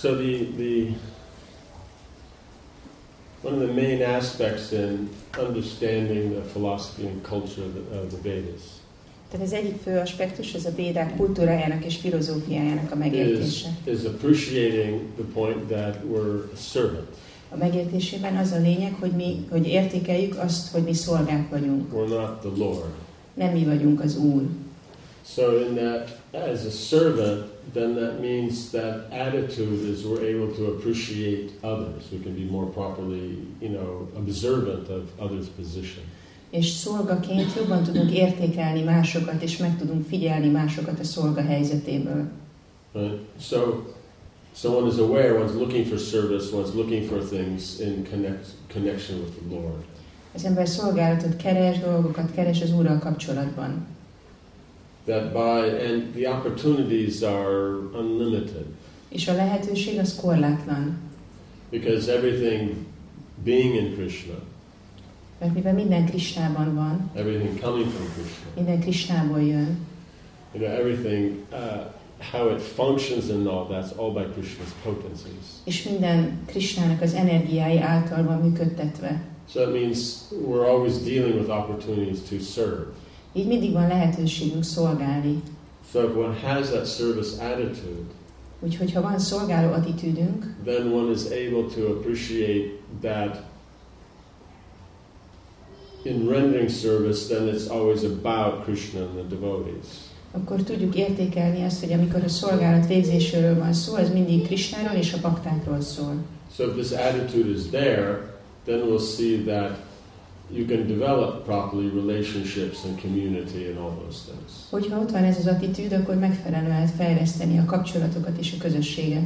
So the the one of the main aspects in understanding the philosophy and culture of the, of the Vedas Tehát az egyik fő aspektus, ez a védák kultúrájának és filozófiájának a is, megértése. is appreciating the point that we're a servant. A megértésében az a lényeg, hogy mi, hogy értékeljük azt, hogy mi szolgák vagyunk. We're not the Lord. Nem mi vagyunk az Úr. So in that, as a servant, then that means that attitude is we're able to appreciate others. We can be more properly, you know, observant of others' position. És szolgaként jobban tudunk értékelni másokat, és meg tudunk figyelni másokat a szolga helyzetéből. Right? So, someone is aware, one's looking for service, one's looking for things in connect, connection with the Lord. Az ember szolgálatot keres, dolgokat keres az Úrral kapcsolatban. That by, and the opportunities are unlimited És a lehetőség az korlátlan. because everything being in Krishna, Mert mivel minden Krisnában van, everything coming from Krishna, minden Krisnából jön, you know, everything, uh, how it functions and all, that's all by Krishna's potencies. és minden Krisnának az energiái által van működtetve. So that means we're always dealing with opportunities to serve. Így mindig van lehetőségünk szolgálni. So if one has that service attitude, Úgyhogy ha van szolgáló attitűdünk, then one is able to appreciate that in rendering service, then it's always about Krishna and the devotees. akkor tudjuk értékelni azt, hogy amikor a szolgálat végzéséről van szó, az mindig Krisnáról és a baktákról szól. So if this attitude is there, then we'll see that you can develop properly relationships and community and all those things. Hogyha ott van ez az attitűd, akkor megfelelően lehet fejleszteni a kapcsolatokat és a közösséget.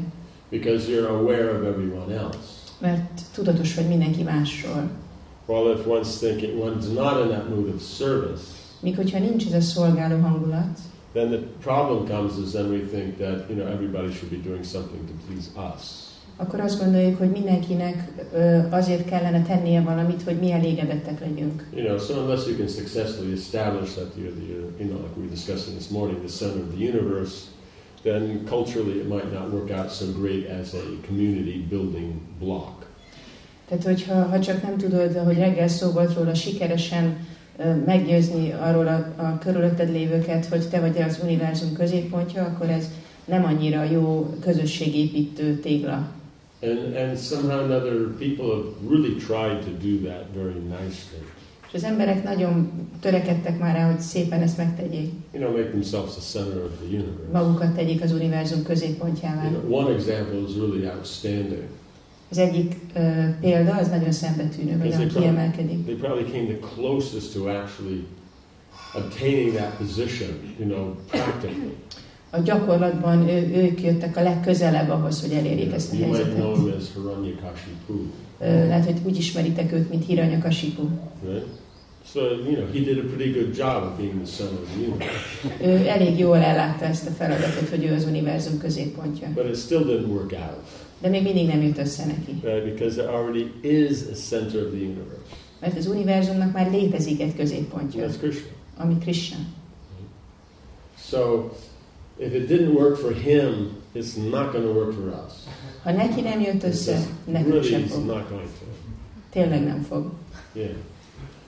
Because you're aware of everyone else. Mert tudatos vagy mindenki másról. Well, if one's thinking, one's not in that mood of service, Míg hogyha nincs ez a szolgáló hangulat, then the problem comes is then we think that, you know, everybody should be doing something to please us. Akkor azt gondoljuk, hogy mindenkinek azért kellene tennie valamit, hogy mi elégedettek legyünk. You know, so unless you can successfully establish that you're the, you know, like we were discussing this morning, the center of the universe, then culturally it might not work out so great as a community building block. Tehát, hogyha ha csak nem tudod, hogy reggel szó volt róla, sikeresen meggyőzni arról a, a körülötted lévőket, hogy te vagy az univerzum középpontja, akkor ez nem annyira jó közösségépítő tégla. And, and somehow or another, people have really tried to do that very nicely. És az emberek nagyon törekedtek már rá, hogy szépen ezt megtegyék. You know, make themselves the center of the universe. Magukat tegyék az univerzum You középpontjává. know, one example is really outstanding. Az egyik ö, példa, az nagyon szembetűnő, vagy a- kiemelkedik. They probably came the closest to actually obtaining that position, you know, practically. A gyakorlatban ő, ők jöttek a legközelebb ahhoz, hogy elérjék ezt a helyzetet. Hiranyakashipu, Lehet, hogy úgy ismeritek őt, mint Hiranyakasipu. right? So, you know, he did a pretty good job of being the center of the universe. Ő elég jól ellátta ezt a feladatot, hogy ő az univerzum középpontja. But it still didn't work out, De még mindig nem jött össze neki. right? Because there already is a center of the universe. Mert az univerzumnak már létezik egy középpontja, That's Krishna. ami Krishna. So, if it didn't work for him, it's not going to work for us. Ha neki nem jött össze, nekünk really sem it's fog. not going to. Tényleg nem fog. Yeah.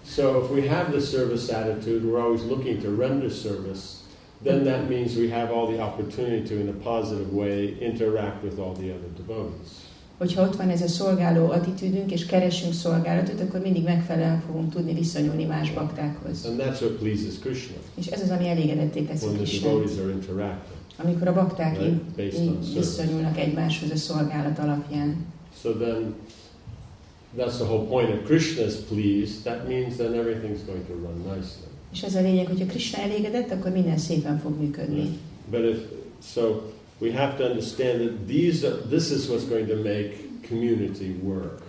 So if we have the service attitude, we're always looking to render service, then that means we have all the opportunity to, in a positive way, interact with all the other devotees. Hogyha ott van ez a szolgáló attitűdünk, és keresünk szolgálatot, akkor mindig megfelelően fogunk tudni viszonyulni más baktákhoz. And that's what pleases Krishna, És ez az, ami elégedetté teszi interacting, Amikor a bakták right? Így viszonyulnak egymáshoz a szolgálat alapján. So then, that's the whole point. If Krishna is pleased, that means then everything's going to run nicely. És ez a lényeg, hogyha Krishna elégedett, akkor minden szépen fog működni. But if so, we have to understand that these are, this is what's going to make community work.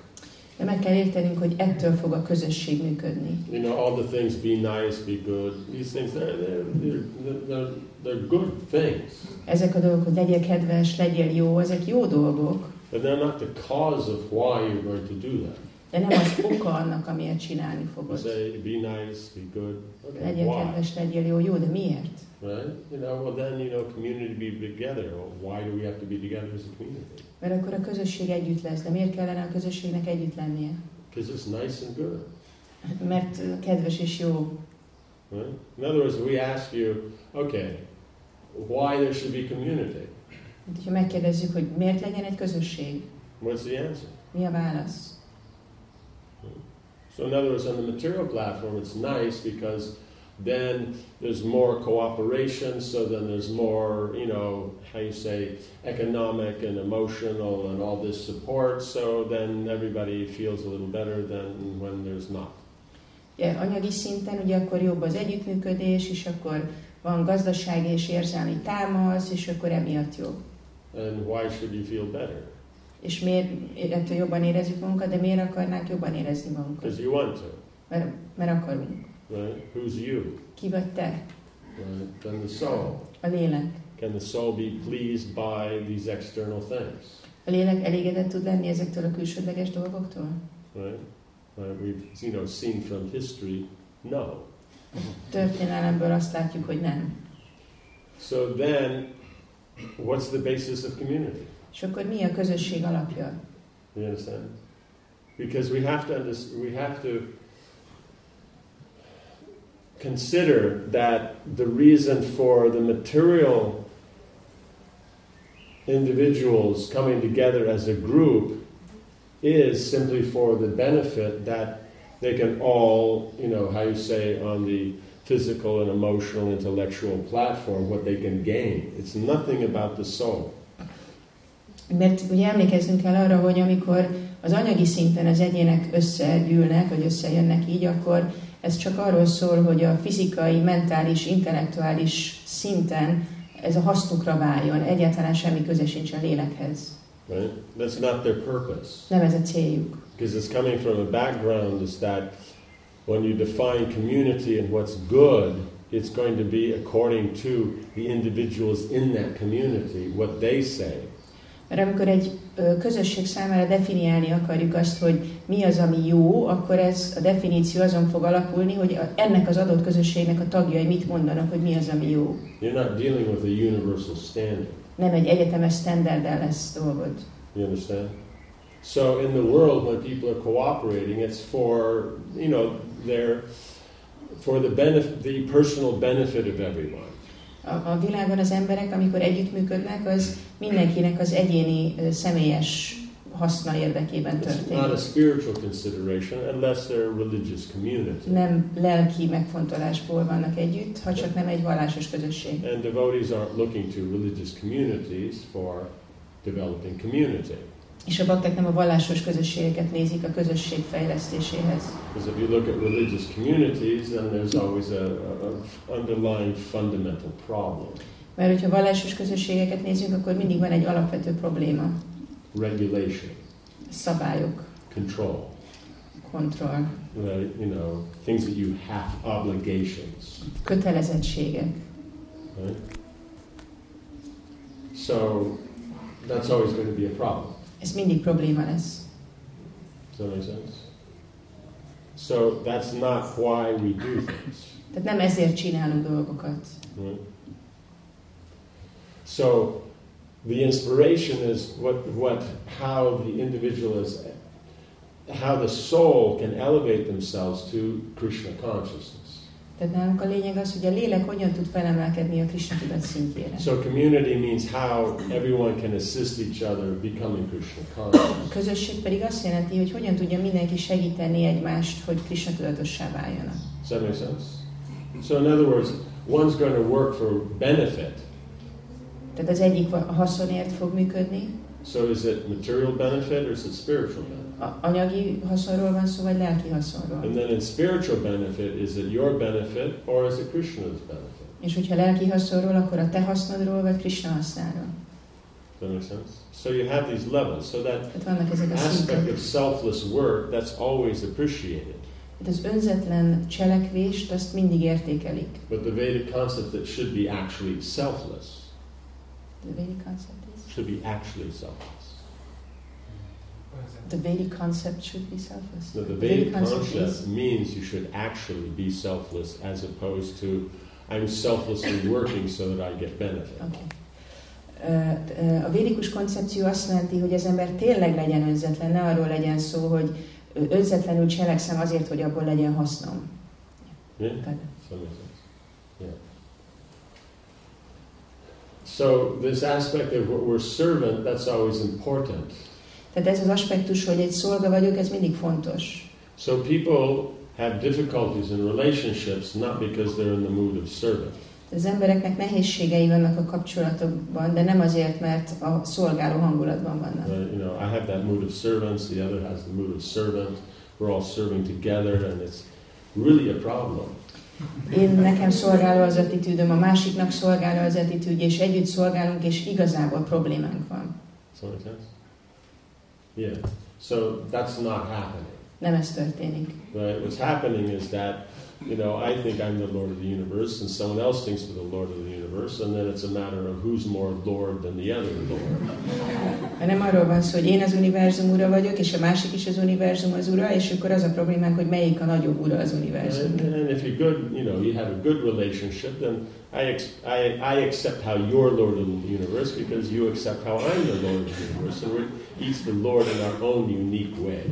De meg kell értenünk, hogy ettől fog a közösség működni. You know, all the things be nice, be good. These things, they're, they're, they're, they're, good things. Ezek a dolgok, hogy legyél kedves, legyél jó, ezek jó dolgok, But they're not the cause of why you're going to do that. De nem az oka annak, amiért csinálni You fogod. say, be nice, be good. Okay, Legyen why? kedves, legyél jó. Jó, de miért? Right? You know, well then, you know, community be together. Well, why do we have to be together as a community? Mert akkor a közösség együtt lesz. De miért kellene a közösségnek együtt lennie? Because it's nice and good. Mert kedves és jó. Right? In other words, we ask you, okay, why there should be community? Hát, hogyha megkérdezzük, hogy miért legyen egy közösség, What's the answer? mi a válasz? So, in other words, on the material platform, it's nice because then there's more cooperation, so then there's more, you know, how you say, economic and emotional and all this support, so then everybody feels a little better than when there's not. Ugye, anyagi szinten ugye akkor jobb az együttműködés, és akkor van gazdasági és érzelmi támasz, és akkor emiatt jobb. And why should you feel better? És miért ettől jobban érezzük magunkat, de miért akarnánk jobban érezni magunkat? Because you want to, Mert, mert akarunk. Right? Who's you? Ki vagy te? Right? Then the soul. A lélek. Can the soul be pleased by these external things? A lélek elégedett tud lenni ezektől a külsődleges dolgoktól? Right? Right? We've you know seen from history, no. Történelemből azt látjuk, hogy nem. So then, what's the basis of community? És akkor mi a közösség alapja? You understand? Because we have to understand, we have to consider that the reason for the material individuals coming together as a group is simply for the benefit that they can all, you know, how you say, on the physical and emotional, intellectual platform, what they can gain. It's nothing about the soul. Mert ugye emlékezzünk kell arra, hogy amikor az anyagi szinten az egyének összegyűlnek, vagy összejönnek így, akkor ez csak arról szól, hogy a fizikai, mentális, intellektuális szinten ez a hasznukra váljon. Egyáltalán semmi köze sincs a lélekhez. Right? That's not their purpose. Nem ez a céljuk. Because it's coming from a background is that when you define community and what's good, it's going to be according to the individuals in that community, what they say. Mert amikor egy közösség számára definiálni akarjuk azt, hogy mi az, ami jó, akkor ez a definíció azon fog alapulni, hogy ennek az adott közösségnek a tagjai mit mondanak, hogy mi az, ami jó. You're not dealing with a universal standard. Nem egy egyetemes standarddel lesz dolgod. You understand? So in the world, when people are cooperating, it's for you know their for the benefit, the personal benefit of everyone. A, a világon az emberek, amikor együttműködnek, az mindenkinek az egyéni, személyes haszna érdekében It's not a történik. spiritual consideration unless they're a religious community. Nem lelki megfontolásból vannak együtt, ha csak nem egy vallásos közösség. And devotees aren't looking to religious communities for developing community. És a bakták nem a vallásos közösségeket nézik a közösség fejlesztéséhez. Because if you look at religious communities, then there's always a, a, underlying fundamental problem. Mert hogyha vallásos közösségeket nézünk, akkor mindig van egy alapvető probléma. Regulation, Szabályok, control, kontroll, right? You know, things that you have, obligations, kötelezettségek. right? So that's always going to be a problem. Ez mindig probléma lesz. Does that make sense? So that's not why we do things. Tehát nem ezért csinálunk dolgokat. Right? So the inspiration is what, what, how the individual is, how the soul can elevate themselves to Krishna consciousness. Tehát nálunk a lényeg az, hogy a lélek hogyan tud felemelkedni a Krishna tudat szintjére. So community means how everyone can assist each other becoming Krishna A conscious. közösség pedig azt jelenti, hogy hogyan tudja mindenki segíteni egymást, hogy Krishna tudatossá váljanak. Does that make sense? So in other words, one's going to work for benefit. Tehát az egyik a haszonért fog működni, So is it material benefit or is it spiritual benefit? Anyagi haszonról van szó, vagy lelki haszonról. And then in spiritual benefit, is it your benefit or is it Krishna's benefit? És hogyha lelki haszonról, akkor a te hasznodról, vagy Krishna hasznáról. Does that make sense? So you have these levels. So that a aspect of selfless work, that's always appreciated. Tehát az önzetlen cselekvést azt mindig értékelik. But the Vedic concept that should be actually selfless, The Vedic concept is. should be actually selfless. The Vedic concept should be selfless. No, the Vedic concept concept means you should actually be selfless as opposed to I'm selflessly working so that I get benefit. Okay. A védikus koncepció azt jelenti, hogy az ember tényleg legyen önzetlen, ne arról legyen szó, hogy önzetlenül cselekszem azért, hogy abból legyen hasznom. Yeah? Tehát that make sense? Yeah. So this aspect of what we're servant, that's always important. Tehát ez az aspektus, hogy egy szolga vagyok, ez mindig fontos. So people have difficulties in relationships not because they're in the mood of servant. Az embereknek nehézségei vannak a kapcsolatokban, de nem azért, mert a szolgáló hangulatban vannak. Uh, you know, I have that mood of servants, the other has the mood of servant. We're all serving together, and it's really a problem. Én nekem szolgáló az attitűdöm, a másiknak szolgáló az attitűd, és együtt szolgálunk, és igazából problémánk van. Make sense? Yeah. So that's not happening. Nem ez történik. Right? What's happening is that, you know, I think I'm the Lord of the universe, and someone else thinks they're the Lord of the universe, and then it's a matter of who's more Lord than the other Lord. Hanem arról van szó, hogy én az univerzum ura vagyok, és a másik is az univerzum az ura, és akkor az a problémánk, hogy melyik a nagyobb ura az And, univerzumnak. and if you're good, you know, you have a good relationship, then I, ex- I, I accept how you're Lord of the universe because you accept how I'm the Lord of the universe, and we're each the Lord in our own unique way.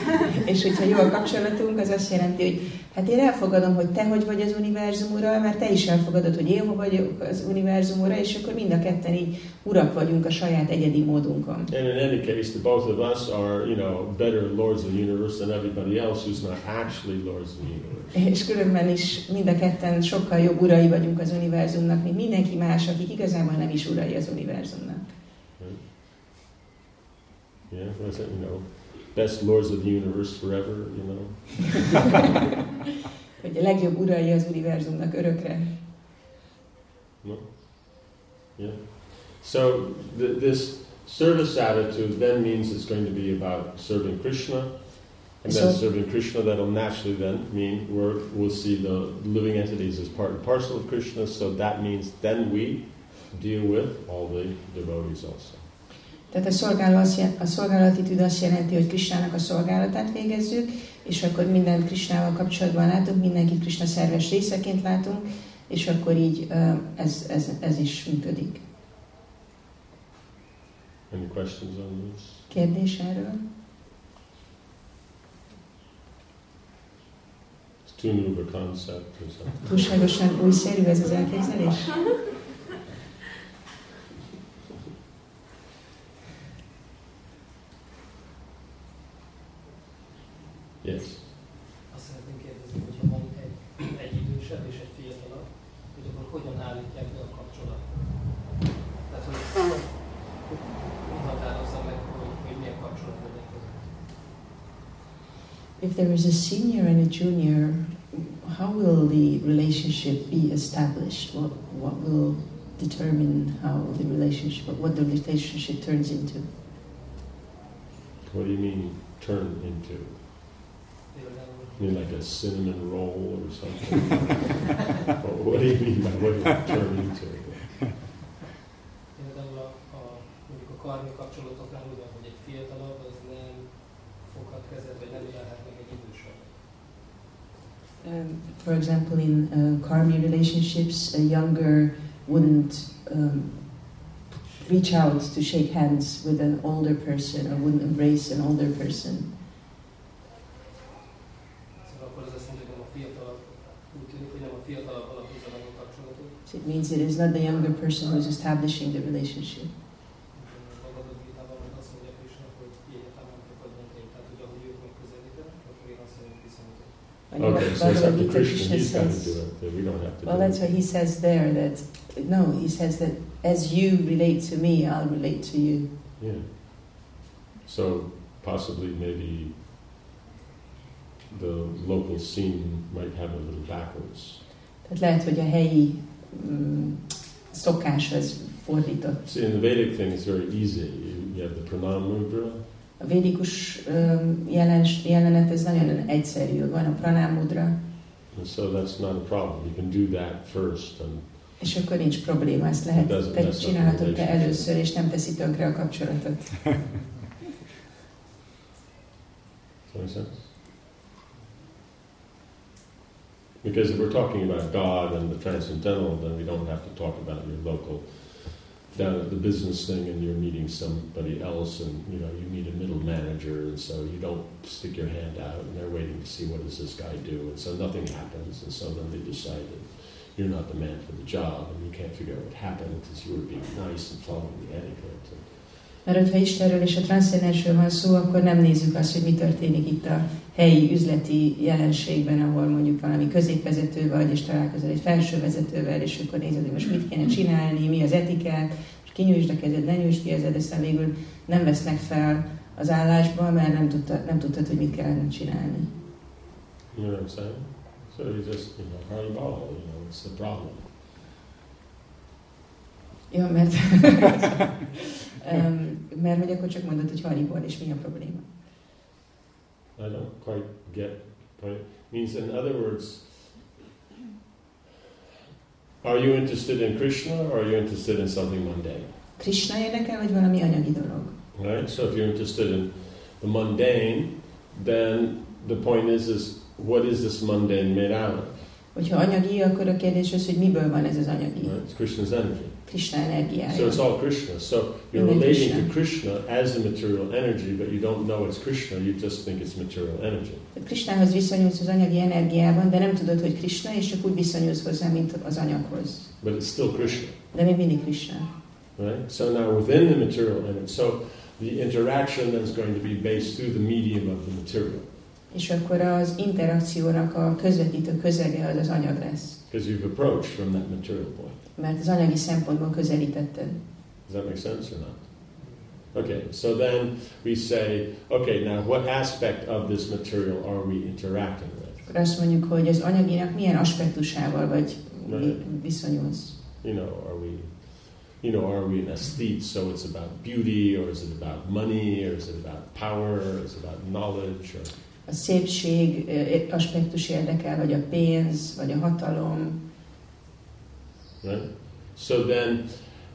És hogyha jó a kapcsolatunk, az azt jelenti, hogy hát én elfogadom, hogy te hogy vagy az univerzum ura, mert te is elfogadod, hogy én vagyok az univerzum ura, és akkor mind a ketten így urak vagyunk a saját egyedi módunkon. And in any case, the both of us are, you know, better lords of the universe than everybody else who's not actually lords of the universe. És különben is mind a ketten sokkal jobb urai vagyunk az univerzumnak, mint mindenki más, akik igazából nem is urai az univerzumnak. Yeah, what is it? You know, best lords of the universe forever. You know. Hogy a legjobb urai az univerzumnak örökre. No? Yeah. So th- this service attitude then means it's going to be about serving Krishna, and then serving Krishna that'll naturally then mean we're, we'll see the living entities as part and parcel of Krishna. So that means then we deal with all the devotees also. Tehát a, szolgáló azt a szolgálatitűd azt jelenti, hogy Krisnának a szolgálatát végezzük, és akkor minden Krisnával kapcsolatban látunk, mindenkit Krishna szerves részeként látunk, és akkor így ez, ez, ez is működik. Any questions on this? Kérdés erről? It's too new a concept. Túlságosan újszerű ez az elképzelés? Yes. Azt szeretném kérdezni, hogyha van egy, egy idősebb és egy fiatalabb, hogy akkor hogyan állítják be a kapcsolatot? Tehát, hogy mi határozza meg, hogy, hogy milyen kapcsolat legyen között? If there is a senior and a junior, how will the relationship be established? What, what will determine how the relationship, what the relationship turns into? What do you mean turn into? Például, You mean like a cinnamon roll or something? Or what do you mean by what it turn into? például a, a, mondjuk a karmi kapcsolatoknál úgy van, hogy egy fiatalabb az nem foghat kezet, vagy nem ölelhet meg egy idősebb. Um, for example, in uh, karmi relationships, a younger wouldn't um, reach out to shake hands with an older person or wouldn't embrace an older person. Szóval akkor az azt jelenti, hogy nem a fiatalabb, úgy tűnik, hogy nem a fiatalabb alapítja meg a kapcsolatot. So it means it is not the younger person who's establishing the relationship. Bhagavad Gita-ban meg azt mondja Krishna, hogy életem nem fogod dönteni. Tehát, hogy ahogy ők megközelítenek, akkor én azt mondom, viszont And Okay, so it's up to Krishna. He's got to do it. We don't have to Well, that's it. what he says there. That no, he says that as you relate to me, I'll relate to you. Yeah. So possibly maybe the local scene might have a little backwards. Tehát lehet, hogy a helyi mm, szokás az fordított. See, in the Vedic thing, it's very easy. You, have the pranam mudra, A védikus um, jelens, jelenet ez nagyon egyszerű. Van a pranamudra, and so that's not a problem. You can do that first, and és akkor nincs probléma. Ezt lehet, te csinálhatod te először, és nem teszi tönkre a kapcsolatot. Does that make sense? Because if we're talking about God and the transcendental, then we don't have to talk about your local, down at the business thing and you're meeting somebody else and, you know, you meet a middle manager and so you don't stick your hand out and they're waiting to see what does this guy do and so nothing happens and so then they decide that you're not the man for the job and you can't figure out what happened because you were being nice and following the etiquette. And, Mert hogyha Istenről és a transzcendensről van szó, akkor nem nézzük azt, hogy mi történik itt a helyi üzleti jelenségben, ahol mondjuk valami középvezető vagy, és találkozol egy felső vezetővel, és akkor nézed, hogy most mit kéne csinálni, mi az etikát, és kinyújtsd a kezed, ne nyújtsd ki kezed, aztán végül nem vesznek fel az állásba, mert nem, tudta, nem tudtad, hogy mit kellene csinálni. you know what I'm saying? So you just, you know, hurry ball, you know, what's the problem? Ja, mert, um, mert hogy akkor csak mondod, hogy Hariból, és mi a probléma. I don't quite get point. Means in other words, are you interested in Krishna or are you interested in something mundane? Krishna érdekel, vagy valami anyagi dolog? Right? So if you're interested in the mundane, then the point is is what is this mundane made out of? Hogyha anyagi, akkor a kérdés az, hogy miből van ez az anyagi. Right? It's Krishna's energy. Krishna So energiája. it's all Krishna. So you're Only relating Krishna. to Krishna as the material energy, but you don't know it's Krishna, you just think it's material energy. Tehát Krishnához viszonyulsz az anyagi energiában, de nem tudod, hogy Krishna, és csak úgy viszonyulsz hozzá, mint az anyaghoz. But it's still Krishna. De még mindig Krishna. Right? So now within the material energy, so the interaction then is going to be based through the medium of the material. És akkor az interakciónak a közvetítő közege az az anyag lesz. Because you've approached from that material point. Mert az anyagi szempontból közelítetted. Does that make sense or not? Okay, so then we say, okay, now what aspect of this material are we interacting with? Akkor azt mondjuk, hogy az anyaginak milyen aspektusával vagy viszonyulsz. You know, are we, you know, are we an aesthete, so it's about beauty, or is it about money, or is it about power, or is it about knowledge, or A szépség ö, aspektus érdekel, vagy a pénz, vagy a hatalom. Right? So then,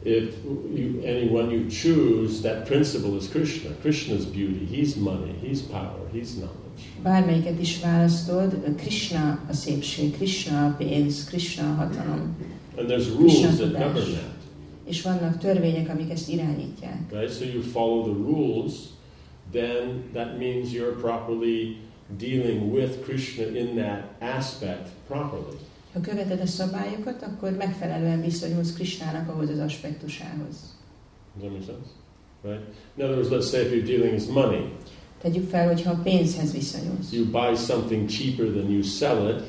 if you, anyone you choose, that principle is Krishna. Krishna's beauty. He's money. He's power. He's knowledge. Bármelyiket is választod, Krishna a szépség, Krishna a pénz, Krishna a hatalom. And there's rules Krishna rules that tudás. govern that. És vannak törvények, amik ezt irányítják. Right? So you follow the rules, then that means you're properly dealing with Krishna in that aspect properly. Ha követed a szabályokat, akkor megfelelően viszonyulsz Krishnának ahhoz az aspektusához. Does that make sense? Right? In other words, let's say if you're dealing with money, Tegyük fel, hogyha a pénzhez viszonyulsz. you buy something cheaper than you sell it,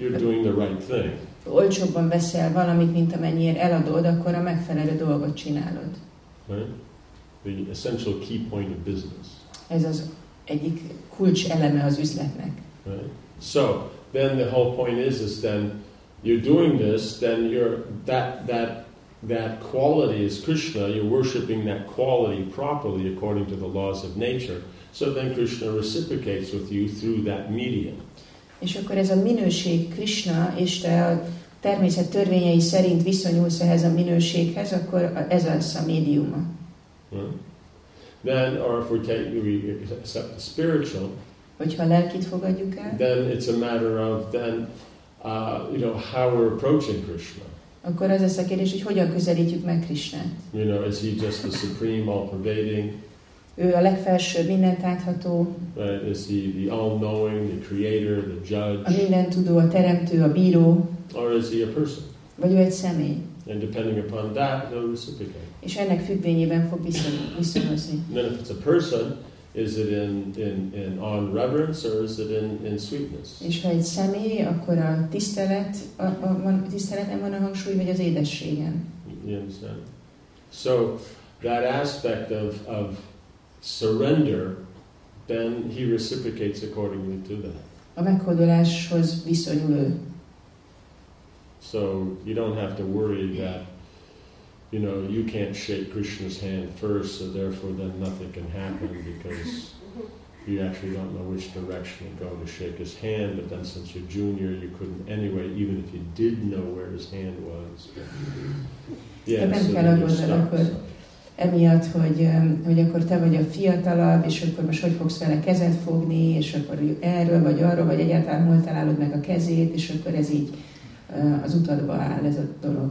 you're doing the right thing. Olcsóbban veszel valamit, mint amennyire eladod, akkor a megfelelő dolgot csinálod. Right? The essential key point of business. Ez az egyik kulcs eleme az üzletnek. Right? So then the whole point is is then you're doing this, then you're that that that quality is Krishna, you're worshipping that quality properly according to the laws of nature. So then Krishna reciprocates with you through that medium. És akkor ez a minőség Krishna, és te a természet törvényei szerint viszonyulsz ehhez a minőséghez, akkor ez lesz a médiuma. Right? Then, or if we take we accept the spiritual, Hogyha lelkit fogadjuk el, then it's a matter of then uh, you know how we're approaching Krishna. akkor az lesz a kérdés, hogy hogyan közelítjük meg Krishnát. You know, is he just the supreme, all-pervading? Ő a legfelsőbb, mindent átható, Right? Is he the all-knowing, the creator, the a judge, minden tudó, a teremtő, a bíró, or is he a person? vagy ő egy személy. And depending upon that, he'll reciprocate. És ennek függvényében fog viszony- viszonyozni. Then, if it's a person, is it in in, in on reverence or is it in, in sweetness? És ha egy személy, akkor a tisztelet, a, a, van, tiszteleten van a hangsúly, vagy az édességen. You understand? So that aspect of of surrender, then he reciprocates accordingly to that. A meghódoláshoz viszonyul ő. So you don't have to worry that, you know, you can't shake Krishna's hand first, so therefore then nothing can happen because you actually don't know which direction to go to shake his hand. But then since you're junior, you couldn't anyway, even if you did know where his hand was. But yeah, so kell. So. emiatt, hogy, hogy akkor te vagy a fiatalabb, és akkor most hogy fogsz vele kezet fogni, és akkor erről vagy arról, vagy egyáltalán hol találod meg a kezét, és akkor ez így az utadba áll ez a dolog.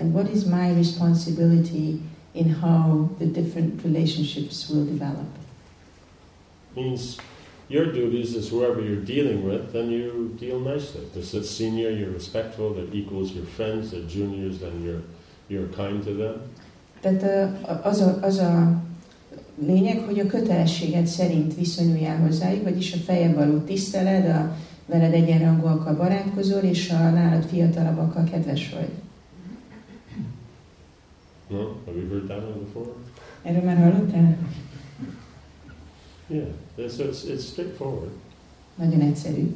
And what is my responsibility in how the different relationships will develop? means your duties is whoever you're dealing with, then you deal nicely. If it's senior, you're respectful. They're equals, you're friends. They're juniors, then you're you're kind to them. Tehát az a, az a lényeg, hogy a kötelességed szerint viszonyuljál hozzájuk, vagyis a feljebb való tiszteled, a veled egyenrangúakkal barátkozol, és a nálad fiatalabbakkal kedves vagy. No, have you heard that one before? Erről már hallottál? Yeah. So it's it's straightforward. Nagyon egyszerű.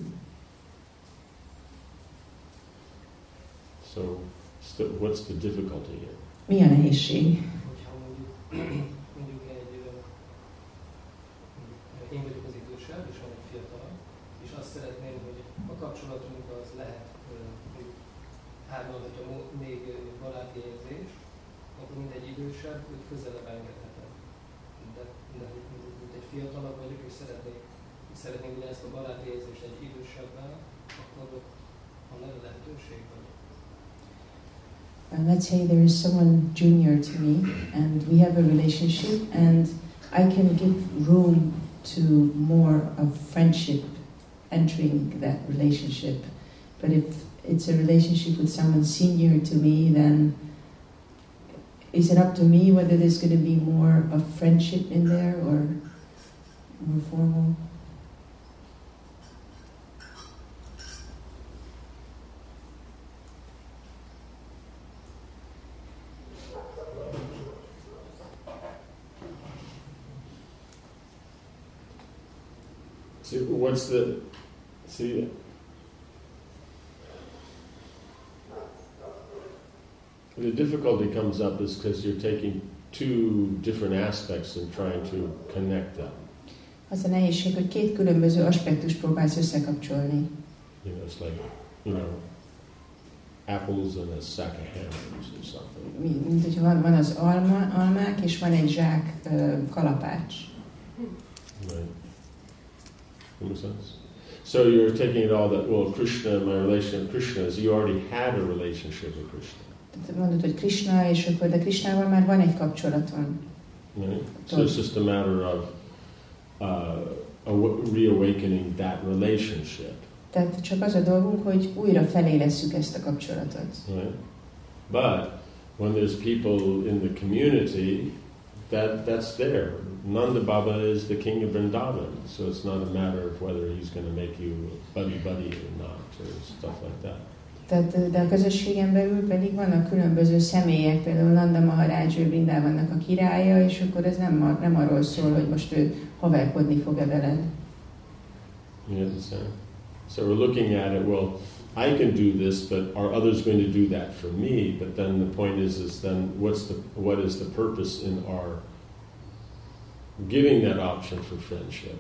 So, st- what's the difficulty here? Mi a nehézség? Hogyha mondjuk, mondjuk egy, ö, én vagyok az idősebb, és van egy fiatalabb, és azt szeretném, hogy a kapcsolatunk az lehet, hogy hárman, hogyha mo- még baráti érzés, akkor mindegy idősebb, közelebb engedhetem. De, de mint egy fiatalabb vagyok, és szeretnék, ugyanezt a baráti érzést egy akkor ott van erre lehetőség, vagy Uh, let's say there is someone junior to me and we have a relationship and I can give room to more of friendship entering that relationship. But if it's a relationship with someone senior to me, then is it up to me whether there's going to be more of friendship in there or more formal? See, what's the see? The difficulty comes up is because you're taking two different aspects and trying to connect them. Az a nehézség, hogy két különböző aspektust próbálsz összekapcsolni. You know, it's like you know, apples and a sack of hammers or something. Mi- Mint hogyha van, van az alma, almák, és van egy zsák ö, kalapács. Right. Makes sense. So you're taking it all that well, Krishna, my relationship with Krishna is you already had a relationship with Krishna. Tehát mondod, hogy Krishna, és akkor de Krishnával már van egy kapcsolaton. Right? So it's just a matter of uh, awa- reawakening that relationship. Tehát csak az a dolgunk, hogy újra felélesszük ezt a kapcsolatot. Right? But when there's people in the community, that that's there. Nanda Baba is the king of Vrindavan, so it's not a matter of whether he's going to make you buddy buddy or not, or stuff like that. Tehát, de a közösségen belül pedig vannak különböző személyek, például Nanda Maharaj, ő Brindavannak a királya, és akkor ez nem, nem arról szól, hogy most ő haverkodni fog-e veled. You understand? So we're looking at it. Well, I can do this, but are others going to do that for me? But then the point is, is then what's the what is the purpose in our giving that option for friendship?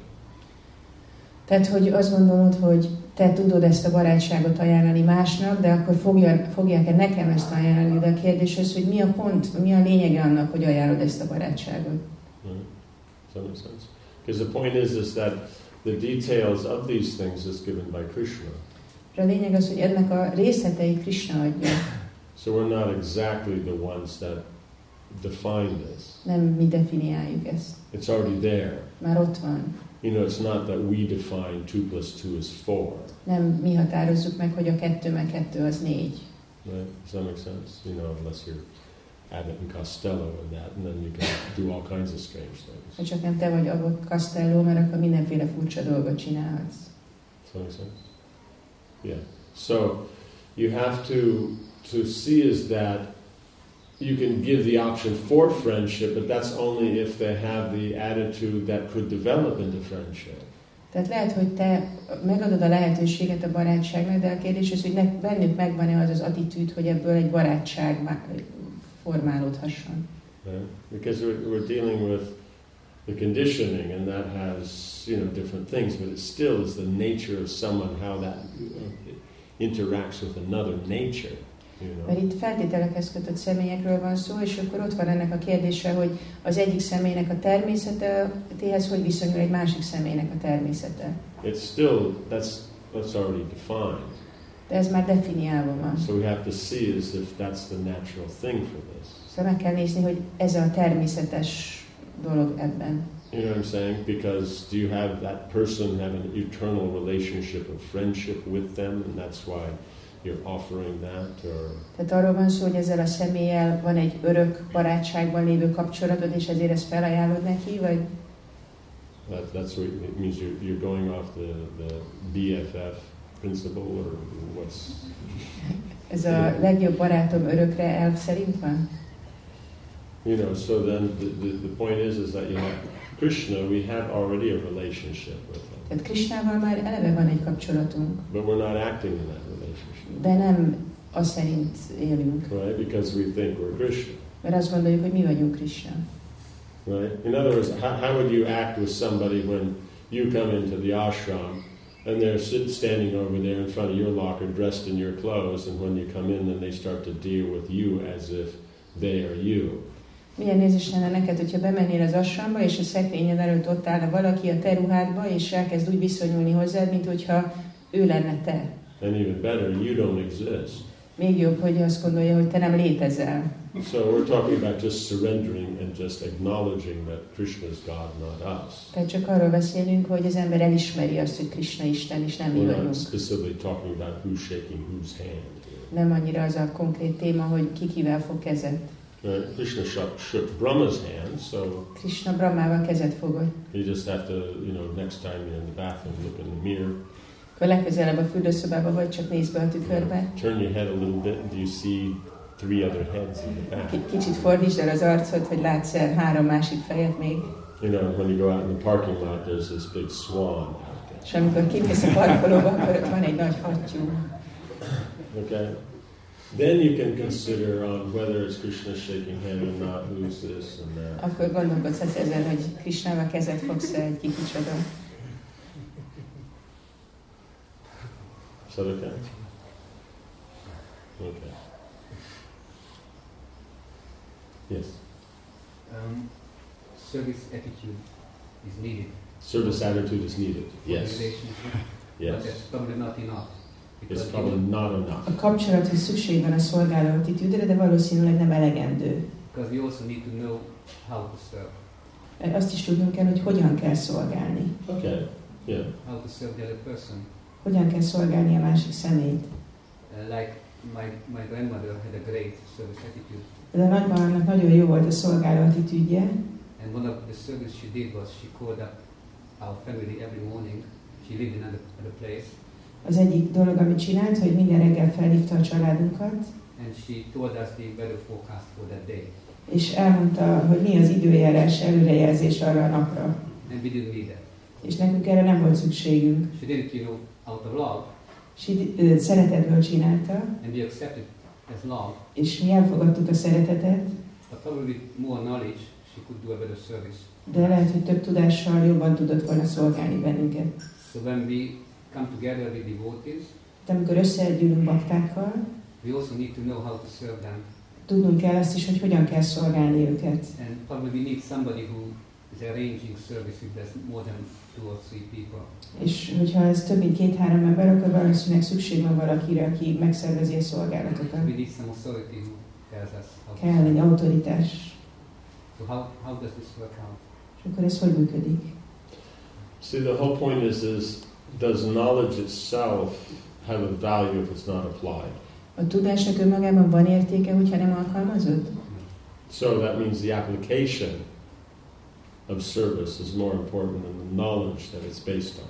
Tehát, hogy azt gondolod, hogy te tudod ezt a barátságot ajánlani másnak, de akkor fogja, fogják-e nekem ezt ajánlani? De a kérdés az, hogy mi a pont, mi a lényege annak, hogy ajánlod ezt a barátságot? Right? Does that make sense? Because the point is, is that the details of these things is given by Krishna. És a lényeg az, hogy ennek a részleteit Krishna adja. So we're not exactly the ones that define this. Nem mi definiáljuk ezt. It's already there. Már ott van. You know, it's not that we define two plus two is four. Nem mi határozzuk meg, hogy a kettő meg kettő az négy. Right? Does that make sense? You know, unless you're Abbott and Costello and that, and then you can do all kinds of strange things. Ha csak nem te vagy Abbott Costello, mert akkor mindenféle furcsa dolgot csinálhatsz. Does that make sense? Yeah. So you have to to see is that you can give the option for friendship, but that's only if they have the attitude that could develop into friendship. Tehát lehet, hogy te megadod a lehetőséget a barátságnak, de a kérdés az, hogy ne, bennük megvan-e az az attitűd, hogy ebből egy barátság má- formálódhasson. Right? Because we're, we're dealing with the conditioning, and that has you know different things, but it still is the nature of someone how that uh, interacts with another nature. Mert itt feltételekhez kötött személyekről van szó, és akkor ott van ennek a kérdése, hogy az egyik személynek a természetéhez hogy viszonyul egy másik személynek a természete. it's still that's that's already defined. De ez már definiálva van. So we have to see as if that's the natural thing for this. Szóval meg kell nézni, hogy ez a természetes dolog ebben. You know what I'm saying? Because do you have that person have an eternal relationship of friendship with them, and that's why you're offering that, or? Tehát arról van szó, hogy ezzel a személlyel van egy örök barátságban lévő kapcsolatod, és ezért ezt felajánlod neki, vagy? That, that's what it means. You're, you're going off the, the BFF principle, or what's? Ez a legjobb barátom örökre elv szerint van? you know? So then the, the, the point is is that you know Krishna, we have already a relationship with him, Tehát Krisnával már eleve van egy kapcsolatunk, but we're not acting in that de nem az szerint élünk. right? Because we think we're Krishna. Mert azt gondoljuk, hogy mi vagyunk Krishna. Right? In other words, how, how would you act with somebody when you come into the ashram and they're standing over there in front of your locker dressed in your clothes, and when you come in, then they start to deal with you as if they are you? Milyen nézés lenne neked, hogyha bemennél az assamba, és a szekrényed előtt ott állna valaki a te ruhádba, és elkezd úgy viszonyulni hozzád, mint hogyha ő lenne te. And even better, you don't exist. Még jobb, hogy azt gondolja, hogy te nem létezel. So we're talking about just surrendering and just acknowledging that Krishna is God, not us. Tehát csak arról beszélünk, hogy az ember elismeri azt, hogy Krishna Isten, és nem mi vagyunk. specifically talking about who's shaking whose hand. Nem annyira az a konkrét téma, hogy ki kivel fog kezet. Right? Krishna shook, shook Brahma's hand, so Krishna Brahmával kezet fogott. You just have to, you know, next time you're in the bathroom, look in the mirror, Akkor legközelebb a fürdőszobába vagy, csak nézd be a tükörbe. turn your head a little bit, and you see three other heads in the back? K- kicsit fordítsd el az arcot, hogy látsz el három másik fejet még. You know, when you go out in the parking lot, there's this big swan out there. És amikor kimész a parkolóba, akkor ott van egy nagy hattyú. Okay? Then you can consider on whether it's Krishna shaking hand or not, who's this and that. Akkor gondolkodsz ezen, hogy Krisnával kezet fogsz egy ki kicsoda. Is that okay? Okay. Yes. Um, service attitude is needed Service attitude is needed. Yes. relationship, but Yes. that's probably not enough. It's probably not enoug A kapcsolathoz szükség van a szolgáló attitűdre, de valószínűleg nem elegendő. because we also need to know how to serve, Mert azt is tudnunk kell, hogy hogyan kell szolgálni. Okay. Yeah. how to serve the other person. Hogyan kell szolgálni a másik személyt. Uh, like my, my grandmother had a great service attitude, De a nagymamának nagyon jó volt a szolgáló attitűdje, and one of the service she did was she called up our family every morning. She lived in another, another place, Az egyik dolog, amit csinált, hogy minden reggel felhívta a családunkat, and she told us the weather forecast for that day, és elmondta, hogy mi az időjárás előrejelzés arra a napra. and we didn't need that. És nekünk erre nem volt szükségünk. She did it, you know, out of love, És ö, szeretetből csinálta, and we accepted as love. és mi elfogadtuk a szeretetet, But probably with more knowledge, she could do a better service. de lehet, hogy több tudással jobban tudott volna szolgálni bennünket. So when we come together with devotees, De amikor összegyűlünk baktákkal, we also need to know how to serve them. tudnunk kell azt is, hogy hogyan kell szolgálni őket. And probably we need somebody who is arranging service if there's more than two or three people. És hogyha ez több mint két-három ember, akkor valószínűleg szükség van valakire, aki megszervezi a szolgálatokat. We need some authority who tells us how to Kell egy autoritás. So how, how does this work out? És akkor ez hogy működik? See, the whole point is, is does knowledge itself have a value if it's not applied? A tudásnak önmagában van értéke, hogyha nem alkalmazod? So that means the application of service is more important than the knowledge that it's based on.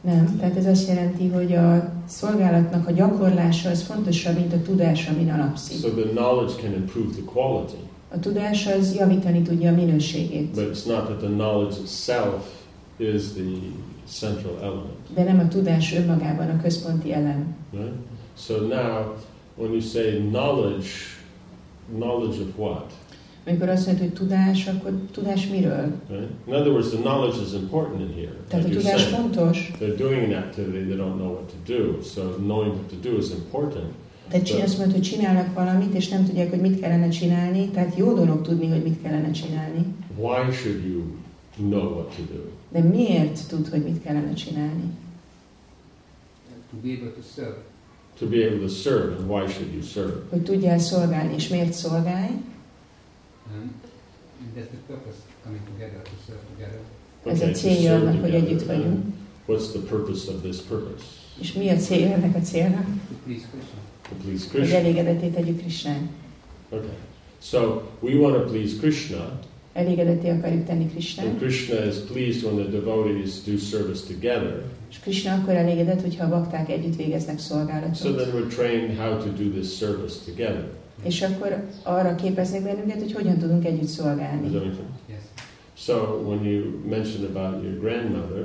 Nem, tehát ez azt jelenti, hogy a szolgálatnak a gyakorlása az fontosabb, mint a tudás, amin alapszik. So the knowledge can improve the quality, A tudás az javítani tudja a minőségét, but it's not that the knowledge itself is the central element. de nem a tudás önmagában a központi elem. Right? So now, when you say knowledge, knowledge of what? Amikor azt mondod, hogy tudás, akkor tudás miről? Right? In other words, the knowledge is important in here. Tehát a tudás saying, fontos, they're doing an activity, they don't know what to do. So knowing what to do is important. tehát csin- azt mondod, hogy csinálnak valamit, és nem tudják, hogy mit kellene csinálni, tehát jó dolog tudni, hogy mit kellene csinálni. Why should you know what to do? De miért tud, hogy mit kellene csinálni? to be able to serve. To be able to serve, and why should you serve? Hogy tudjál szolgálni, és miért szolgálj? Ez a célja annak, hogy együtt vagyunk. What's the purpose of this purpose? És mi a célja ennek a célnak? To please Krishna. Hogy Krishna. elégedetté tegyük Krisnán. Okay. So we want to please Krishna, Elégedetté akarjuk tenni Krisnán. and Krishna is pleased when the devotees do service together. És Krishna akkor elégedett, hogyha a bakták együtt végeznek So szolgálatot. then we're trained how to do this service together. És akkor arra képeznek bennünket, hogy hogyan tudunk együtt szolgálni. Yes. So when you mentioned about your grandmother,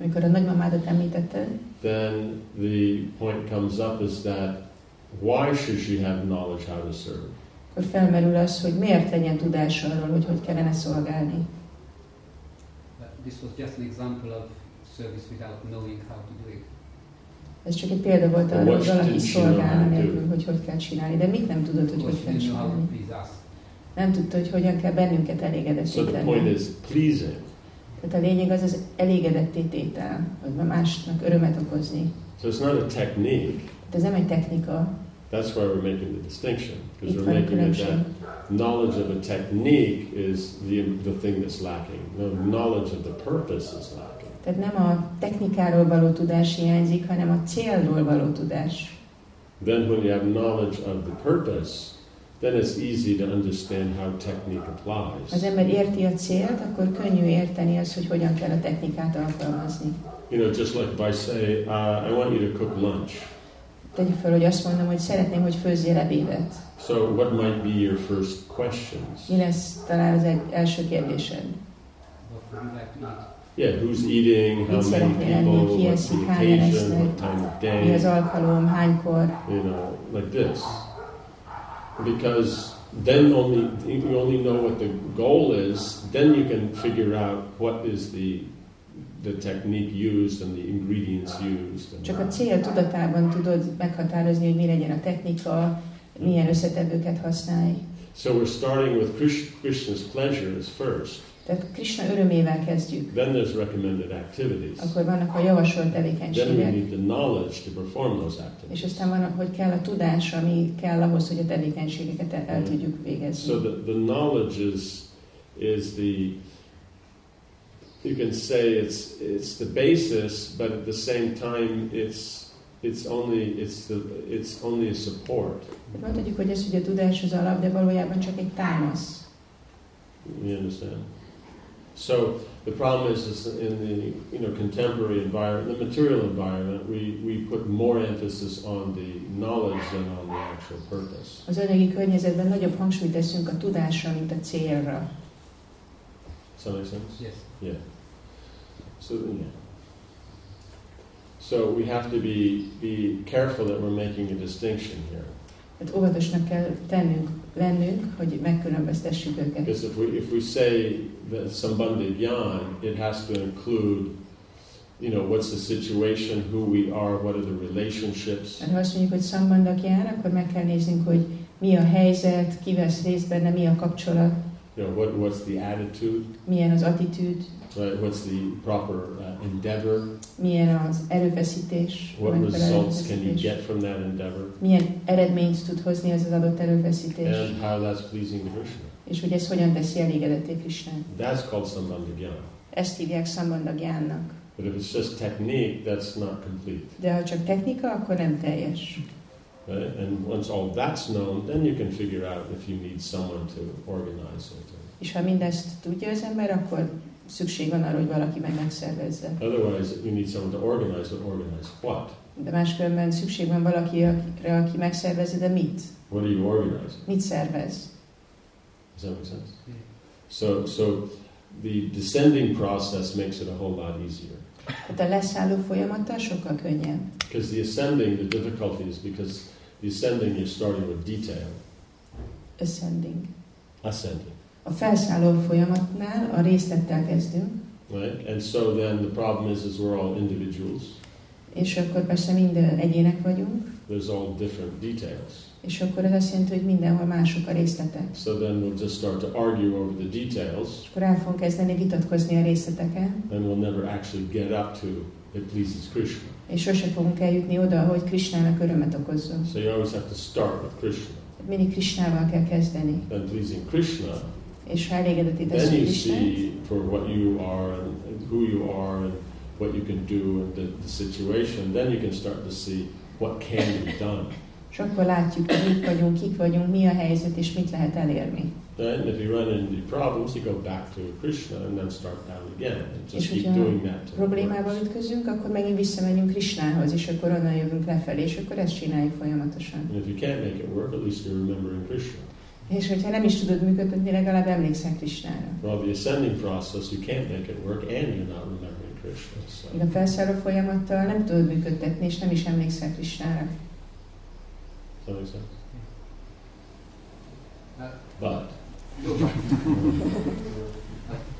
Amikor a nagymamádat említetted, then the point comes up is that why should she have knowledge how to serve? akkor felmerül az, hogy miért legyen tudása arról, hogy hogy kellene szolgálni. But this was just an example of service without knowing how to do it. Ez csak egy példa volt arra, hogy valaki szolgálna do? nélkül, hogy hogy kell csinálni. De mit nem tudod, hogy hogy kell csinálni? Nem tudta, hogy hogyan kell bennünket So elégedetté the point tenni. Tehát a lényeg az az elégedetté tétel, hogy másnak örömet okozni. So it's not a technique. Tehát ez nem egy technika, That's why we're making the distinction. Because we're making it that knowledge of a technique is the, the thing that's lacking. No, knowledge of the purpose is lacking. Tehát nem a technikáról való tudás hiányzik, hanem a célról való tudás. Then when you have knowledge of the purpose, then it's easy to understand how technique applies. az ember érti a célt, akkor könnyű érteni az, hogy hogyan kell a technikát alkalmazni. You know, just like if I say, uh, I want you to cook lunch. Tegyük fel, hogy azt mondom, hogy szeretném, hogy főzzél ebédet. So what might be your first questions? Mi lesz talán az egy első kérdésed? What would you like to eat? Yeah, who's eating? How many people? Ki What's eszik? the occasion? esznek? What time of Mi az day? alkalom, hánykor? You know, like this. Because then only you only know what the goal is. Then you can figure out what is the the technique used and the ingredients used. Csak a cél tudatában tudod meghatározni, hogy mi legyen a technika, milyen összetevőket használj. So we're starting with Krish- Krishna's pleasures first. Tehát Krishna örömével kezdjük. Then there's recommended activities. Akkor vannak a javasolt Then we tevékenységek, need the knowledge to perform those és activities. aztán van, hogy kell a tudás, ami kell ahhoz, hogy a tevékenységeket el, el tudjuk végezni. So the, the knowledge is is the you can say it's it's the basis, but at the same time it's it's only it's the it's only a support. Tehát mondhatjuk, hogy ez, hogy a tudás az alap, de valójában csak egy támasz. You understand? So the problem is, is in the you know contemporary environment, the material environment, we, we put more emphasis on the knowledge than on the actual purpose. Az anyagi környezetben nagyobb hangsúlyt teszünk a tudásra, mint a célra. Does that make sense? Yes. Yeah. So yeah. So we have to be be careful that we're making a distinction here. Tehát óvatosnak kell tennünk, lennünk, hogy megkülönböztessük őket. Because if we if we say that Sambandha Gyan, it has to include, you know, what's the situation, who we are, what are the relationships. Mert ha azt mondjuk, hogy szambandak jár, akkor meg kell néznünk, hogy mi a helyzet, ki vesz részt benne, mi a kapcsolat, You know, what what's the attitude, milyen az attitűd, right? What's the proper uh, endeavor? milyen az erőfeszítés, What results can you get from that endeavor? milyen eredményt tud hozni ez az adott erőfeszítés, And how that's pleasing Krishna. és hogy ez hogyan teszi elégedetté Krisnát. That's called Sambandha Gyan. Ezt hívják szambandagyánnak. But if it's just technique, that's not complete. De ha csak technika, akkor nem teljes. Right? And once all that's known, then you can figure out if you need someone to organize it. És ha mindezt tudja az ember, akkor szükség van arra, hogy valaki meg megszervezze. Otherwise, you need someone to organize, but organize what? De máskülönben szükség van valakire, aki megszervezze, de mit? What do you organize? Mit szervez? Does that make sense? So, so the descending process makes it a whole lot easier. Hát a leszálló folyamattal sokkal könnyebb. Because the ascending, the difficulty is because the ascending, you're starting with detail. Ascending. Ascending. A felszálló folyamatnál a részlettel kezdünk, Right? And so then the problem is, is we're all individuals. és akkor persze mind egyének vagyunk, There's all different details. és akkor ez azt jelenti, hogy mindenhol mások a részletek. So then we'll just start to argue over the details, És akkor el fogunk kezdeni vitatkozni a részleteken, and we'll never actually get up to it pleases Krishna. és sose fogunk eljutni oda, hogy Krisnának örömet okozzon. So you always have to start with Krishna. Mindig Krisnával kell kezdeni. Then pleasing Krishna, És ha Krisnát, see for what you are and who you are and what you can do and the, the situation. Then you can start to see what can be done. és akkor látjuk, hogy mik vagyunk, kik vagyunk, mi a helyzet, és mit lehet elérni. Then, if you run into problems, you go back to Krishna and then start down again. And just És keep doing that. Problémával ütközünk, akkor megint visszamegyünk Krisnához, és akkor onnan jövünk lefelé, és akkor ezt csináljuk folyamatosan. And if you can't make it work, at least you're remembering Krishna. És hogyha nem is tudod működtetni, legalább emlékszel Krisnára. Well, the ascending process, you can't make it work, and you're not remembering Krishna. So, a felszálló folyamattal nem tudod működtetni, és nem is emlékszel Krisnára. does that make sense? Uh, but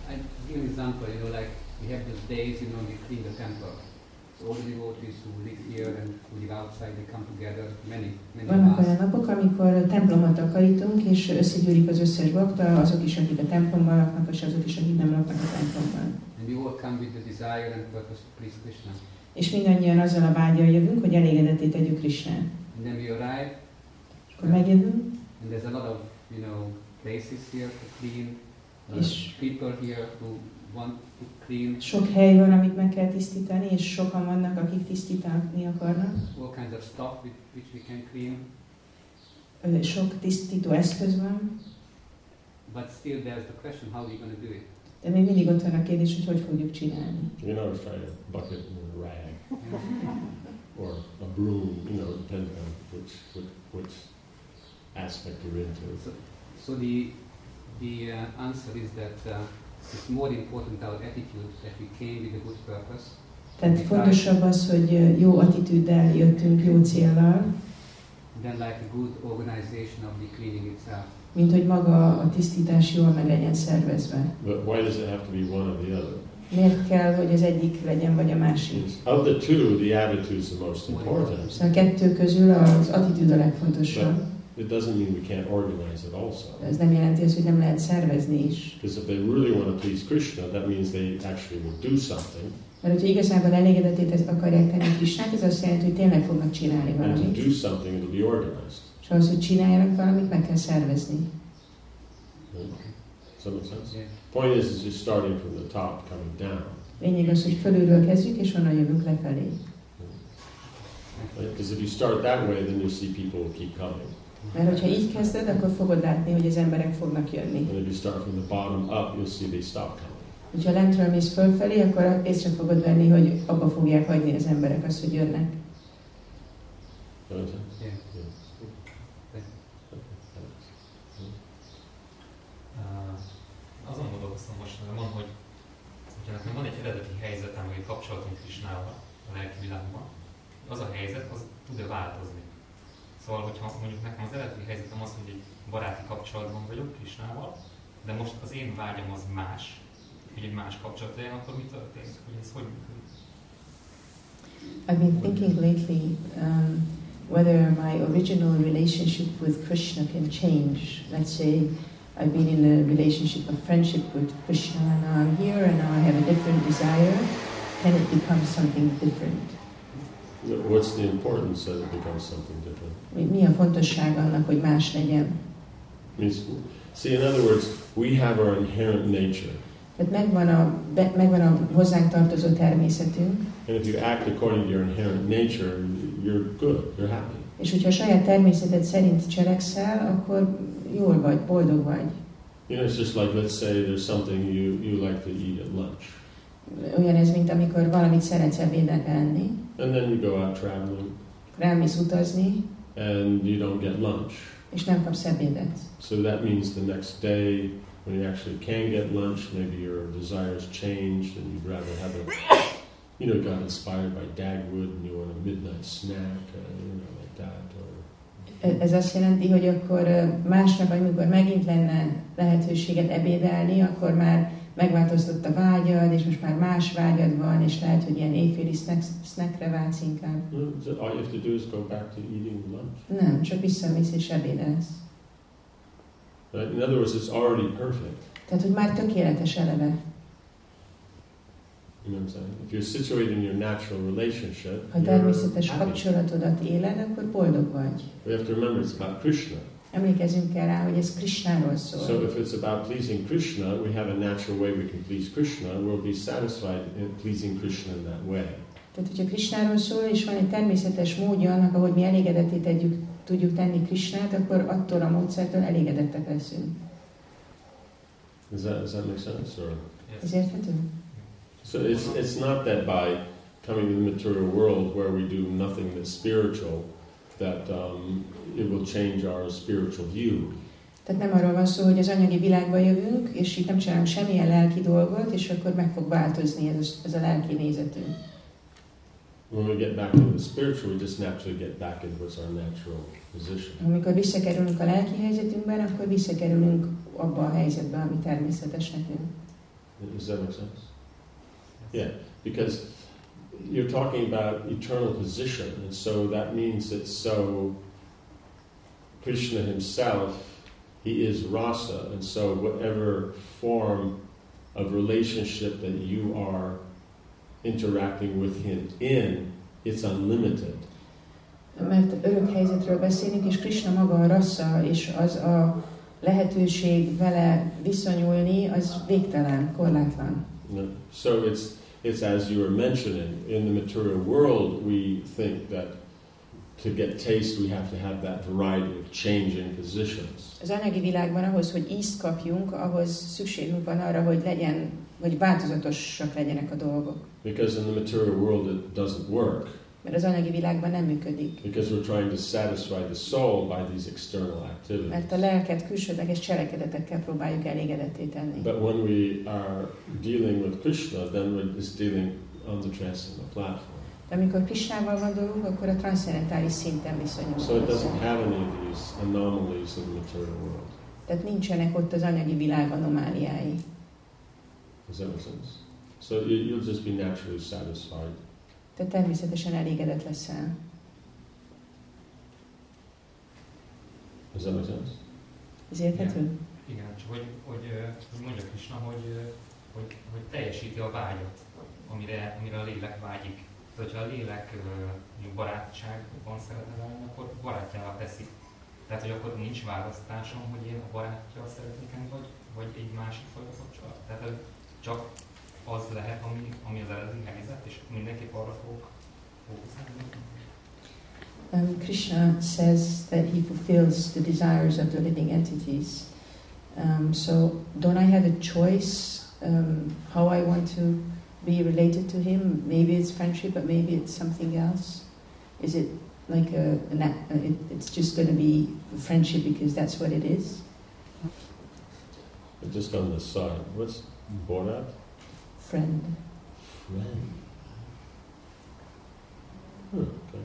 I give an example, you know, like we have those days, you know, we clean the temple. So all the devotees who live here and who live outside, they come together, many, many Vannak olyan napok, amikor templomot takarítunk, és összegyűlik az összes bakta, azok is, akik a templomban laknak, és azok is, akik nem laknak a templomban. And we all come with the desire and purpose to please Krishna. És mindannyian azzal a vágyal jövünk, hogy elégedetté tegyük Krisnát. And then we arrive, És akkor megjövünk, and there's a lot of, you know, places here to clean. A lot of people here who want to clean. sok hely van, amit meg kell tisztítani, és sokan vannak, akik tisztítani akarnak. All kinds of stuff which, we can clean. Sok tisztító eszköz van, But still there's the question, how are we going to do it? de még mindig ott van a kérdés, hogy hogy fogjuk csinálni. you always try a bucket and a rag, or a broom, you know, depending on which, which, which aspect you're into. So, so the, the uh, answer is that uh, it's more important our attitude that we came with a good purpose Tehát fontosabb az, hogy jó attitűddel jöttünk, jó céllal, than like a good organization of the cleaning itself. mint hogy maga a tisztítás jól meg legyen szervezve. But why does it have to be one or the other? Miért kell, hogy az egyik legyen, vagy a másik? Of the two, the attitude is the most important. Szóval a kettő közül az attitűd a legfontosabb. It doesn't mean we can't organize it also. Ez nem jelenti azt, hogy nem lehet szervezni is. Because if they really want to please Krishna, that means they actually will do something. Mert hogyha igazából elégedetét akarják tenni Krisnát, ez azt jelenti, hogy tényleg fognak csinálni And to valamit. do something, it'll be organized. És ahhoz, hogy csináljanak valamit, meg kell szervezni. Does that make sense? Yeah. Point is, is you're starting from the top, coming down. Lényeg az, hogy fölülről kezdjük, és onnan jövünk lefelé. Because if you start that way, then you'll see people will keep coming. Mert hogyha így kezded, akkor fogod látni, hogy az emberek fognak jönni. And if you start from the bottom up, you'll see they stop coming. Hogyha lentről mész fölfelé, akkor észre fogod venni, hogy abba fogják hagyni az emberek azt, hogy jönnek. Uh, azon gondolkoztam most, van, hogy hogyha nekem van egy eredeti helyzetem, vagy egy kapcsolatom Krisnával a lelki világban, az a helyzet, az tud-e változni? Szóval, hogyha mondjuk nekem az eredeti helyzetem az, hogy egy baráti kapcsolatban vagyok Krisnával, de most az én vágyam az más, hogy egy más kapcsolat legyen, akkor mi történik? Hogy ez hogy működik? I've been thinking lately um, whether my original relationship with Krishna can change. Let's say I've been in a relationship of friendship with Krishna, and now I'm here, and now I have a different desire. Can it become something different? What's the importance that it becomes something different? Mi a fontosság annak, hogy más legyen? See, in other words, we have our inherent nature. Tehát megvan a, be, megvan a hozzánk tartozó természetünk, And if you act according to your inherent nature, you're good, you're happy. és hogyha a saját természeted szerint cselekszel, akkor jól vagy, boldog vagy. You know, it's just like let's say there's something you, you like to eat at lunch. Olyan ez, mint amikor valamit szeretsz ebédre enni, And then you go out traveling rámész utazni, and you don't get lunch. és nem kapsz ebédet. So that means the next day, when you actually can get lunch, maybe your desires changed and you'd rather have a, you know, got inspired by Dagwood and you want a midnight snack, uh, you know, like that. Or, E- Ez azt jelenti, hogy akkor másnap, amikor megint lenne lehetőséget ebédelni, akkor már megváltozott a vágyad, és most már más vágyad van, és lehet, hogy ilyen éjféli snack, snackre vágysz inkább. No, so all you have to do is go back to eating lunch. Nem, csak visszamész és ebédelsz. Right? In other words, it's already perfect. Tehát, hogy már tökéletes eleve. You know what I'm saying? If you're situated in your natural relationship, Ha természetes kapcsolatodat éled, akkor boldog vagy. We have to remember it's about Krishna. Emlékezzünk el rá, hogy ez Krishnáról So szól. if it's about pleasing Krishna, we have a natural way we can please Krishna. We'll be satisfied in pleasing Krishna in that way. Tehát, hogyha Krishnáról szól, és van egy természetes módja annak, ahogy mi elégedetté tegyük, tudjuk tenni Krishnát, akkor attól a módszertől elégedettek leszünk. Does that, does that make sense? Or Ez érthető? so it's it's not that by coming to the material world where we do nothing that's spiritual that um, it will change our spiritual view. Tehát nem arról van szó, hogy az anyagi világba jövünk, és itt nem csinálunk semmilyen lelki dolgot, és akkor meg fog változni ez, ez a lelki nézetünk. When we get back into the spiritual, we just naturally get back into what's our natural position. Amikor visszakerülünk a lelki helyzetünkben, akkor visszakerülünk abba a helyzetbe, ami természetes nekünk. Does that make sense? Yeah, because you're talking about eternal position, and so that means that so Krishna himself, he is rasa, and so whatever form of relationship that you are interacting with him in, it's unlimited. Mert örök helyzetről beszélünk, és Krishna maga a rassza, és az a lehetőség vele viszonyulni, az végtelen, korlátlan. So it's it's as you were mentioning in the material world, we think that to get taste, we have to have that variety of changing positions. Az anyagi világban ahhoz, hogy ízt kapjunk, ahhoz szükségünk van arra, hogy legyen, hogy változatosak legyenek a dolgok. Because in the material world, it doesn't work. Mert az anyagi világban nem működik. Because we're trying to satisfy the soul by these external activities. Mert a lelket külsődleges cselekedetekkel próbáljuk elégedetté tenni. But when we are dealing with Krishna, then we're just dealing on the transcendental platform. De amikor Krisnával gondolunk, akkor a transzcendentális szinten viszonyulunk. So it doesn't have any of these anomalies in the material world. Tehát nincsenek ott az anyagi világ anomáliái. Does that make sense? So you, you'll just be naturally satisfied. Tehát természetesen elégedett leszel. Does that make sense? Ez érthető? Igen, csak hogy, hogy, hogy mondja Krishna, hogy, hogy, hogy teljesíti a vágyat, amire, amire a lélek vágyik. Tehát, hogyha a lélek barátságban szeretne lenni, akkor barátjával teszi. Tehát, hogy akkor nincs választásom, hogy én a barátjával szeretnék lenni, vagy, vagy egy másik fajta kapcsolat. Tehát csak az lehet, ami, ami az eredeti helyzet, és mindenképp arra fogok fókuszálni. Um, Krishna says that he fulfills the desires of the living entities. Um, so, don't I have a choice um, how I want to be related to him? Maybe it's friendship, but maybe it's something else. Is it like a, an, a- uh, it, it's just going to be friendship because that's what it is? But just on the side, what's Borat? Friend. Friend. Hmm, okay.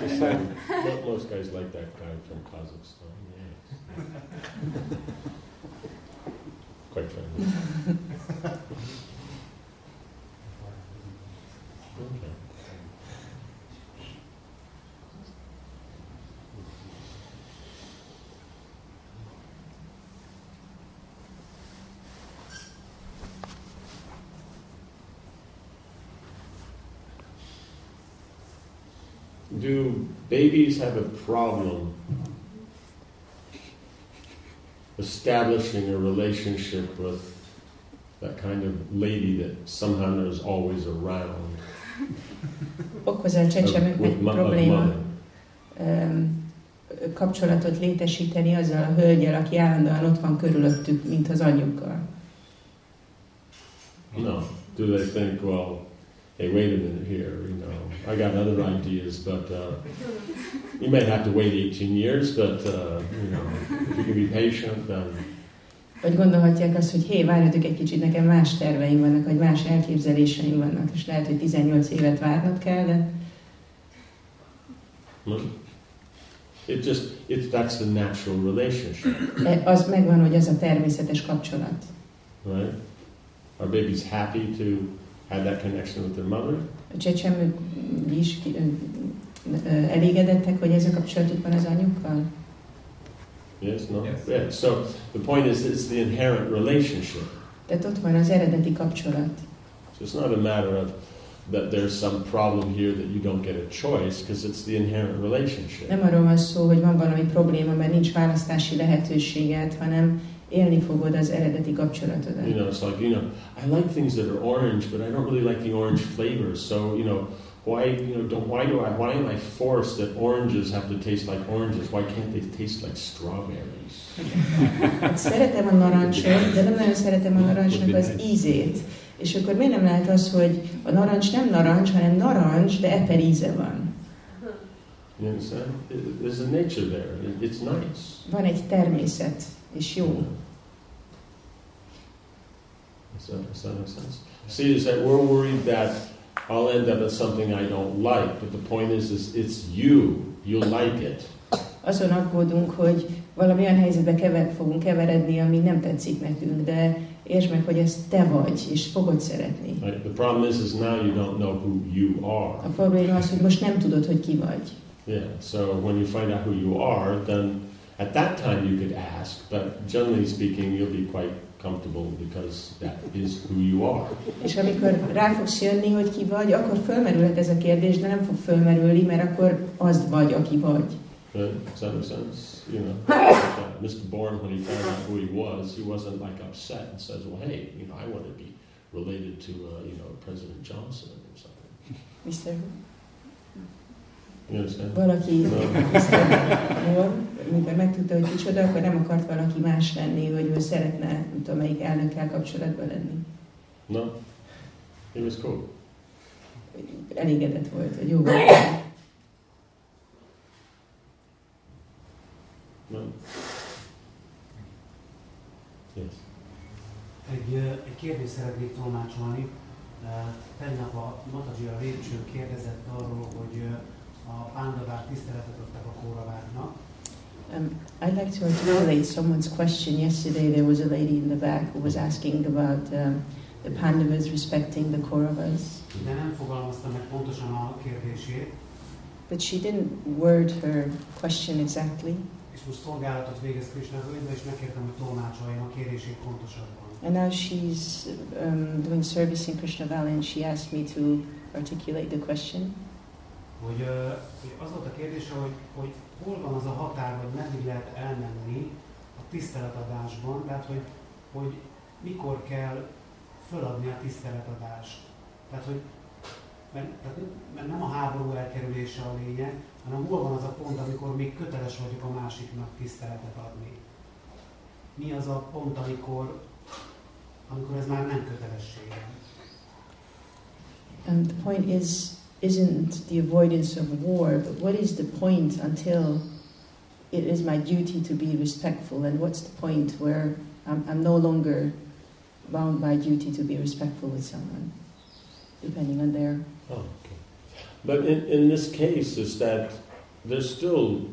Just saying, most guys like that guy from Kazakhstan. Yeah. Quite friendly. Okay. Babies have a problem establishing a relationship with that kind of lady that somehow is always around? Okoz a csecsemőknek probléma. Um, kapcsolatot létesíteni azzal a hölgyel, aki állandóan ott van körülöttük, mint az anyjukkal. No. Do they think, well, hey, wait a minute here, you know, I got other ideas, but uh, you may have to wait 18 years, but, uh, you know, if you can be patient, then Vagy gondolhatják azt, hogy hé, várjatok egy kicsit, nekem más terveim vannak, vagy más elképzeléseim vannak, és lehet, hogy 18 évet várnod kell, de hmm? it just, it, that's the natural relationship, de az megvan, hogy az a természetes kapcsolat. right? Are babies happy to have that connection with their mother? A csecsemők is elégedettek, hogy ez a kapcsolatuk van az anyukkal? Yes, no? Yes. Yeah. So the point is, it's the inherent relationship. Tehát ott van az eredeti kapcsolat. So it's not a matter of that there's some problem here that you don't get a choice, because it's the inherent relationship. Nem arról van szó, hogy van valami probléma, mert ninch választási lehetőséged, hanem élni fogod az eredeti kapcsolatodat. You know, it's like, you know, I like things that are orange, but I don't really like the orange flavor. So, you know, why, you know, don't, why do I, why am I forced that oranges have to taste like oranges? Why can't they taste like strawberries? Hát szeretem a narancsot, de nem nagyon szeretem a narancsnak az ízét. És akkor miért nem lehet az, hogy a narancs nem narancs, hanem narancs, de eper íze van? You understand? There's a nature there. It- It's nice. Van egy természet, és jó. That, does that make sense? See, is that we're worried that I'll end up at something I don't like, but the point is, is it's you. You like it. Azon aggódunk, hogy valami olyan helyzetbe kever, fogunk keveredni, ami nem tetszik nekünk, de értsd meg, hogy ez te vagy, és fogod szeretni. Right? The problem is, is now you don't know who you are. A probléma az, hogy most nem tudod, hogy ki vagy. Yeah. So when you find out who you are, then at that time you could ask, but generally speaking, you'll be quite comfortable because that is who you are. És amikor rá fogsz jönni, hogy ki vagy, akkor fölmerülhet ez a kérdés, de nem fog fölmerülni, mert akkor az vagy, aki vagy. Right? Does that make sense? You know, like, uh, Mr. Bourne, when he found out who he was, he wasn't like upset and says, "Well, hey, you know, I want to be related to, uh, you know, President Johnson or something." Mr. Valaki. Moore, amikor megtudta, hogy kicsoda, akkor nem akart valaki más lenni, hogy ő szeretne, nem tudom, melyik elnökkel kapcsolatban lenni. No, he was cool. Elégedett volt, hogy jó volt. No. Yes. Egy, egy kérdést szeretnék tolmácsolni. Tegnap a Matadzsia lépcsőn kérdezett arról, hogy a pándavák tiszteletet adtak a kóraváknak, Um, I'd like to articulate someone's question. Yesterday there was a lady in the back who was asking about um, the Pandavas respecting the Kauravas, de nem fogalmazta meg pontosan a kérdését, but she didn't word her question exactly. és most szolgálatot végez Krishna völgybe, és megkértem, hogy tolmácsoljam a kérését pontosabban. And now she's um, doing service in Krishna Valley, and she asked me to articulate the question. Hogy, hogy az volt a kérdése, hogy, hogy hol van az a határ, vagy meddig lehet elmenni a tiszteletadásban, tehát hogy, hogy mikor kell föladni a tiszteletadást. Tehát, hogy mert, mert nem a háború elkerülése a lényeg, hanem hol van az a pont, amikor még köteles vagyok a másiknak tiszteletet adni. Mi az a pont, amikor, amikor ez már nem kötelességem? And the point is, isn't the avoidance of war, but what is the point until it is my duty to be respectful? And what's the point where I'm, I'm no longer bound by duty to be respectful with someone, depending on their. Oh, okay. But in, in this case, is that they're still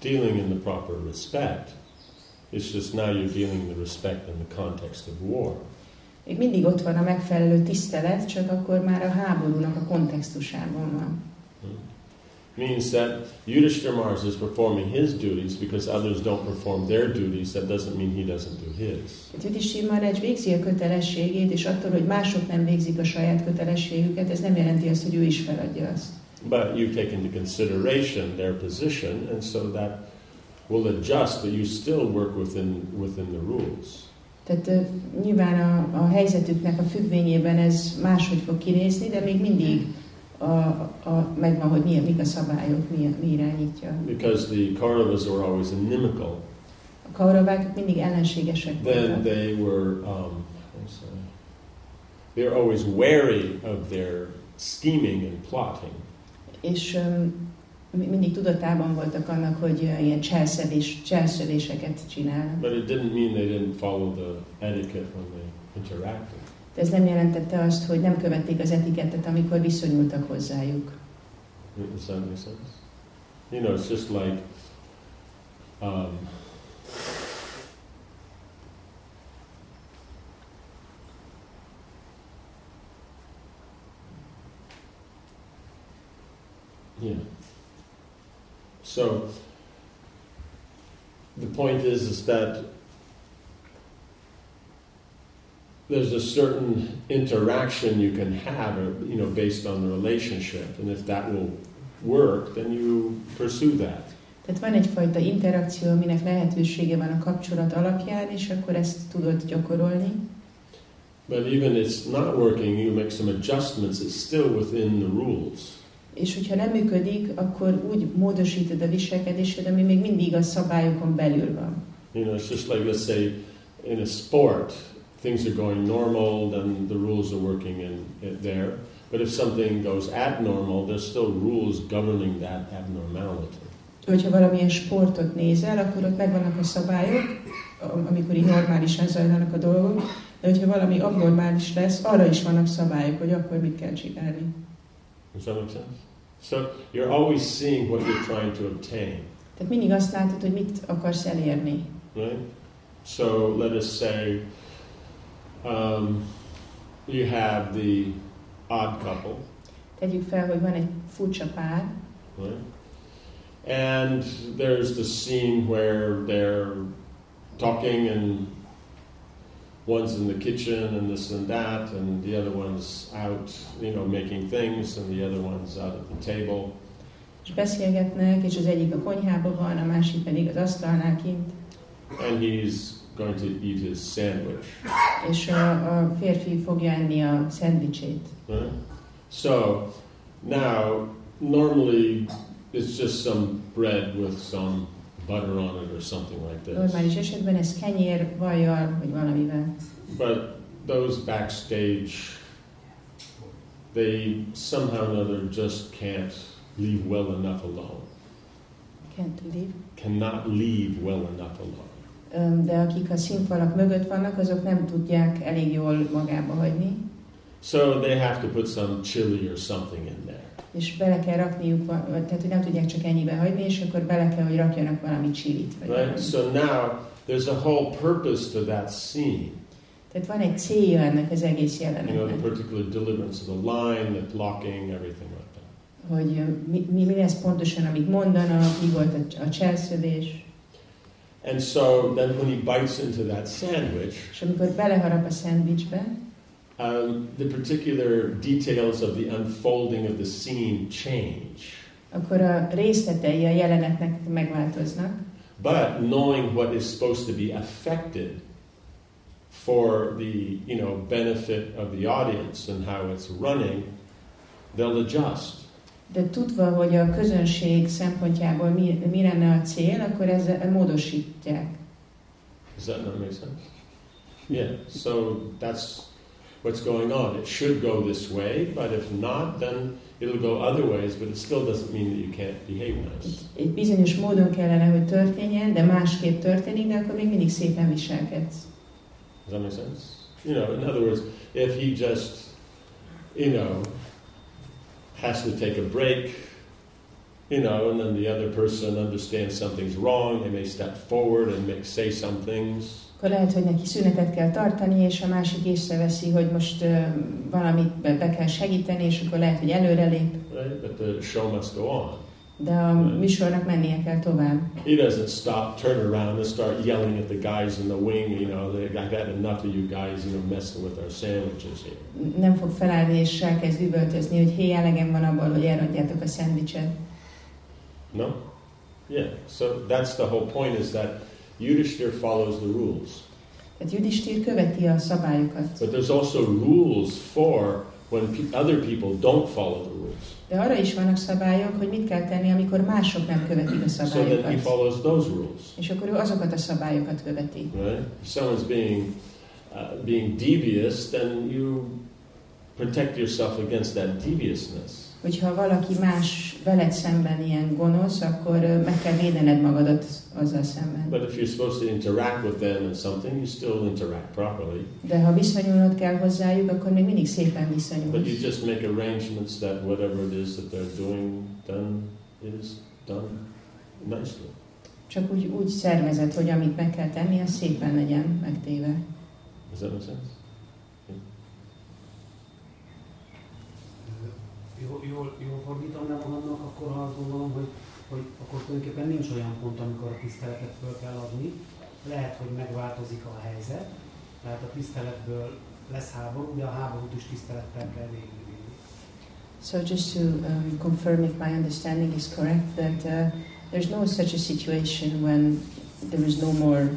dealing in the proper respect. It's just now you're dealing the respect in the context of war. Még mindig ott van a megfelelő tisztelet, csak akkor már a háborúnak a kontextusában van. Hmm. Means that Yudhishthira Mars is performing his duties because others don't perform their duties. That doesn't mean he doesn't do his. Yudhishthir Maharaj végzi a kötelességét, és attól, hogy mások nem végzik a saját kötelességüket, ez nem jelenti azt, hogy ő is feladja azt. But you take into consideration their position, and so that will adjust, but you still work within within the rules. Tehát nyilván a, a helyzetüknek a függvényében ez máshogy fog kinézni, de még mindig a, a, megvan, hogy mi, mik a szabályok, mi, mi irányítja. Because the Kauravas were always inimical, A kauravák mindig ellenségesek then voltak. they were, um, they were always wary of their scheming and plotting. És um, mindig tudatában voltak annak, hogy ilyen cselszedés, cselszedéseket csinálnak. But it didn't mean they didn't follow the etiquette when they interacted. De ez nem jelentette azt, hogy nem követték az etikettet, amikor viszonyultak hozzájuk. Does that make sense? You know, it's just like, um, yeah. So the point is, is that there's a certain interaction you can have, uh, you know, based on the relationship, and if that will work, then you pursue that. Tehát van egyfajta interakció, aminek lehetősége van a kapcsolat alapján, és akkor ezt tudod gyakorolni. But even if it's not working, you make some adjustments. It's still within the rules. És hogyha nem működik, akkor úgy módosítod a viselkedésed, ami még mindig a szabályokon belül van. You know, it's just like let's say in a sport, things are going normal, then the rules are working in there. But if something goes abnormal, there's still rules governing that abnormality. Hogyha valamilyen sportot nézel, akkor ott megvannak a szabályok, am- amikor így normálisan zajlanak a dolgok, de hogyha valami abnormális lesz, arra is vannak szabályok, hogy akkor mit kell csinálni. Does that make sense? So you're always seeing what you're trying to obtain, Tehát mindig azt látod, hogy mit akarsz elérni. right? So let us say um, you have the odd couple, Tegyük fel, hogy van egy furcsa pár, right? And there's the scene where they're talking and one's in the kitchen and this and that and the other one's out, you know, making things and the other one's out at the table. és beszélgetnek, és az egyik a konyhában van, a másik pedig az asztalnál kint, And he's going to eat his sandwich. és a, a férfi fogja enni a szendvicsét. Right? So now, normally it's just some bread with some butter on it or something like this. Normális esetben ez kenyér, vajjal, vagy valamivel. But those backstage, they somehow or another just can't leave well enough alone. Can't leave. Cannot leave well enough alone. De akik a színfalak mögött vannak, azok nem tudják elég jól magába hagyni, So they have to put some chili or something in there. És bele kell rakniuk, tehát hogy nem tudják csak ennyibe hagyni, és akkor bele kell, hogy rakjanak valami csilit. Vagy Right? valami. So now there's a whole purpose to that scene. Tehát van egy célja ennek az egész You know, the jelenetnek, particular deliverance of the line, the blocking, everything like that. hogy mi, mi, mi lesz pontosan, amit mondanak, mi volt a, a cselszövés, And so then when he bites into that sandwich, és amikor beleharap a szendvicsbe, um, the particular details of the unfolding of the scene change. akkor a részletei a jelenetnek megváltoznak, But knowing what is supposed to be affected for the you know benefit of the audience and how it's running, they'll adjust. de tudva, hogy a közönség szempontjából mi, mi lenne a cél, akkor ezzel módosítják. Does that not make sense? Yeah. So that's what's going on. It should go this way, but if not, then it'll go other ways. But it still doesn't mean that you can't behave nice. Egy, bizonyos módon kellene, hogy történjen, de másképp történik, de akkor még mindig szépen viselkedsz. Does that make sense? You know, in other words, if he just, you know, has to take a break, you know, and then the other person understands something's wrong, they may step forward and make, say some things. Akkor lehet, hogy neki szünetet kell tartani, és a másik észreveszi, hogy most uh, valamit be, be kell segíteni, és akkor lehet, hogy előrelép, Right? But the show must go on. de a műsornak mennie kell tovább. He doesn't stop, turn around, and start yelling at the guys in the wing. You know, I've had enough of you guys, you know, messing with our sandwiches here. Nem fog felállni, és elkezd üvöltözni, hogy hé, elegem van abból, hogy elrontjátok a szendvicset. No? Yeah. So that's the whole point is that Yudhishthir follows the rules. Tehát követi a szabályokat. But there's also rules for when pe- other people don't follow the rules. De arra is vannak szabályok, hogy mit kell tenni, amikor mások nem követik a So then he szabályokat. follows those rules, És akkor ő azokat a szabályokat követi. right? If someone's being uh, being devious, then you protect yourself against that deviousness. Hogyha valaki más veled szemben ilyen gonosz, akkor meg kell védened magadat azzal szemben. But if you're supposed to interact with them in something, you still interact properly. De ha viszonyulnod kell hozzájuk, akkor még mindig szépen But you viszonyulsz. just make arrangements that whatever it is that they're doing, it is done nicely. Csak úgy, úgy szervezed, hogy amit meg kell tenni, az szépen legyen megtéve. Does that make sense? Jól, jól, jól fordítom le magamnak, akkor azt gondolom, hogy, hogy akkor tulajdonképpen nincs olyan pont, amikor a tiszteletet föl kell adni. Lehet, hogy megváltozik a helyzet, tehát a tiszteletből lesz háború, de a háborút is tisztelettel kell végigvinni. So just to um, confirm if my understanding is correct, that uh, there's no such a situation when there is no more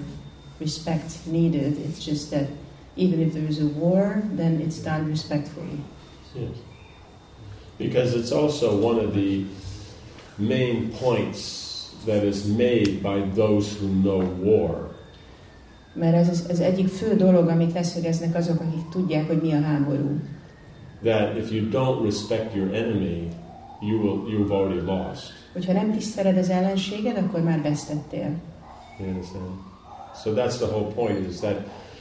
respect needed. It's just that even if there is a war, then it's done respectfully. Yes. Because it's also one of the main points that is made by those who know war. Mert ez az, az egyik fő dolog, amit leszögeznek azok, akik tudják, hogy mi a háború. That if you don't respect your enemy, you will you've already lost. Hogyha nem tiszteled az ellenséged, akkor már vesztettél. You understand? So that's the whole point is that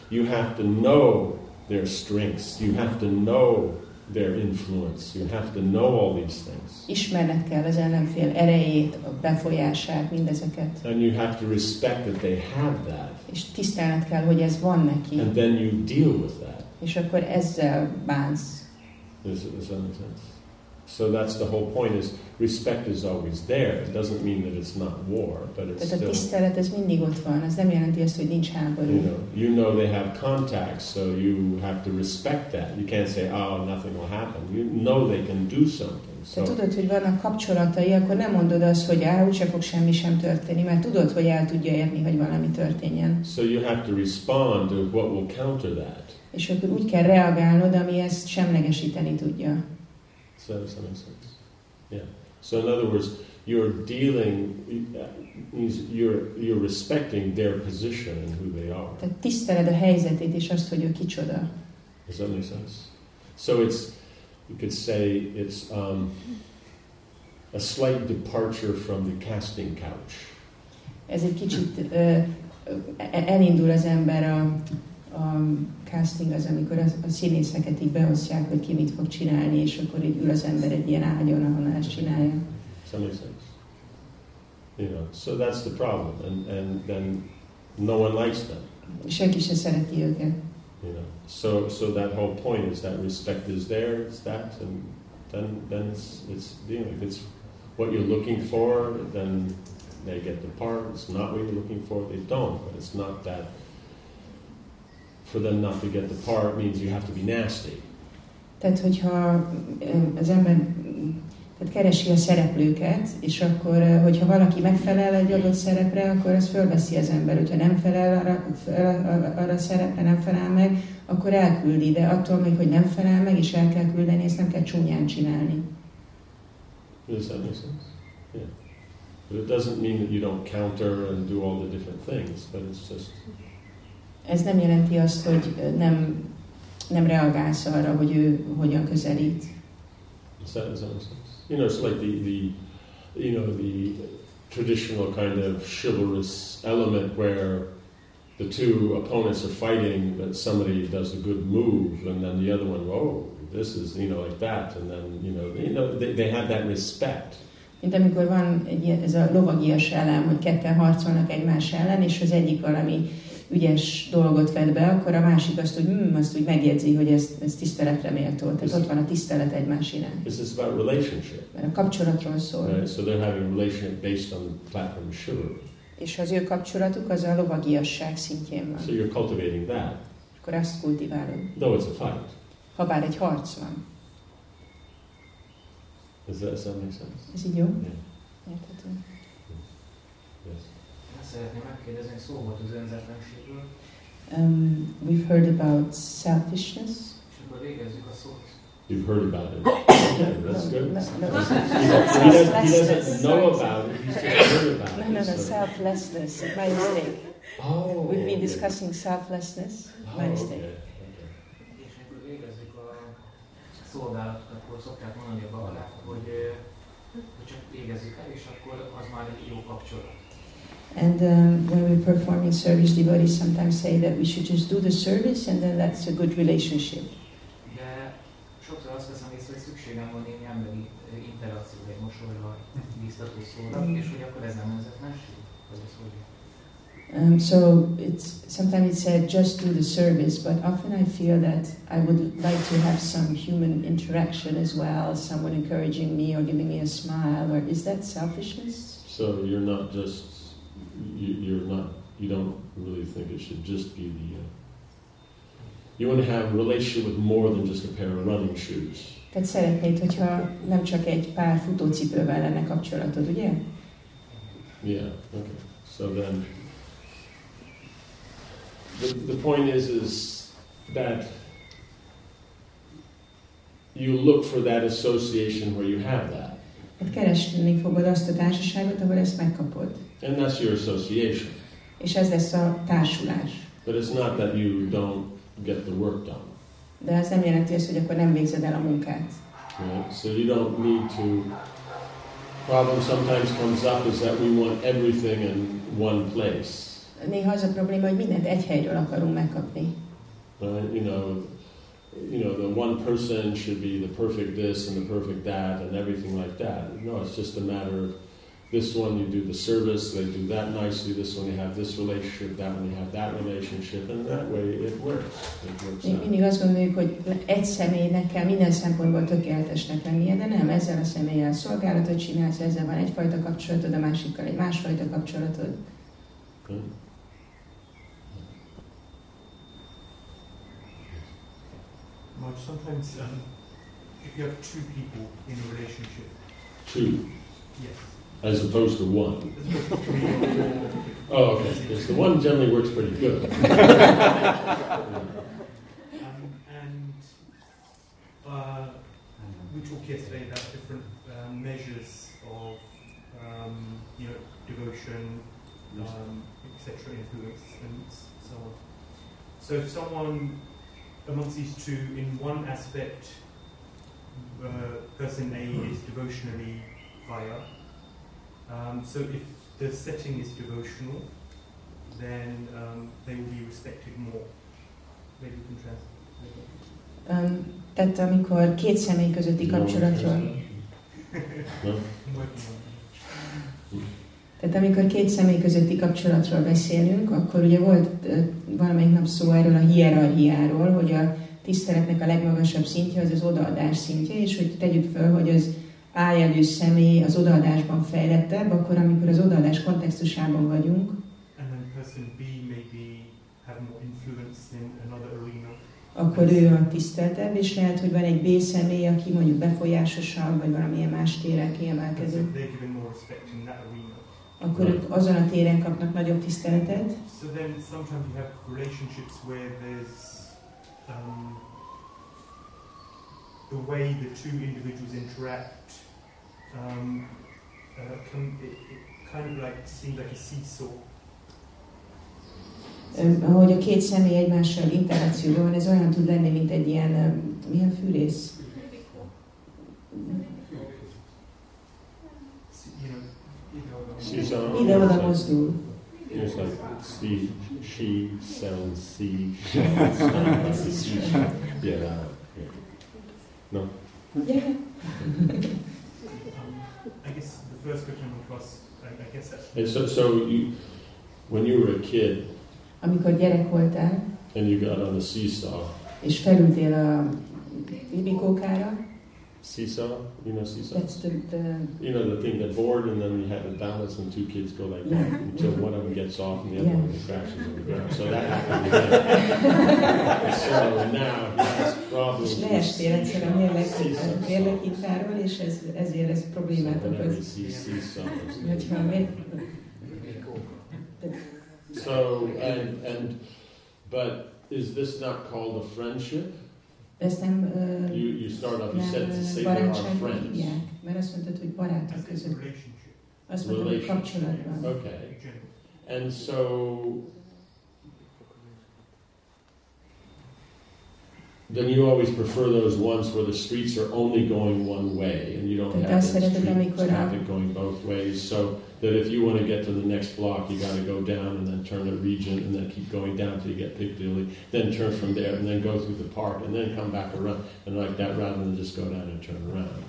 you have to know their strengths. You have to know their influence. You have to know all these things. Ismerned kell az ellenfél erejét, a befolyását, mindezeket. And you have to respect that they have that. És tisztelned kell, hogy ez van neki. And then you deal with that. És akkor ezzel bánsz. Does, does that make sense? So that's the whole point is respect is always there. It doesn't mean that it's not war, but it's Tehát a tisztelet ez mindig ott van, az nem jelenti azt, hogy nincs háború. you know, you know they have contacts, so you have to respect that. You can't say, oh, nothing will happen. You know they can do something. Te So tudod, hogy vannak kapcsolatai, akkor nem mondod azt, hogy á, úgyse fog semmi sem történni, mert tudod, hogy el tudja érni, hogy valami történjen. So you have to respond to what will counter that. És akkor úgy kell reagálnod, ami ezt semlegesíteni tudja. So does that make sense? Yeah. So in other words, you're dealing, you're you're respecting their position and who they are. Tehát tiszteled a helyzetét és azt, hogy ő kicsoda. Does that make sense? So it's you could say it's um, a slight departure from the casting couch. Ez egy kicsit ö, elindul az ember a Um, casting az, amikor a, a színészeket így beosztják, hogy ki mit fog csinálni, és akkor így ül az ember egy ilyen ágyon, ahol ezt csinálja. That make sense? You know, so that's the problem, and and then no one likes them. Senki se szereti őket. You know, so so that whole point is that respect is there. It's that, and then then it's it's you know, If it's what you're looking for, then they get the part. It's not what you're looking for, they don't. But it's not that. For them not to get the part means you have to be nasty. Tehát, hogyha az ember tehát keresi a szereplőket, és akkor, hogyha valaki megfelel egy adott szerepre, akkor ezt fölveszi az ember. Hogyha nem felel arra, fel, arra a szerepre, nem felel meg, akkor elküldi. De attól még, hogy nem felel meg, és el kell küldeni, ezt nem kell csúnyán csinálni. Does that make sense? Yeah. But it doesn't mean that you don't counter and do all the different things. But it's just Ez nem jelenti azt, hogy nem, nem reagálsz arra, hogy ő hogyan közelít. You know, it's like the, the you know, the traditional kind of chivalrous element where the two opponents are fighting, but somebody does a good move, and then the other one, whoa, this is, you know, like that, and then, you know, you know they, they have that respect. Mint amikor van egy ez a lovagias elem, hogy ketten harcolnak egymás ellen, és az egyik valami ügyes dolgot vett be, akkor a másik azt, hogy hm, azt úgy megjegyzi, hogy ez, ez tiszteletre méltó. Tehát ott van a tisztelet egymás iránt. This is about relationship. Mert a kapcsolatról szól. Right? So they're having a relationship based on of chivalry. És az ő kapcsolatuk az a lovagiasság szintjén van. So you're cultivating that, akkor azt kultiválod. though it's a fight. Habár egy harc van. Does that, does that make sense? Ez így jó? Yeah. Érthető. Yes. Azt szeretném megkérdezni, szó volt az önzetlenségről, Um, we've heard about selfishness. és akkor végezzük a szót You've heard about it. Okay, that's good. No, no, He doesn't, he doesn't- he doesn't know about it, he's just heard about no, it. no, no, so- selflessness, my mistake. Oh. We've been okay. discussing selflessness, Oh, my mistake. okay. És amikor végezzük a szolgálatot, akkor szokták mondani a babák, hogy, hogy csak végezzük el, és akkor az már egy jó kapcsolat. And um, when we're performing service, devotees sometimes say that we should just do the service and then that's a good relationship. De sokszor azt veszem észre, hogy szükségem van némi emberi ö, interakcióra, egy mosolyra, biztató szóra, és hogy akkor ez nem önzetlenség? Vagy ez hogy? Um, so it's sometimes it's said just do the service, but often I feel that I would like to have some human interaction as well, someone encouraging me or giving me a smile, or is that selfishness? So you're not just, you, you're not, you don't really think it should just be the, uh, you want to have a relationship with more than just a pair of running shoes. Tehát szeretnéd, hogyha nem csak egy pár futócipővel lenne kapcsolatod, ugye? Yeah, okay. So then, the, the point is, is that you look for that association where you have that. Hát keresni fogod azt a társaságot, ahol ezt megkapod. And that's your association. És ez lesz a társulás. But it's not that you don't get the work done. De ez nem jelenti azt, hogy akkor nem végzed el a munkát. Right? So you don't need to. Problem sometimes comes up is that we want everything in one place. Néha az a probléma, hogy mindent egy helyről akarunk megkapni. Right? You know, you know, the one person should be the perfect this and the perfect that and everything like that. No, it's just a matter of this one you do the service, they do that nicely. This one you have this relationship, that one you have that relationship, and that way it works. It works mindig azt gondoljuk, hogy egy személynek kell minden szempontból tökéletesnek lennie, de nem, ezzel a személlyel szolgálatot csinálsz, ezzel van egyfajta kapcsolatod, a másikkal egy másfajta kapcsolatod. Right? Mark, sometimes um, if you have two people in a relationship, Two, yes, as opposed to one. as opposed to three or four, Oh, okay. Because the one generally works pretty good. um, and uh, we talked yesterday about different um, measures of, um, you know, devotion, um, etc., influence, and so on. So if someone amongst these two, in one aspect, uh, person A is devotionally higher. Um, so if the setting is devotional, then um, they will be respected more. Maybe you can translate. Um, tehát amikor két személy közötti kapcsolatról, No? Tehát amikor két személy közötti kapcsolatról beszélünk, akkor ugye volt valamelyik nap szó erről a hierarchiáról, hogy a tiszteletnek a legmagasabb szintje az az odaadás szintje, és hogy tegyük föl, hogy az A jelű személy az odaadásban fejlettebb, akkor amikor az odaadás kontextusában vagyunk, B akkor ő a tiszteltebb, és lehet, hogy van egy B személy, aki mondjuk befolyásosabb, vagy valamilyen más téren And Akkor ők azon a téren kapnak nagyobb tiszteletet, So then sometimes you have relationships where there's um, the way the two individuals interact um, uh, can, it, it kind of like seems like a seesaw. Ahogy a két személy egymással interakcióban van, ez olyan tud lenni, mint egy ilyen, öm, milyen fűrész? S- You know, you know, Seesaw. Ide-oda mozdul. It's like she, she sells sea shells. like the seashell. Yeah, that one. Yeah. No? Yeah. um, I guess the first question I want to ask, I, I guess that's And so, so you, when you were a kid Amikor gyerek voltál, and you got on a seesaw, és felültél a libikókára, seesaw, you know seesaw? that's the, the, You know the thing, the board, and then you have it balance, and two kids go like that until one of them gets off and the other Yeah. one crashes on the ground. So that happened him. so now he has problems. és with leestél egyszer a mérleg, seesaw. a mérlegintáról, és ez, ezért ez So problémát whenever he okoz. sees seesaws. Hogyha a mér... So and and but is this not called a friendship? De ezt nem, ö, You, you start off, you said to nem say they are barátságban friends. hívják, mert azt mondtad, hogy barátok As it's a között. relationship. Azt mondtad, hogy Relationship. kapcsolatban. Okay. in general. And so then you always prefer those ones where the streets are only going one way and you don't have azt that szereted, street traffic going both ways. So that if you want to get to the next block, you got to go down and then turn at Regent and then keep going down till you get Piccadilly, then turn from there and then go through the park and then come back around and like that rather than just go down and turn around.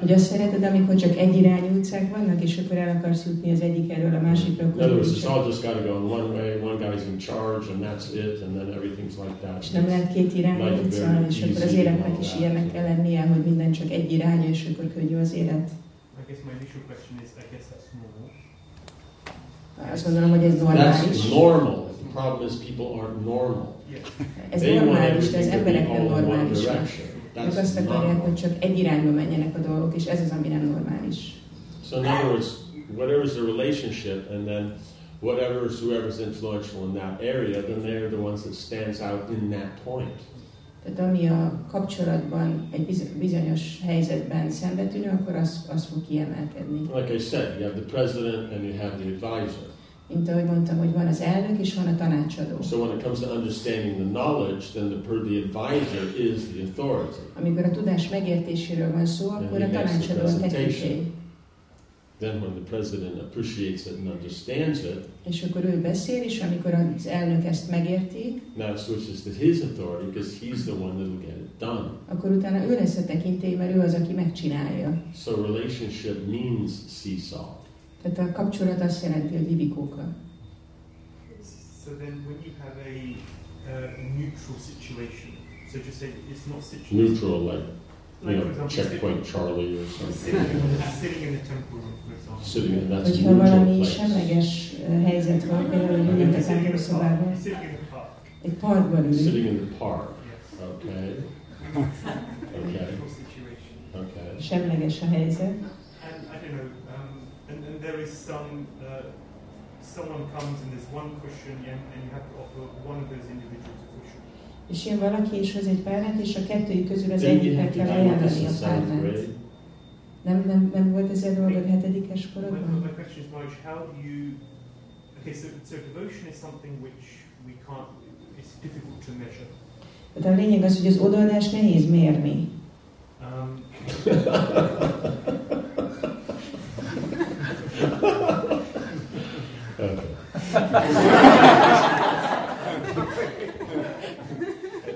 Hogy azt szereted, amikor csak egyirányú utcák vannak, és akkor el akarsz jutni az egyik erről a másikra, In akkor other words, it's all just got to go one way. One guy's in charge, and that's it, and then everything's like that. és nem lehet két irányú Like utca, és akkor az életnek is ilyennek kell lennie, hogy minden csak egy irányú, és akkor könnyű az élet. I guess my initial question is, I guess that's normal. Azt gondolom, hogy ez normális. That's normal. The problem is people aren't normal. Yeah. Ez They want normális, de az emberek nem normálisak. Ők azt akarják, hogy csak egy irányba menjenek a dolgok, és ez az, ami nem normális. So in other words, whatever's the relationship, and then whatever's whoever's influential in that area, then they're the ones that stands out in that point. Tehát ami a kapcsolatban egy biz- bizonyos helyzetben szembetűnő, akkor az, az fog kiemelkedni. Like I said, you have the president and you have the advisor. Mint ahogy mondtam, hogy van az elnök és van a tanácsadó. So when it comes to understanding the knowledge, then the, the advisor is the authority. Amikor a tudás megértéséről van szó, akkor a tanácsadó a tekintély. Then when the president appreciates it and understands it, És akkor ő beszél, és amikor az elnök ezt megérti, now it switches to his authority because he's the one that'll get it done. akkor utána ő lesz a tekintély, mert ő az, aki megcsinálja. So relationship means seesaw. Tehát a kapcsolat azt jelenti, hogy libikóka. So then when you have a uh, neutral situation, so just say it's not situation. Neutral, like, you Like, know, for example, checkpoint Charlie or something. sitting in the temple room, for example. Sitting in that's a Hogyha valami place. semleges ö, helyzet van, például ülünk a sitting in the templomszobában, park. Sitting in the park. egy parkban ülünk, Sitting in the park. Yes. Okay. Okay. Okay. semleges a helyzet, And I don't know, and, and there is some, uh, someone comes and there's one cushion and, and you have to offer one of those individuals a cushion. és jön valaki és hoz egy párnát, és a kettőjük közül az egyiknek have to kell ajánlani a párnát. Nem, nem, nem volt ez a dolgod hetedikes My, korodban? my question is, Marge, how do you, okay, so, so devotion is something which we can't, it's difficult to measure. Tehát a lényeg az, hogy az odaadást nehéz mérni. Um. and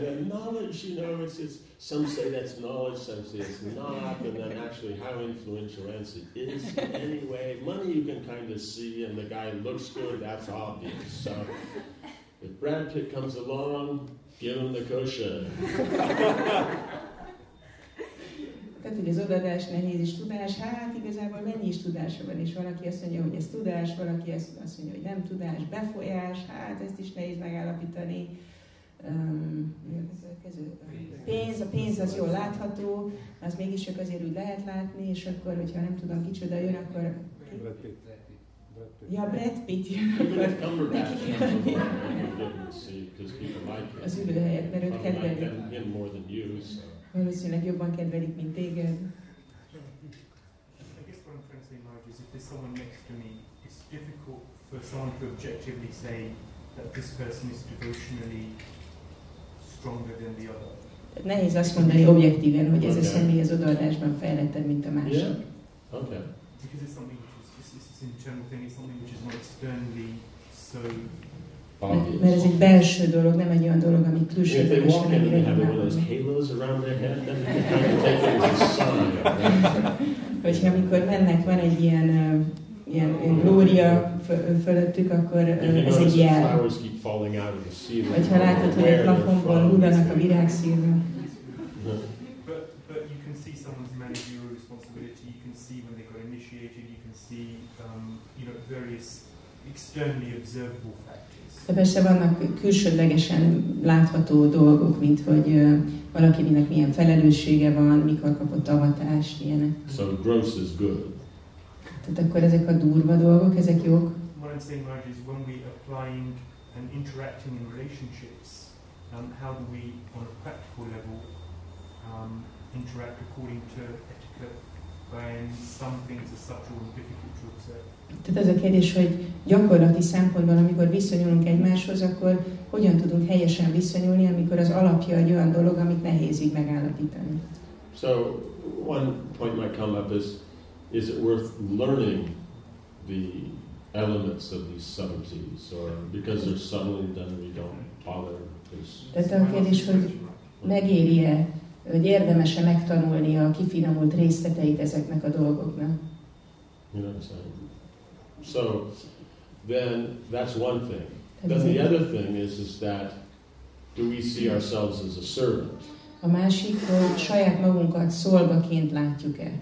then knowledge, you know, it's, it's some say that's knowledge, some say it's not, and then actually how influential is it is anyway. Money you can kind of see, and the guy looks good, that's obvious. So if Brad Pitt comes along, give him the cushion. Tehát, hogy az odaadás nehéz és tudás, hát igazából mennyi is tudása van, és valaki azt mondja, hogy ez tudás, valaki azt mondja, hogy nem tudás, befolyás, hát ezt is nehéz megállapítani. Um, pénz, a pénz az jól látható, az mégis csak azért úgy lehet látni, és akkor, hogyha nem tudom kicsoda jön, akkor... Ja, Brad Pitt jön, az ülőhelyet, mert őt kedvelik. Valószínűleg jobban kedvelik, mint téged. I guess what I'm trying to say, Marge, is if there's someone next to me, it's difficult for someone to objectively say that this person is devotionally stronger than the other. Tehát nehéz azt mondani objektíven, hogy ez a Okay. személy az odaadásban fejlettebb, mint a másik. Yeah. Okay. Because it's something which is, it's, it's an internal thing, it's something which is not externally so Mert, mert ez egy belső dolog, nem egy olyan dolog, ami walk in and amire? Hogyha amikor mennek, van egy ilyen, ilyen, glória fö- fölöttük, akkor ez egy jel. flowers keep falling out of the ceiling, Vagy ha látod, hogy a they're plafonból hullanak a virágszírva. You can see someone's managerial responsibility. You can see when they got initiated. You can see um, you know various externally observable. De persze vannak külsődlegesen látható dolgok, mint hogy valakinek milyen felelőssége van, mikor kapott avatást, ilyenek. So gross is good. Tehát akkor ezek a durva dolgok, ezek jók. What I'm saying, Marge, is when we applying and interacting in relationships, um, how do we, on a practical level, um, interact according to etiquette when some things are subtle and difficult to observe. Tehát az a kérdés, hogy gyakorlati szempontból, amikor viszonyulunk egymáshoz, akkor hogyan tudunk helyesen viszonyulni, amikor az alapja egy olyan dolog, amit nehéz így megállapítani. So one point might come up is, is it worth learning the elements of these subtleties, or because they're subtle, then we don't bother? Tehát a kérdés, hogy megéri-e, vagy érdemes-e megtanulni a kifinomult részleteit ezeknek a dolgoknak. You know? So then that's one thing. Then the other thing is, is that do we see ourselves as a servant? A másik, hogy saját magunkat szolgaként látjuk-e.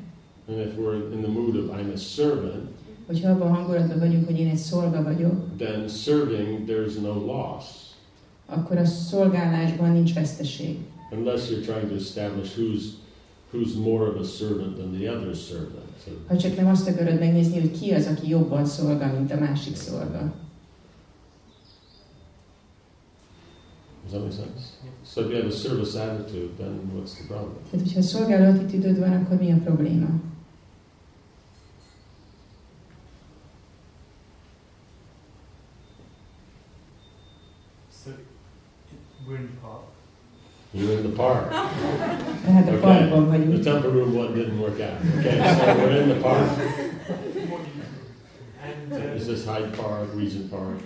And if we're in the mood of I'm a servant, Hogyha abban hangulatban vagyunk, hogy én egy szolga vagyok, then serving there's no loss akkor a szolgálásban nincs veszteség. unless you're trying to establish who's who's more of a servant than the other servant. Ha csak nem azt akarod megnézni, hogy ki az, aki jobban szolga, mint a másik szolga. does that make sense? So if you have a service attitude, then what's the problem? Tehát, hogyha szolgáló attitűdöd van, akkor mi a probléma? You're in the park. Okay. parkban The vagyunk. temple room one didn't work out. Okay, so we're in the park. And uh, Is this Hyde Park, Regent Park?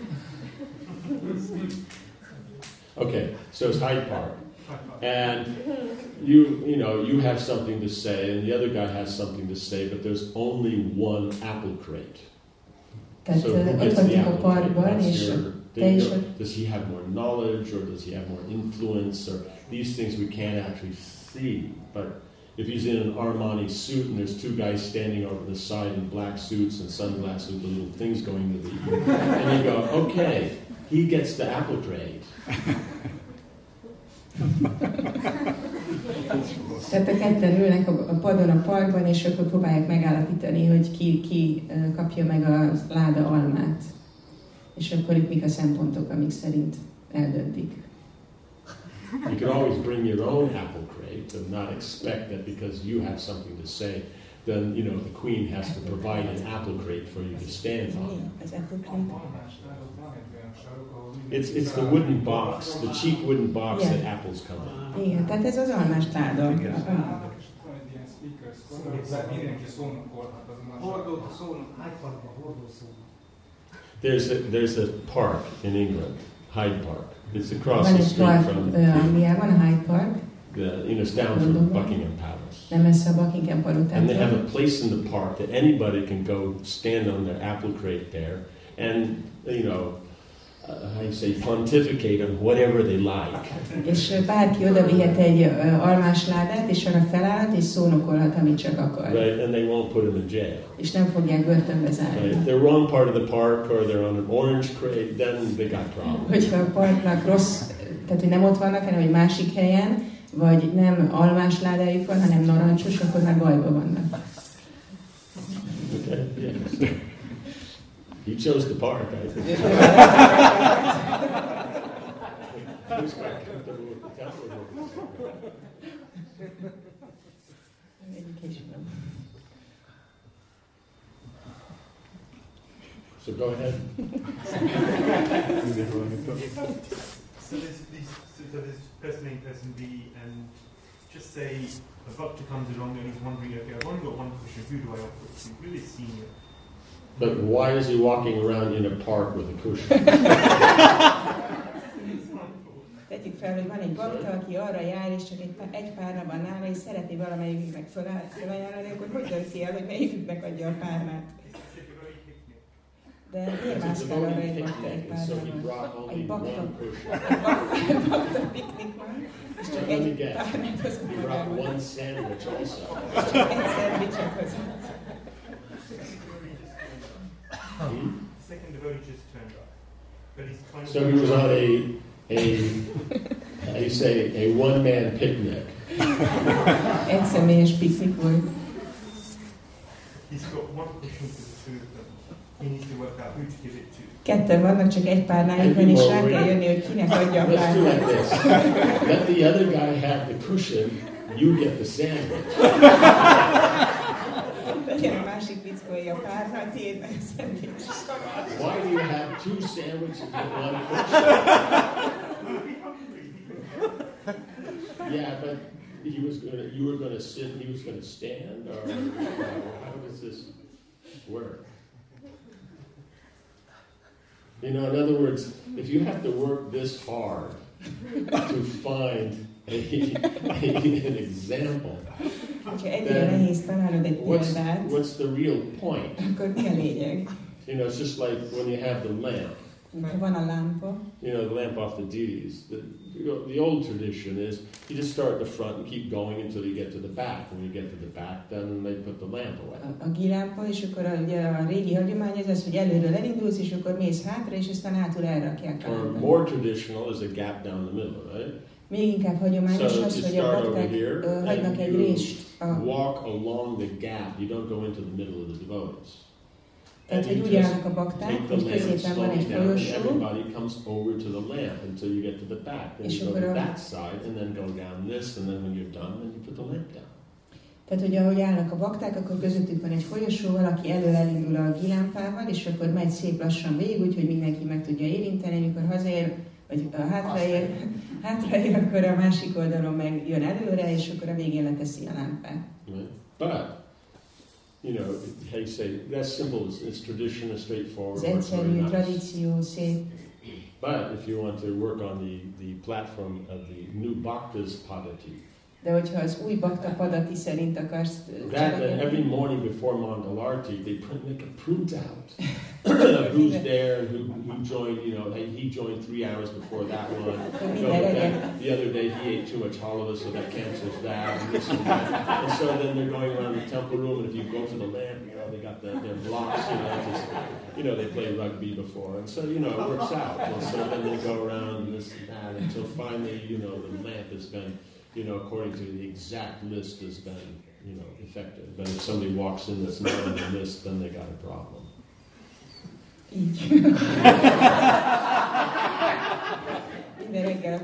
Okay, so it's Hyde Park. And you, you know, you have something to say, and the other guy has something to say, but there's only one apple crate. So who gets the apple crate? That's your te thing. is Or ott Does he have more knowledge, or does he have more influence, or these things we can't actually see. But if he's in an Armani suit and there's two guys standing over the side in black suits and sunglasses with little things going to the and you go, okay, he gets the apple crate. Tehát a ketten ülnek a, padon a parkban, és akkor próbálják megállapítani, hogy ki, ki kapja meg a láda almát. És akkor itt mik a szempontok, amik szerint eldöntik. You can always bring your own apple crate and not expect that because you have something to say, then you know the queen has to provide an apple crate for you to stand on. Az apple crate? It's it's the wooden box, the cheap wooden box Yeah. that apples come in. Igen, tehát ez az almás láda. Hordó szónok, Hyde Parkban hordó szónok. There's a, there's a park in England, Hyde Park. It's across Van the egy street park from ö, Angliában, a Hyde Park, the, you know, it's down from Buckingham Palace. nem messze a Buckingham And they have a place in the park that anybody can go stand on their apple crate there and, you know, uh, how you say, pontificate on whatever they like. És ö, bárki oda vihet egy ö, almás ládát, és arra felállhat, és szónokolhat, amit csak akar. Right? And they won't put them in jail. És nem fogják börtönbe Right? zárni. If they're wrong part of the park or they're on an orange crate, then they got problems. Hogyha a parknak rossz, tehát hogy nem ott vannak, hanem egy másik helyen, vagy nem almás ládájuk van, hanem narancsos, akkor már bajban vannak. Okay? Yes. He chose the park, I think. He was quite comfortable with the temple room. So go ahead. So there's these, so there's person A, person B, and just say a doctor comes along and he's wondering, okay, I've only got one question, who do I offer it to? Who is senior? But why is he walking around in a park with a cushion? Tegyük fel, hogy van egy bakta, aki arra jár, és csak egy, egy párna van nála, és szeretné valamelyiknek föláll- felajánlani, akkor hogy dönti el, hogy melyiküknek adja a párnát? It's such a very picnic. De miért a mászkál arra egy bakta egy only Egy bakta, egy bakta, piknik van, és csak egy párnát az He brought one sandwich also. csak egy szendvicset hozott. Hmm? The second devotee just turned up. But he's kind of So he was on a, a, how say, a one-man picnic. Egy személyes piknik volt. He's got one question for the two of them. He needs to work out who to give it to. Ketten vannak, csak egy párnájuk van, és rá kell jönni, hogy kinek adja a Let's do like this. Let the other guy have the cushion. you get the sandwich. A másik tiéd meg a. Why do you have two sandwiches with one yeah, but he was gonna, you were going to sit and he was going to stand, or uh, how does this work? You know, in other words, if you have to work this hard to find an example, Ha ennyire nehéz találnod egy what's, what's the real point? akkor mi a lényeg? You know, it's just like when you have the lamp. Van a lámpa, you know, the lamp off the duties. The, you know, the old tradition is you just start at the front and keep going until you get to the back. When you get to the back, then they put the lamp away. a, a gilámpa, és akkor a, a régi hagyomány az az, hogy előről elindulsz, és akkor mész hátra, és aztán hátul elrakják a Or more traditional is a gap down the middle, right? Még inkább hagyományos So az, hogy a bakták ö, hagynak egy rést. A, Walk along the gap. You don't go into the middle of the devotees. tehát, hogy úgy állnak a bakták, hogy középen van egy folyosó, everybody comes over to the lamp until you get to the back. Then you go to that side, and then go down this, and then when you're done, then you put the lamp down. Tehát, hogy ahogy állnak a bakták, akkor közöttük van egy folyosó, valaki elől elindul a gilámpával, és akkor megy szép lassan végig, úgyhogy mindenki meg tudja érinteni, amikor hazaér, vagy a hátraér, hátraér, akkor a másik oldalon meg jön előre, és akkor a végén leteszi a lámpát. Right? But, you know, how you say, that's simple, it's, it's tradition, it's straightforward, very egyszerű, nice. tradíció, szép. But if you want to work on the, the platform of the new Bhaktas Padati, De hogyha az új szerint akarsz that every morning before Mangalarti, they print, make a printout of who's there and who, who joined, you know, he joined three hours before that one. akkor No, minden reggel that, the other day he ate too much halava, so that cancels that, and this and that. And so then they're going around the temple room, and if you go to the lamp, you know, they got the, their blocks, you know, just, you know, they played rugby before. And so, you know, it works out. And so then they go around and this and that until finally, you know, the lamp has been, you know, according to the exact list has been, you know, effective. But if somebody walks in that's not on the list, then they got a problem. minden reggel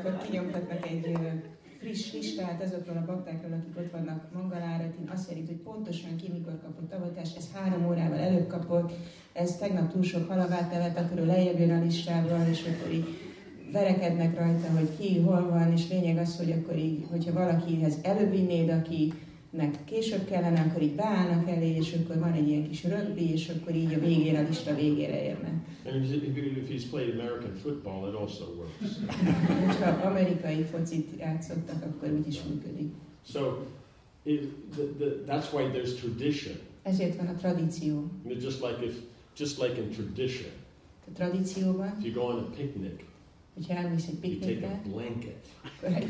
friss listát azokról a baktákról, akik ott vannak Mangaláratin, azt szerint, hogy pontosan ki mikor kapott avatást, ez három órával előbb kapott, ez tegnap túl sok halavát evett, akkor ő lejjebb jön a listáról, és akkor így verekednek rajta, hogy ki, hol van, és lényeg az, hogy akkor így, hogyha valakihez előbb vinnéd, akinek később kellene, akkor így beállnak elé, és akkor van egy ilyen kis rögbi, és akkor így a végére, a lista végére érnek. And if, if, if he's played American football, it also works. Ha amerikai focit játszottak, akkor úgy is működik. So it, the, the, that's why there's tradition. Ezért van a tradíció. Just like if, just like in tradition, A tradícióban, if you go on a picnic, hogyha elmész egy you take piknikre, a blanket, egy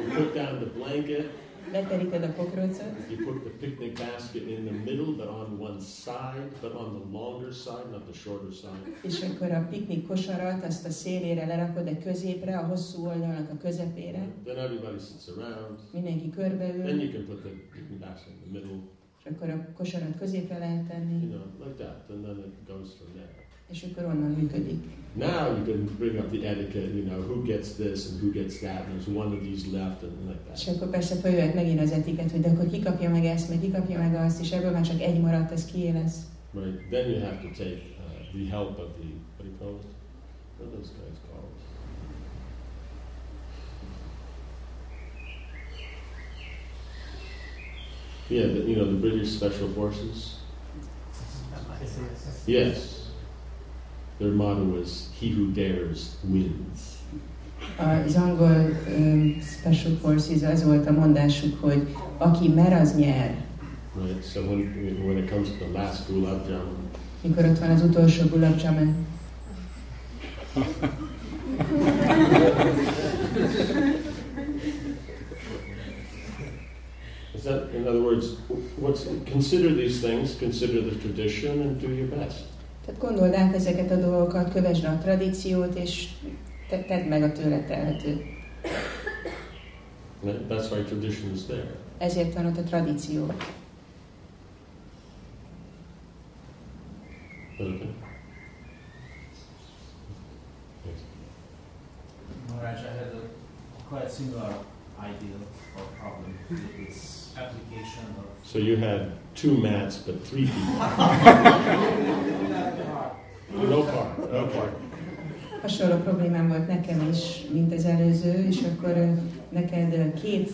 you put down the blanket, leteríted a pokrócot, you put the picnic basket in the middle, but on one side, but on the longer side, not the shorter side. és akkor a piknik kosarat azt a szélére lerakod, de középre, a hosszú oldalnak a közepére, Then everybody sits around. mindenki Then körbeül, you can put the picnic basket in the middle, akkor a kosarat középre lehet you tenni, know, like that, and then it goes from there. és akkor onnan működik. Now you can bring up the etiquette, you know, who gets this and who gets that, and there's one of these left, and like És that. akkor persze feljöhet megint az etiket, hogy de akkor ki kapja meg ezt, meg ki kapja meg azt, és ebből már csak egy maradt, ez kié lesz. Right? Then you have to take uh, the help of the, what do you call it? What are those guys Yeah, the, you know, the British Special Forces? Yes. Their motto is, he who dares wins. Az angol um, Special Forces az volt a mondásuk, hogy aki mer, az nyer. Right? So when, when it comes to the last Gulab Jamun, Mikor ott van az utolsó Gulab Jamun, that, in other words, what's, consider these things, consider the tradition, and do your best. Tehát gondold át ezeket a dolgokat, kövesd a tradíciót, és te, tedd meg a tőle telhetőt. Right? That's why tradition is there. Ezért van ott a tradíció. Okay. Yes. Maharaj, I had a quite similar idea or problem with this application of So you had two mats, but three people. No car. Okay. Hasonló problémám volt nekem is, mint az előző, és akkor ö, neked ö, két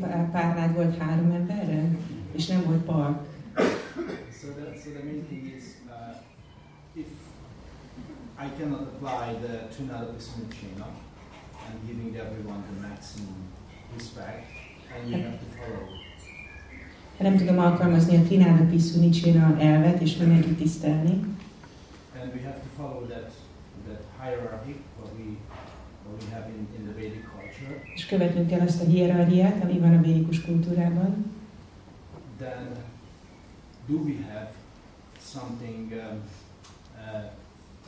pá- párnád volt három emberre, és nem volt park. So the, so the main thing is, uh, if I cannot apply the two Trinado Pismucina and giving everyone the maximum respect, and you have to follow. Nem tudom alkalmazni a Trinada Pissunicina elvet, és mindenkit tisztelni. And we have to follow that, that hierarchy, what we, what we have in, in the Vedic culture. És követnünk kell azt a hierarchiát, ami van a védikus kultúrában. Then, do we have something, um, uh,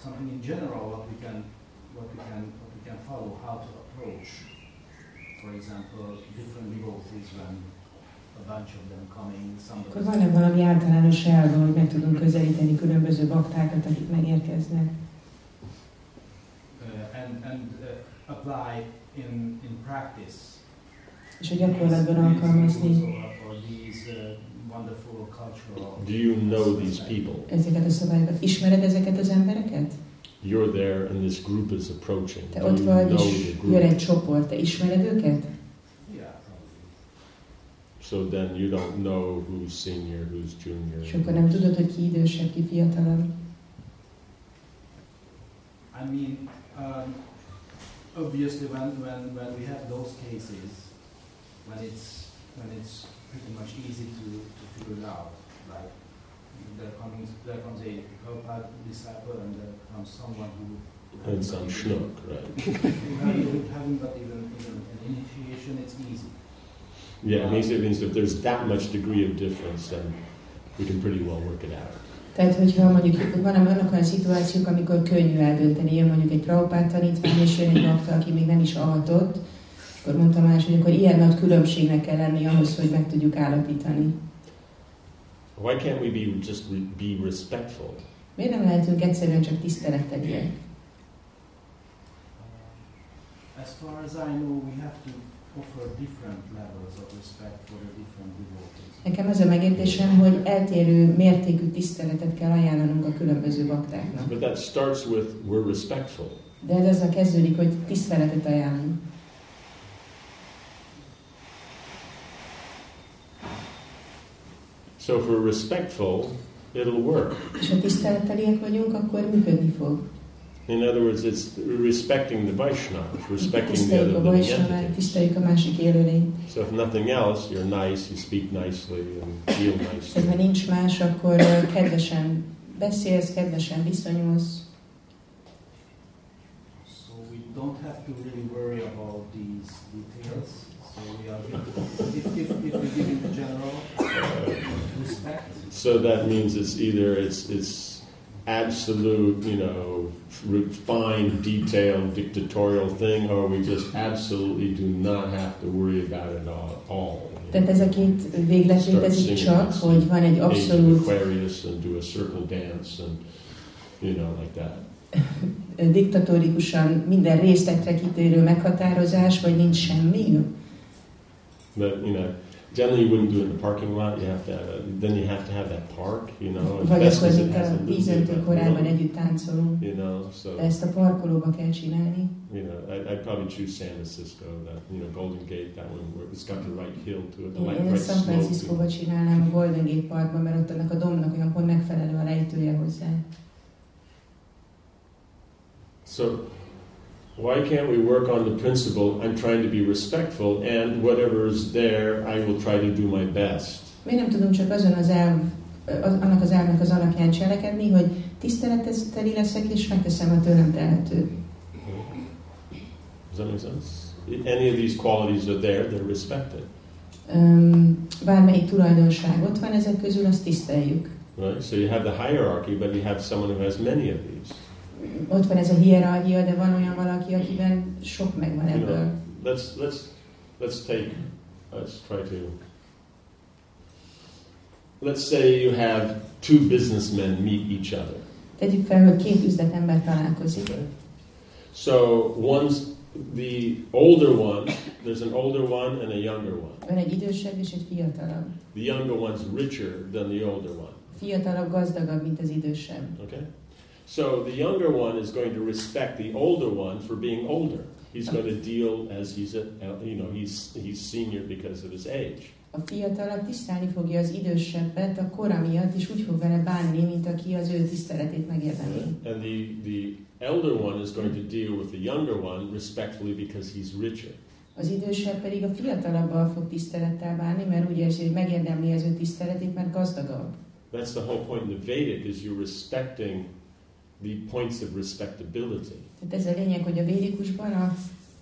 something in general what we can, what we can, what we can follow, how to approach, for example, different devotees when Akkor van-e valami általános elv, hogy meg tudunk közelíteni különböző baktákat, akik megérkeznek? Uh, and and uh, apply in, in practice És a gyakorlatban alkalmazni uh. Do you know these people? ezeket a szabályokat. Ismered ezeket az embereket? You're there and this group is approaching. Te Do ott you vagy, know és jön group? egy csoport. Te ismered őket? Yeah, probably. So then you don't know who's senior, who's junior. És akkor nem tudod, hogy ki idősebb, ki fiatalabb. I mean, um, obviously, when, when, when we have those cases, when it's when it's pretty much easy to, to figure it out, like there comes there comes a Prabhupada disciple and there comes someone who who And some schnook, right? who haven't, haven't got even, even an initiation. It's easy. Yeah, it means, it means if there's that much degree of difference, then we can pretty well work it out. Tehát, hogyha mondjuk van, vannak olyan szituációk, amikor könnyű eldönteni, jön mondjuk egy Prabhupád tanítvány, és jön egy bakta, aki még nem is avatott, akkor mondtam más, hogy akkor ilyen nagy különbségnek kell lenni ahhoz, hogy meg tudjuk állapítani. Why can't we be just be respectful? Miért nem lehetünk egyszerűen csak tiszteletteliek? Uh, as far as I know, we have to offer different levels of respect for the different devotees. Nekem ez a megértésem, hogy eltérő mértékű tiszteletet kell ajánlanunk a különböző baktáknak. But that starts with we're respectful. De ez azzal kezdődik, hogy tiszteletet ajánlunk. So if we're respectful, it'll work. És ha tiszteletteliek vagyunk, akkor működni fog. In other words, it's respecting the Vaishnavas, respecting the other a living Vaisnavát, entities. tiszteljük a másik élőlényt. So if nothing else, you're nice, you speak nicely, and feel Tehát nicely. ha nincs más, akkor ö, kedvesen beszélsz, kedvesen viszonyulsz. So we don't have to really worry about these details. So we are if, if, if we give in the general uh, respect, So that means it's either it's it's absolute, you know, refined, detailed, dictatorial thing, or we just absolutely do not have to worry about it all. all Tehát ez a két véglet létezik csak, hogy van egy abszolút Aquarius and do a circle dance and you know like that. diktatórikusan minden részletre kitérő meghatározás, vagy nincs semmi. But you know, generally you wouldn't do it in the parking lot. You have to have a, then you have to have that park, you know. Vagy akkor, mint a a little bit vízöntő of korában együtt táncolunk. You know, so De ezt a parkolóba kell csinálni. you know, I, I'd probably choose San Francisco. That you know, Golden Gate, that one where it's got the right hill to it, the right, right San. Francisco-ba csinálnám a Golden Gate Parkban, mert ott annak a dombnak olyan pont megfelelő a lejtője hozzá. So, why can't we work on the principle? I'm trying to be respectful, and whatever is there, I will try to do my best. Miért nem tudunk csak azon az elv, az, annak az elvnek az alapján cselekedni, hogy tiszteletteli leszek, és megteszem a tőlem telhetőt. Does that make sense? Any of these qualities are there; they're respected, Öm, bármelyik tulajdonság ott van ezek közül, azt tiszteljük. right? So you have the hierarchy, but you have someone who has many of these. Ott van ez a hierarchia, de van olyan valaki, akiben sok megvan ebből. Let's let's let's take let's try to. Let's say you have two businessmen meet each other. Tegyük fel, hogy két üzletember találkozik. Okay. So one's the older one there's an older one and a younger one. Van egy idősebb és egy fiatalabb. The younger one's richer than the older one. Fiatalabb gazdagabb, mint az idősebb. Okay? So the younger one is going to respect the older one for being older. He's going to deal as he's a, you know, he's he's senior because of his age. A fiatalabb tisztelni fogja az idősebbet a kora miatt, és úgy fog vele bánni, mint aki az ő tiszteletét megérdemli. And the, the elder one is going to deal with the younger one respectfully because he's richer. Az idősebb pedig a fiatalabbal fog tisztelettel bánni, mert úgy érzi, hogy megérdemli az ő tiszteletét, mert gazdagabb. That's the whole point in the Vedic is you're respecting the points of respectability. Tehát ez a lényeg, hogy a védikusban a,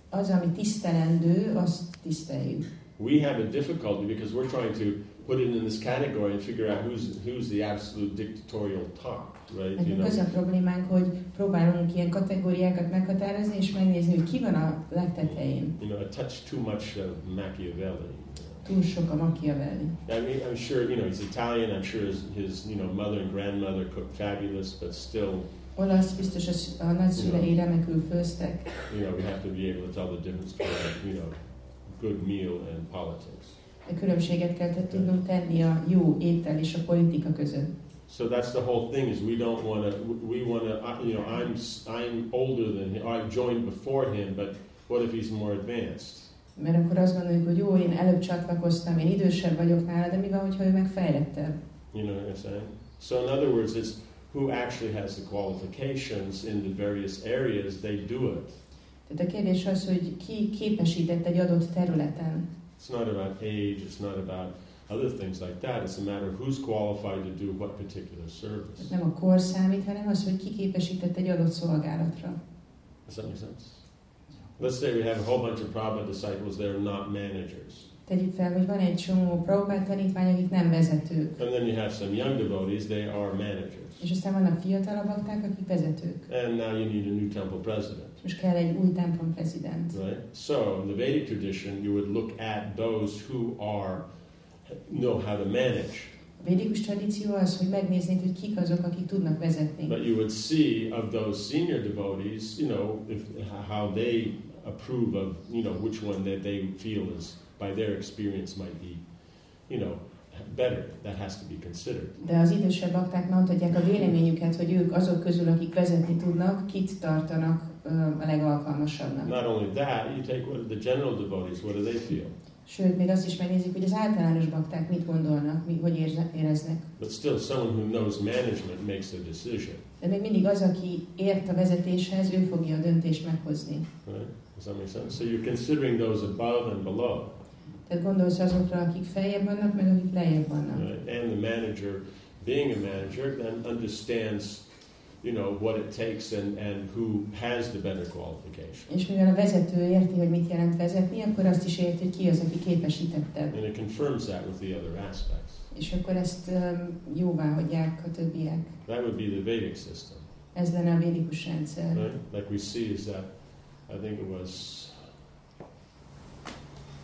az, ami tisztelendő, azt tiszteljük. We have a difficulty because we're trying to put it in this category and figure out who's who's the absolute dictatorial top, right? You Nekünk know, az a problémánk, hogy próbálunk ilyen kategóriákat meghatározni, és megnézni, hogy ki van a legtetején. you know, a touch too much of Machiavelli. Túl sok a Machiavelli. I mean, I'm sure you know he's Italian. I'm sure his, his you know mother and grandmother cooked fabulous, but still, Olasz biztos az, a nagyszülei remekül főztek, you know, we have to be able to tell the difference between you know good meal and politics. de különbséget kell tudnunk tenni a jó étel és a politika között. So that's the whole thing is we don't want to we want to you know I'm I'm older than him. I've joined before him, but what if he's more advanced? Mert akkor azt gondoljuk, hogy jó, én előbb csatlakoztam, én idősebb vagyok nála, de mi van, hogyha ő meg fejlettebb? You know what I'm saying? So in other words, it's who actually has the qualifications in the various areas. They do it. Tehát a kérdés az, hogy ki képesített egy adott területen. It's not about age. It's not about other things like that. It's a matter of who's qualified to do what particular service. Nem a kor számít, hanem az, hogy ki képesített egy adott szolgálatra. Does that make sense? Let's say we have a whole bunch of Prabhupada disciples. They're not managers. Tegyük fel, hogy van egy csomó Prabhupád tanítvány, akik nem vezetők. And then you have some young devotees, they are managers. És aztán vannak fiatalabb bakták, akik vezetők. And now you need a new temple president, Most kell egy új templom prezident. right? So in the Vedic tradition, you would look at those who are know how to manage. A védikus tradíció az, hogy megnézni, hogy kik azok, akik tudnak vezetni. But you would see of those senior devotees, you know, if, how they approve of, you know, which one that they feel is, by their experience, might be, you know, better. That has to be considered. De az idősebb bakták mondhatják a véleményüket, hogy ők azok közül, akik vezetni tudnak, kit tartanak a legalkalmasabbnak. Not only that, you take what the general devotees, what do they feel? Sőt, még azt is megnézik, hogy az általános bakták mit gondolnak, mi, hogy éreznek. But still, someone who knows management makes a decision. De még mindig az, aki ért a vezetéshez, ő fogja a döntést meghozni. Right? Does that make sense? So you're considering those above and below, Tehát gondolsz azokra, akik feljebb vannak, meg akik lejjebb vannak. right? And the manager, being a manager, then understands, you know, what it takes and, and who has the better qualification. És mivel a vezető érti, hogy mit jelent vezetni, akkor azt is érti, hogy ki az, aki képesítettebb. And it confirms that with the other aspects. És akkor ezt um, jóvá hagyják a többiek. That would be the Vedic system, Ez lenne a védikus rendszer. right? Like we see is that, I think it was,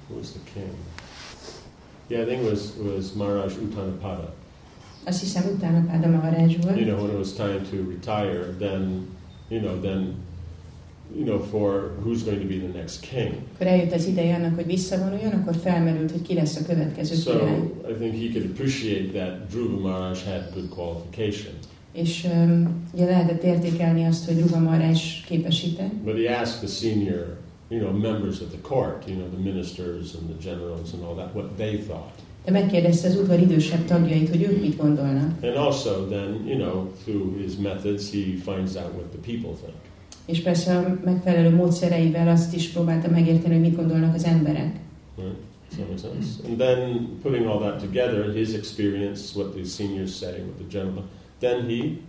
who was the king? Yeah, I think it was, it was Maharaj Uttanapada. Azt hiszem utána Páda Maharaj volt. you know, when it was time to retire, then, you know, then, you know, for who's going to be the next king. Akkor eljött az ideje annak, hogy visszavonuljon, akkor felmerült, hogy ki lesz a következő király. So I think he could appreciate that Dhruva Maharaj had good qualification. És um, ugye lehetett értékelni azt, hogy Ruva Maharaj képesített. But he asked the senior, you know, members of the court, you know, the ministers and the generals and all that, what they thought. De megkérdezte az udvar idősebb tagjait, hogy ők mit gondolnak. And also then, you know, through his methods, he finds out what the people think. És persze a megfelelő módszereivel azt is próbálta megérteni, hogy mit gondolnak az emberek. Right? That make sense? And then putting all that together, his experience, what the seniors say, what the general, then he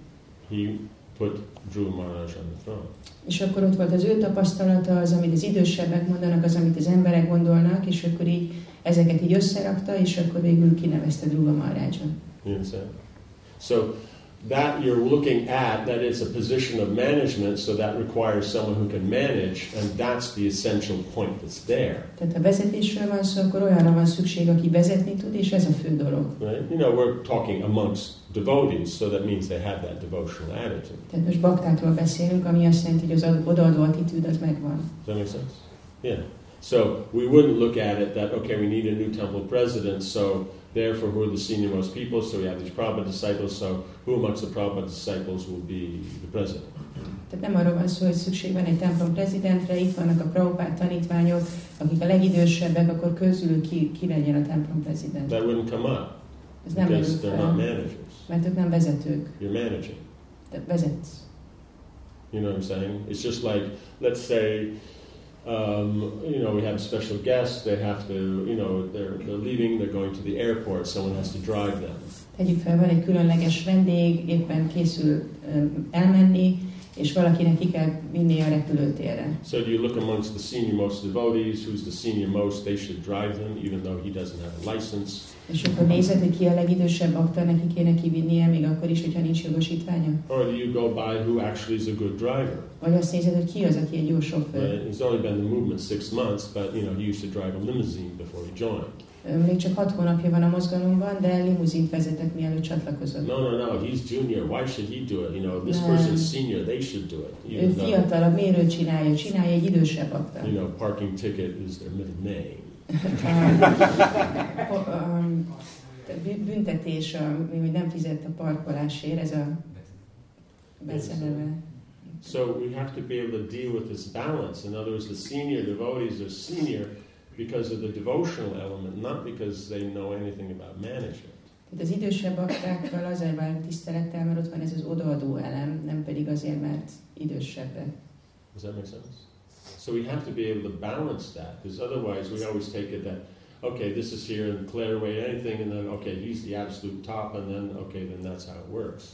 he put Dhruva Maharaj on the throne. És akkor ott volt az ő tapasztalata, az, amit az idősebbek mondanak, az, amit az emberek gondolnak, és akkor így ezeket így összerakta, és akkor végül kinevezte Dhruva Maharajot. So that you're looking at that it's a position of management, so that requires someone who can manage, and that's the essential point that's there. Tehát ha vezetésről van szó, akkor olyanra van szükség, aki vezetni tud, és ez a fő dolog. Right? You know, we're talking amongst devotees, so that means they have that devotional attitude. Tehát most baktákról beszélünk, ami azt jelenti, hogy az odaadó attitűd az megvan. Does that make sense? Yeah. So we wouldn't look at it that, okay, we need a new temple president, so therefore who are the senior most people? So we have these Prabhupada disciples, so who amongst the Prabhupada disciples will be the president? Tehát nem arról van szó, hogy szükség van egy templom prezidentre, itt vannak a Prabhupád tanítványok, akik a legidősebbek, akkor közülük ki, ki legyen a templom prezident. That wouldn't come up Ez nem because they're not managers. mert ők nem vezetők. You're managing. Te vezetsz. You know what I'm saying? It's just like, let's say, um, you know, we have a special guest. They have to, you know, they're, they're leaving. They're going to the airport. Someone has to drive them. Tegyük fel, van egy különleges vendég, éppen készül öm, elmenni, és valakinek ki kell vinni a repülőtérre. So you look amongst the senior most devotees? Who's the senior most? They should drive them, even though he doesn't have a license. És akkor nézed, hogy ki a legidősebb akta, neki kéne kivinnie, még akkor is, hogyha nincs jogosítványa? Or do you go by who actually is a good driver? Vagy azt nézed, hogy ki az, aki egy jó sofőr. Uh, he's only been in the movement six months, but you know he used to drive a limousine before he joined. Még csak hat hónapja van a mozgalomban, de limuzint vezetett, mielőtt csatlakozott. No, no, no. He's junior. Why should he do it? You know, this person's senior. They should do it. Ő Even though, fiatalabb, miért ő csinálja? Csinálja egy idősebb akta. you know, parking ticket is their middle name. Bü- büntetés, hogy nem fizet a parkolásért, ez a beceneve. So we have to be able to deal with this balance. In other words, the senior devotees are senior because of the devotional element, not because they know anything about management. Tehát az idősebb aktákkal azért válunk tisztelettel, mert ott van ez az odaadó elem, nem pedig azért, mert idősebbek. Does that make sense? So we have to be able to balance that, because otherwise we always take it that, okay, this is here and clear away anything, and then okay, he's the absolute top, and then okay, then that's how it works.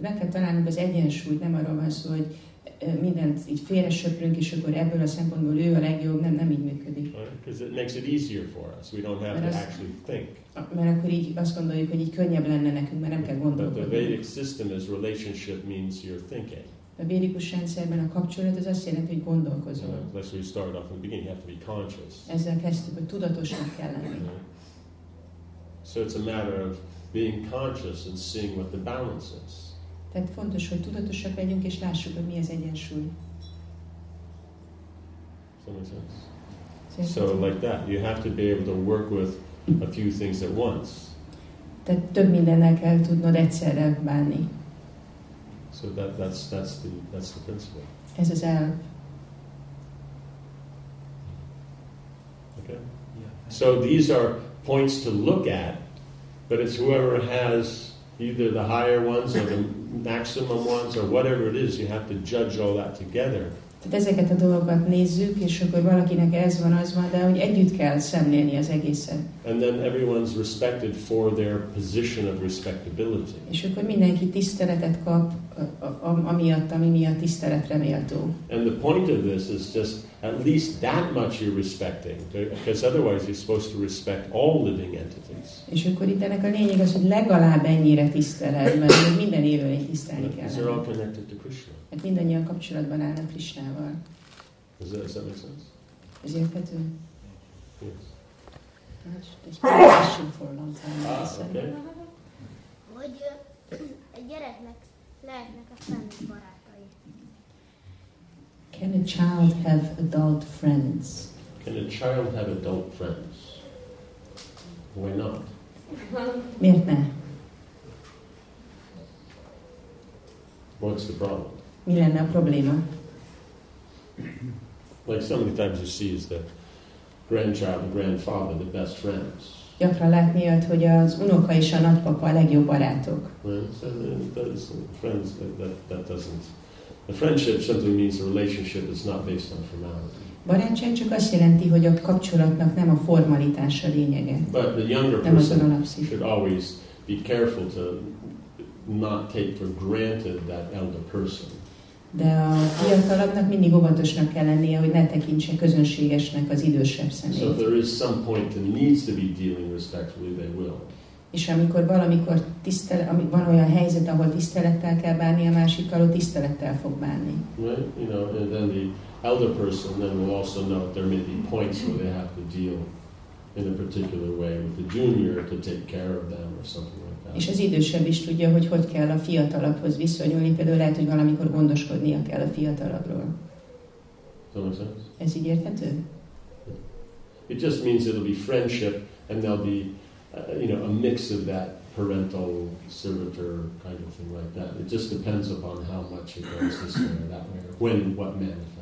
Meg kell találnunk az egyensúlyt, nem arról van szó, hogy mindent így félre söprünk, és akkor ebből a szempontból ő a legjobb, nem, nem így működik. Because it makes it easier for us. We don't have to But as- actually think. Mert akkor így azt gondoljuk, hogy így könnyebb lenne nekünk, mert nem kell But the gondolkodni. Vedic system is relationship means you're thinking. A védikus rendszerben a kapcsolat az azt jelenti, hogy gondolkozol. know, that's where you started off in the beginning. You have to be conscious. Ezzel kezdtük, hogy tudatosnak kell lenni. You know? So it's a matter of being conscious and seeing what the balance is. Tehát fontos, hogy tudatosak legyünk, és lássuk, hogy mi az egyensúly. So like that, you have to be able to work with a few things at once. Tehát több mindennel kell tudnod egyszerre bánni. So that, that's, that's, the, that's the principle. Ez az elv. Okay? So these are points to look at, but it's whoever has either the higher ones or the maximum ones or whatever it is, you have to judge all that together. Tehát ezeket a dolgokat nézzük, és akkor valakinek ez van, az van, de hogy együtt kell szemlélni az egészet. And then everyone's respected for their position of respectability. És akkor mindenki tiszteletet kap, amiatt, ami miatt tiszteletre méltó. And the point of this is just at least that much you're respecting, because otherwise you're supposed to respect all living entities. És akkor itt ennek a lényeg az, hogy legalább ennyire tiszteled, mert minden élőlény tisztelni kell. Because they're all connected to Krishna. Mert mindannyian kapcsolatban állnak Krisnával. Does that, does that make sense? Ez érthető? Yes. It's been a question for a long time. Ah, Listen. okay. hogy egy gyereknek lehetnek a barátai. Can a child have adult friends? Can a child have adult friends? Why not? Miért ne? What's the problem? Mi lenne a probléma? Like so many times you see is the grandchild and grandfather the best friends. Gyakran látni olyat, hogy az unoka és a nagypapa a legjobb barátok. So those friends that, that, that doesn't. The friendship simply means the relationship is not based on formality. Barátság csak azt jelenti, hogy a kapcsolatnak nem a formalitás a lényege, But the younger person should always be careful to not take for granted that elder person. De a fiatalabbnak mindig óvatosnak kell lennie, hogy ne tekintse közönségesnek az idősebb So if szemét. there is some point that needs to be dealing respectfully, they will. És amikor valamikor tisztel, ami- van olyan helyzet, ahol tisztelettel kell bánni a másikkal, ott tisztelettel fog bánni. Right? You know, and then the elder person then will also know that there may be points where they have to deal in a particular way with the junior to take care of them or something. És az idősebb is tudja, hogy hogy kell a fiatalabbhoz viszonyulni. Például lehet, hogy valamikor gondoskodnia kell a sense? Ez így érthető? It just means it'll be friendship, and there'll be, uh, you know, a mix of that parental servitor kind of thing like that. It just depends upon how much it goes this way or that way, or when what manifests.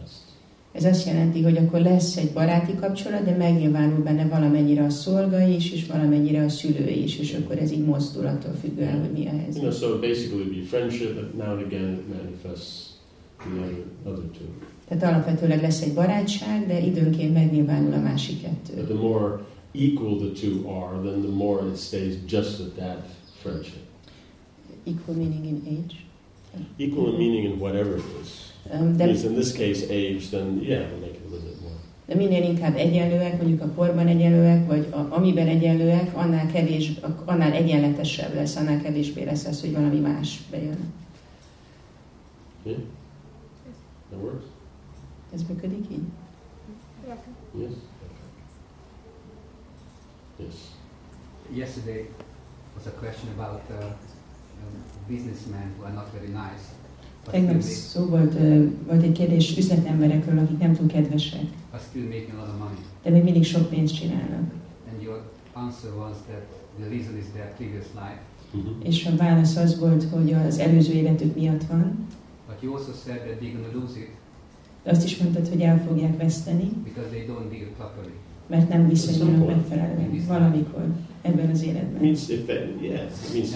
Ez azt jelenti, hogy akkor lesz egy baráti kapcsolat, de megnyilvánul benne valamennyire a szolga is, és valamennyire a szülő is, és akkor ez így mozdul attól függően, hogy mi a You know, helyzet. so basically be friendship, but now and again it manifests the other, other two. Tehát alapvetőleg lesz egy barátság, de időnként megnyilvánul a másik But kettő. the more equal the two are, then the more it stays just at that friendship. Equal meaning in age. Equal in meaning in whatever it is. Um, De, Because in this case, age, then yeah, we'll make it a little bit more. de minél inkább egyenlőek, mondjuk a korban egyenlőek, vagy a, amiben egyenlőek, annál, kevés, annál egyenletesebb lesz, annál kevésbé lesz az, hogy valami más bejön. Yeah? That works? Ez működik így? Yes? Yes. Yesterday was a question about uh, businessmen who are not very nice. Tegnap szó volt, volt egy kérdés üzletemberekről, akik nem túl kedvesek, de még mindig sok pénzt csinálnak. And your answer was that the reason is their previous life. Mhm. És a válasz az volt, hogy az előző életük miatt van, But you also said that they're going to lose it de azt is mondtad, hogy el fogják veszteni, because they don't deal properly. mert nem viszonyulnak Szóval. megfelelően valamikor ebben az életben. Means if that, yeah, it means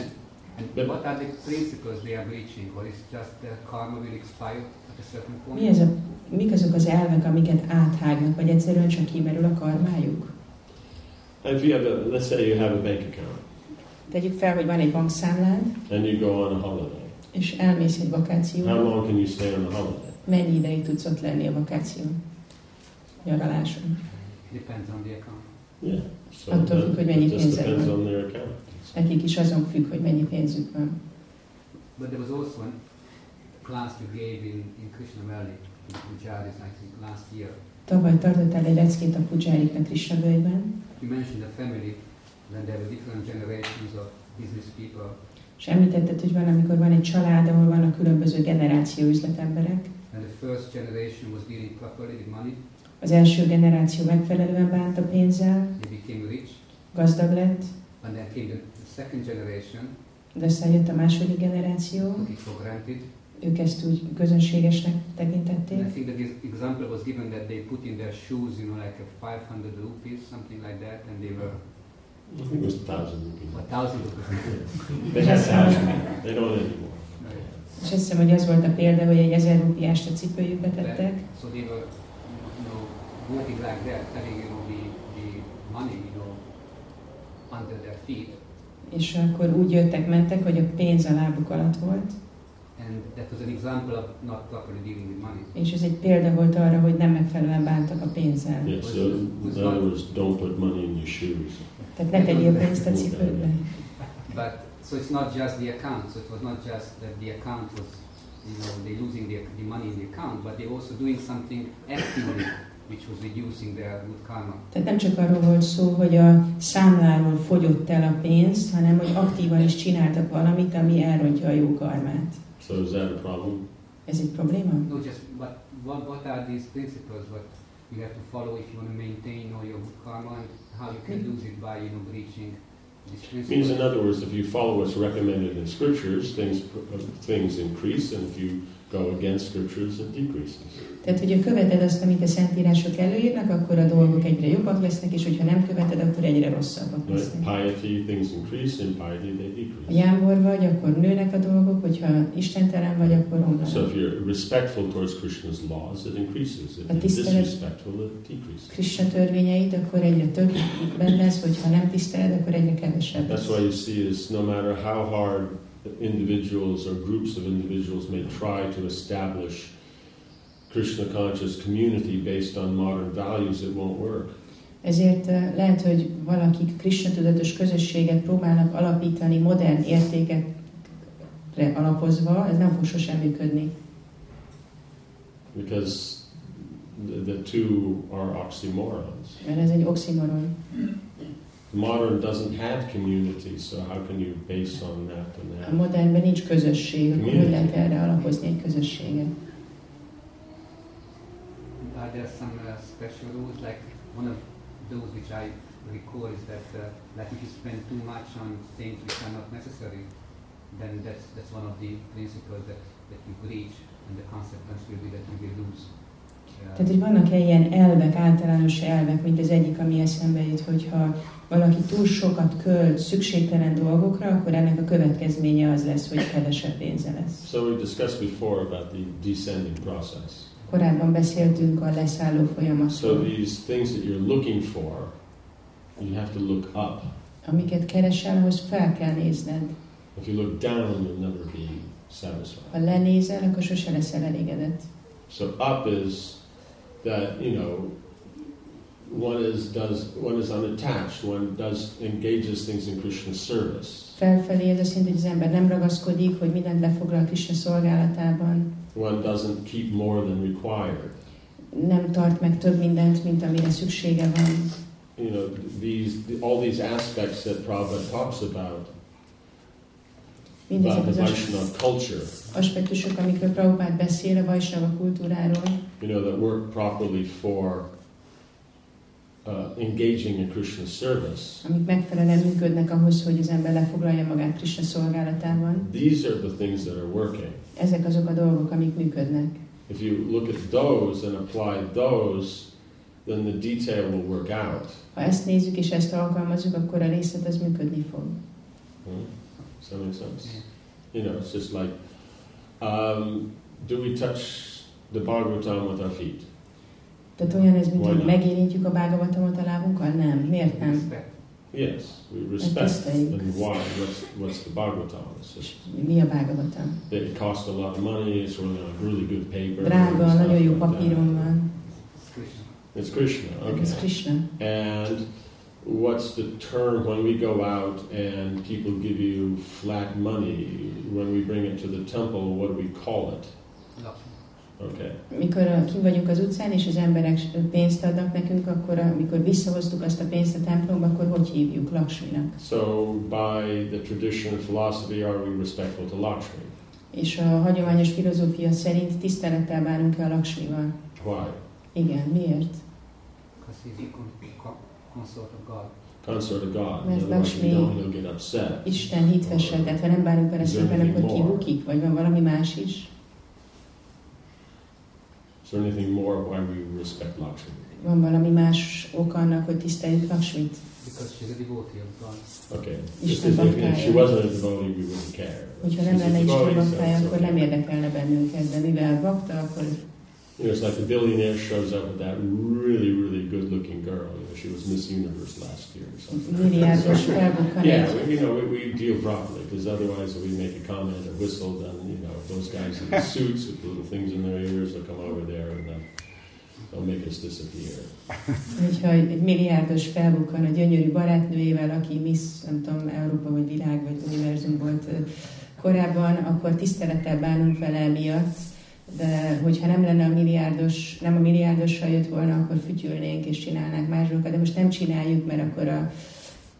what are the principles they are breaching? Or is just the karma will expire at a certain point? Mi ez a, mik azok az elvek, amiket áthágnak, vagy egyszerűen csak kimerül a karmájuk? if you have a, let's say you have a bank account Tegyük fel, hogy van egy bankszámlád, and you go on a holiday. és elmész egy How vakációra, long can you stay on the holiday? mennyi ideig tudsz ott lenni a vakáción? Nyaraláson. Depends on the account. Yeah. So Attól függ, hogy mennyi pénzed depends van. on their account. Nekik is azon függ, hogy mennyi pénzük van. But there was also a class you gave in, in Krishna Valley, in Pujaris, I think, last year. Tavaly tartottál egy leckét a Pujáriknak Krishna völgyben, You mentioned the family, when there were different generations of business people, és említetted, hogy van, amikor van egy család, ahol vannak különböző generáció üzletemberek. and the first generation was dealing properly with money, Az első generáció megfelelően bánt a pénzzel, they became rich, gazdag lett, and then came the second generation, de aztán jött a második generáció, took it for granted. ők ezt úgy közönségesnek And tekintették. I think that this example was given that they put in their shoes, you know, like a 500 rupees, something like that, and they were I think it was a thousand rupees. a thousand rupees. They had thousand. They don't anymore. És azt hiszem, hogy az volt a példa, hogy egy ezer rupiást a cipőjükbe tettek, So they were, you know, walking like that, having, you know, the, the money, you know, under their feet. És akkor úgy jöttek, mentek, hogy a pénz a lábuk alatt volt, And that was an example of not properly dealing with money. és ez egy példa volt arra, hogy nem megfelelően bántak a pénzzel. Yeah, so in other words, don't put money in your shoes. Tehát ne tegyél pénzt a cipődbe. But so it's not just the account. So it was not just that the account was, you know, they losing the, the money in the account, but they also doing something actively, which was reducing their good karma. Tehát nem csak arról volt szó, hogy a számláról fogyott el a pénzt, hanem hogy aktívan is csináltak valamit, ami elrontja a jó karmát. So is that a problem? Ez egy probléma? No, just but what, what are these principles? What you have to follow if you want to maintain all your good karma, and how you can lose it by you know breaching It means, in other words, if you follow what's recommended in scriptures, things uh, things increase, and if you go against scriptures, it decreases. Tehát, hogyha követed azt, amit a szentírások előírnak, akkor a dolgok egyre jobbak lesznek, és hogyha nem követed, akkor egyre rosszabbak lesznek. Piety, things increase, and piety, they Ha decrease. jámbor vagy, akkor nőnek a dolgok, hogyha istentelen vagy, akkor So romlanak. if you're respectful towards Krishna's laws, it increases. If you're disrespectful, it decreases. Krishna törvényeit, akkor egyre több lesz, hogyha nem tiszteled, akkor egyre kevesebb That's why you see is no matter how hard individuals or groups of individuals may try to establish Krishna conscious community based on modern values, it won't work. Ezért eh, lehet, hogy valakik Krishna tudatos közösséget próbálnak alapítani modern értékekre alapozva, ez nem fog sosem működni. Because the, two are oxymorons. Mert ez egy oximoron. Modern doesn't have community, so how can you base on that and A that? modernben nincs közösség, akkor hogy Community. lehet erre alapozni egy közösséget? Are there some uh, special rules? Like one of those which I recall is that uh, like if you spend too much on things which are not necessary, then that's that's one of the principles that, that you breach, and the consequence will be that you will lose. Uh, Tehát, hogy vannak-e ilyen elvek, általános elvek, mint az egyik, ami eszembe jut, hogyha valaki túl sokat költ szükségtelen dolgokra, akkor ennek a következménye az lesz, hogy kevesebb pénze lesz. So we discussed before about the descending process. Korábban beszéltünk a leszálló So folyamatról. these things that you're looking for, you have to look up. Amiket keresel, ahhoz fel kell nézned. If you look down, you'll never be satisfied. Ha lenézel, akkor sose leszel elégedett. So up is that you know one is does one is unattached, one does engages things in Krishna service. Felfelé ez azt jelenti, hogy az ember nem ragaszkodik, hogy mindent lefoglal Krishna szolgálatában, One doesn't keep more than required. nem tart meg több mindent, mint amire szüksége van. You know these all these aspects that Prabhupada talks about Mindezek about the Vaishnava culture. aspektusok, amikről Prabhupád beszél a Vaisnava kultúráról, You know that work properly for uh, engaging in Krishna service. amik megfelelően működnek ahhoz, hogy az ember lefoglalja magát Krishna szolgálatában. These are the things that are working. Ezek azok a dolgok, amik működnek. If you look at those and apply those, then the detail will work out. Ha ezt nézzük és ezt alkalmazzuk, akkor a részlet az működni fog. Hmm? Does that make sense? You know, it's just like, um, do we touch the Bhagavatam with our feet? Tehát olyan ez, mint Why hogy not? megérintjük a bágavatamot a lábunkkal? Nem. Miért nem? Yes, we respect. And why? What's, what's the Bhagavatam? It's just, Mi a bágavatam? it costs a lot of money. It's really on really good paper. Drága, and stuff nagyon jó papíron van. It's Krishna. It's Krishna. Okay. Ez Krishna. And what's the term when we go out and people give you flat money? When we bring it to the temple, what do we call it? Lakshmi. Okay. Mikor uh, kim vagyunk az utcán, és az emberek pénzt adnak nekünk, akkor amikor visszahoztuk azt a pénzt a templomba, akkor hogy hívjuk? Laksminak. So, by the tradition and philosophy, are we respectful to Lakshmi? És a hagyományos filozófia szerint tisztelettel bánunk-e a Laksmival? Why? Igen, miért? Because he's consort of God. Consort of God. Mert Lakshmi- don't, he'll get upset. Isten hitvese, tehát ha nem bánunk vele szépen, akkor kibukik, vagy van valami más is? Is there anything more why we respect Lakshmi? Van valami más ok annak, hogy tiszteljük Laksmit? Because she's a devotee of God. Okay. Isten If, if, if she wasn't a devotee, we wouldn't care. Hogyha She's nem a lenne Isten devotee, so baktája, it's akkor okay. nem érdekelne bennünket, de mivel bakta, akkor You know, it's like the billionaire shows up with that really, really good-looking girl. You know, she was Miss Universe last year or something. milliárdos felbukkan Yeah, we- you know, we, we deal properly because otherwise, if we make a comment or whistle, then you know those guys in the suits with the little things in their ears will come over there and then they'll make us disappear. Hogyha egy milliárdos felbukkan a gyönyörű barátnőjével, aki Miss, nem tudom, Európa vagy világ vagy univerzum volt korábban, akkor tisztelettel bánunk vele miatt, de hogyha nem lenne a milliárdos, nem a milliárdossal jött volna, akkor fütyülnénk és csinálnánk más dolgokat, de most nem csináljuk, mert akkor a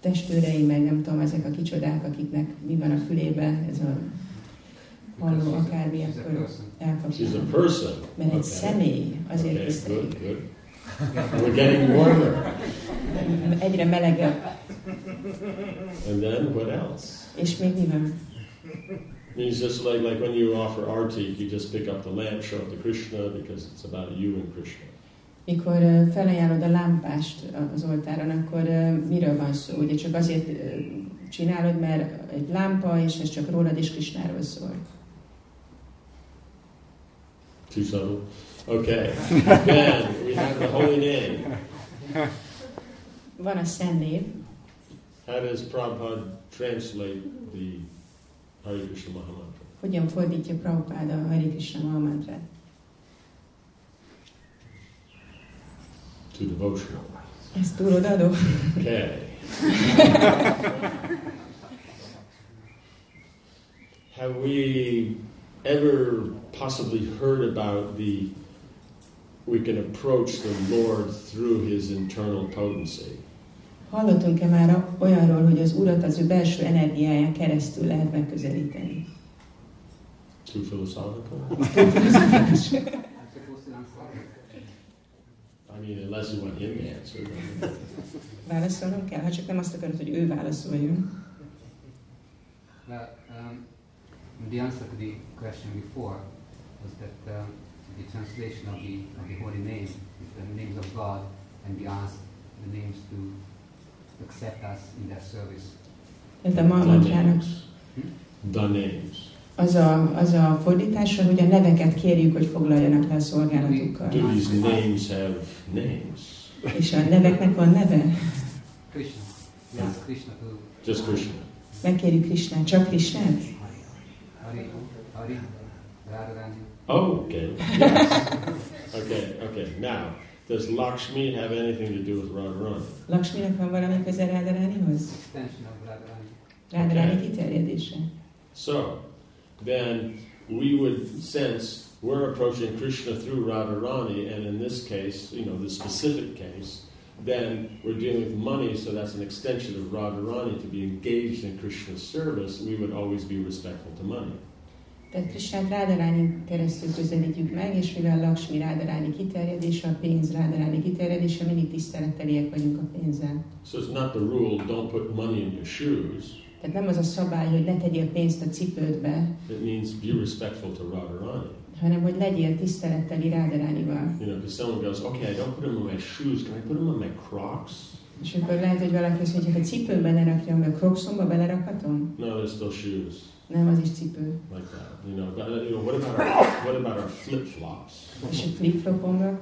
testőrei, meg nem tudom, ezek a kicsodák, akiknek mi van a fülébe, ez a A, akármi, akkor person. Mert egy személy, azért Okay, tiszteljük. good, good. We're getting warmer. Egyre melegebb. And then what else? És még mi van? It's just like, like when you offer artik, you just pick up the lamp, show it to Krishna because it's about you and Krishna. Mikor felajánlod a lámpást az oltáron, akkor miről van szó? Ugye csak azért csinálod, mert egy lámpa, és ez csak rólad és Krisnáról szól. Too subtle? Okay. then we have the holy name. Van a szent név. How does Prabhupada translate the Hare Krishna Mahamantra? Hogyan fordítja Prabhupáda a Hare Krishna Mahamantrát? To devotional. Ez túl odaadó? Okay. Have we ever possibly heard about the we can approach the Lord through his internal potency? Hallottunk-e már olyanról, hogy az Urat az ő belső energiáján keresztül lehet megközelíteni? Too philosophical? I mean, unless you want him to answer. Válaszolnom kell, ha csak nem azt akarod, hogy ő válaszoljon. Well, um, the answer to the question before was that um, the translation of the, of the holy name is the names of God, and we ask the names to accept us in their service. Tehát a The mantranak names. The names. az a, az a fordítása, hogy a neveket kérjük, hogy foglaljanak le a szolgálatukkal. Do these names have names? És a neveknek van neve? Krishna. Ask Krishna to Just Krishna. Megkérjük Krisnát, csak Krisnát? Hari, Hari, Radharani. Oh, okay. Yes. okay, okay. Now, does Lakshmi have anything to do with Radharani? Laksminak van valami köze Rádaránihoz? Extension of Radharani. Rádaráni kiterjedése. So, then we would sense we're approaching Krishna through Radharani, and in this case, you know, the specific case, then we're dealing with money, so that's an extension of Radharani. To be engaged in Krishna's service, we would always be respectful to money. Tehát Krisnát Rádaráni keresztül közelítjük meg, és mivel Laksmi Rádaráni kiterjedése, a pénz Rádaráni kiterjedése, mindig tiszteleteliek vagyunk a pénzzel. So it's not the rule, don't put money in your shoes. Tehát nem az a szabály, hogy ne tegyél pénzt a cipődbe, It means be respectful to Radharani. Hanem hogy legyél tiszteletteli Rádaránival. You know, because someone goes, okay, I don't put them in my shoes, can I put them in my Crocs? És akkor lehet, hogy valaki azt mondja, hogy a cipőmbe ne rakjam, a crocsomba belerakhatom? No, they're still shoes. Nem, az is cipő. like that. You know, but you know, what about our what about our flip flops? És a flip-flopomba?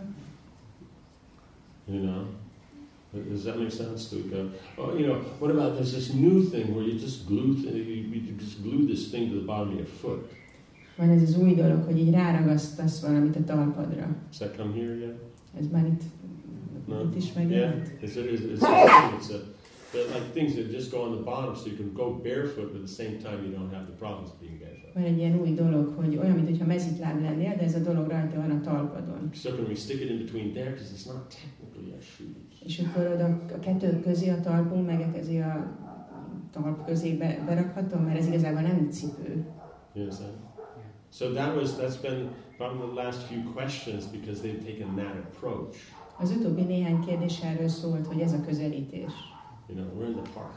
You know, does that make sense? To go, oh, you know, what about there's this new thing where you just glue you, you just glue this thing to the bottom of your foot. Van ez az új dolog, hogy így ráragasztasz valamit a talpadra. Does that come here yet? Ez már itt, No. itt is Yeah, megjelent. it's, it's, it's, a, it's a, they're like things that just go on the bottom, so you can go barefoot, but at the same time you don't have the problems being barefoot. Van egy ilyen új dolog, hogy olyan, mintha mezitláb lennél, de ez a dolog rajta van a talpadon. So can we stick it in between there because it's not technically a shoes. És akkor oda a kettő közé, a talpunk, meg a a talp közé be, berakhatom, mert ez igazából nem cipő. You understand? So that was that's been probably the last few questions because they've taken that approach. Az utóbbi néhány kérdés erről szólt, hogy ez a közelítés. You know, we're in the park.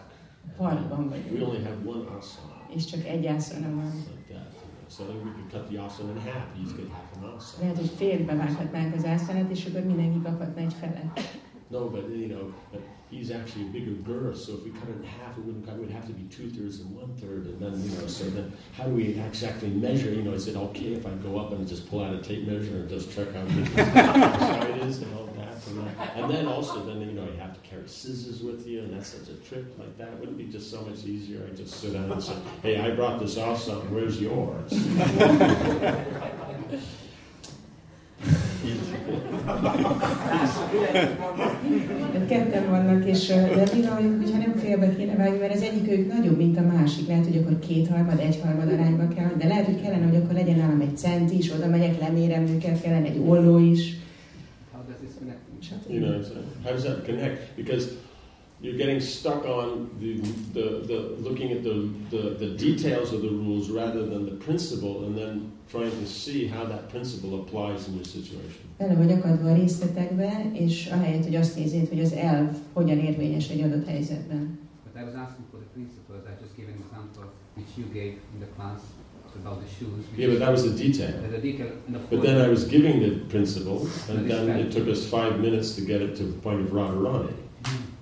Parkban We vagyunk, only have one asana és csak egy ászana van. like that. You. So then we could cut the asana in half. Each get half an asana. Lehet, hogy félbe vághatnánk az ászanát, és akkor mindenki kaphatna egy felet. No, but you know, but he's actually a bigger girth. So if we cut it in half, it wouldn't. It would have to be two thirds and one third. And then you know, so then how do we exactly measure? You know, is it okay if I go up and just pull out a tape measure and just check how big how it is and all that? And then, and then also then you know you have to carry scissors with you, and that's such a trip like that. Wouldn't it be just so much easier? I just sit down and say, "Hey, I brought this awesome. Where's yours?" Tehát ketten vannak, és de van, hogyha nem félbe kéne vágni, mert az egyik ők nagyobb, mint a másik. Lehet, hogy akkor kétharmad, egyharmad arányba kell, de lehet, hogy kellene, hogy akkor legyen nálam egy centi is, oda megyek, lemérem őket, kellene egy olló is. How does this connect? How does that connect? Because you're getting stuck on the, the, the looking at the, the, the details of the rules rather than the principle and then trying to see how that principle applies in your situation. Bele vagy akadva a részletekbe, és ahelyett, hogy azt nézed, hogy az elv hogyan érvényes egy adott helyzetben. But I was asking for the principles. I just gave an example which you gave in the class about the shoes. Yeah, but that was the detail. the, the detail. And of But then I was giving the principle, and then it took us five minutes to get it to the point of Radharani. Hmm.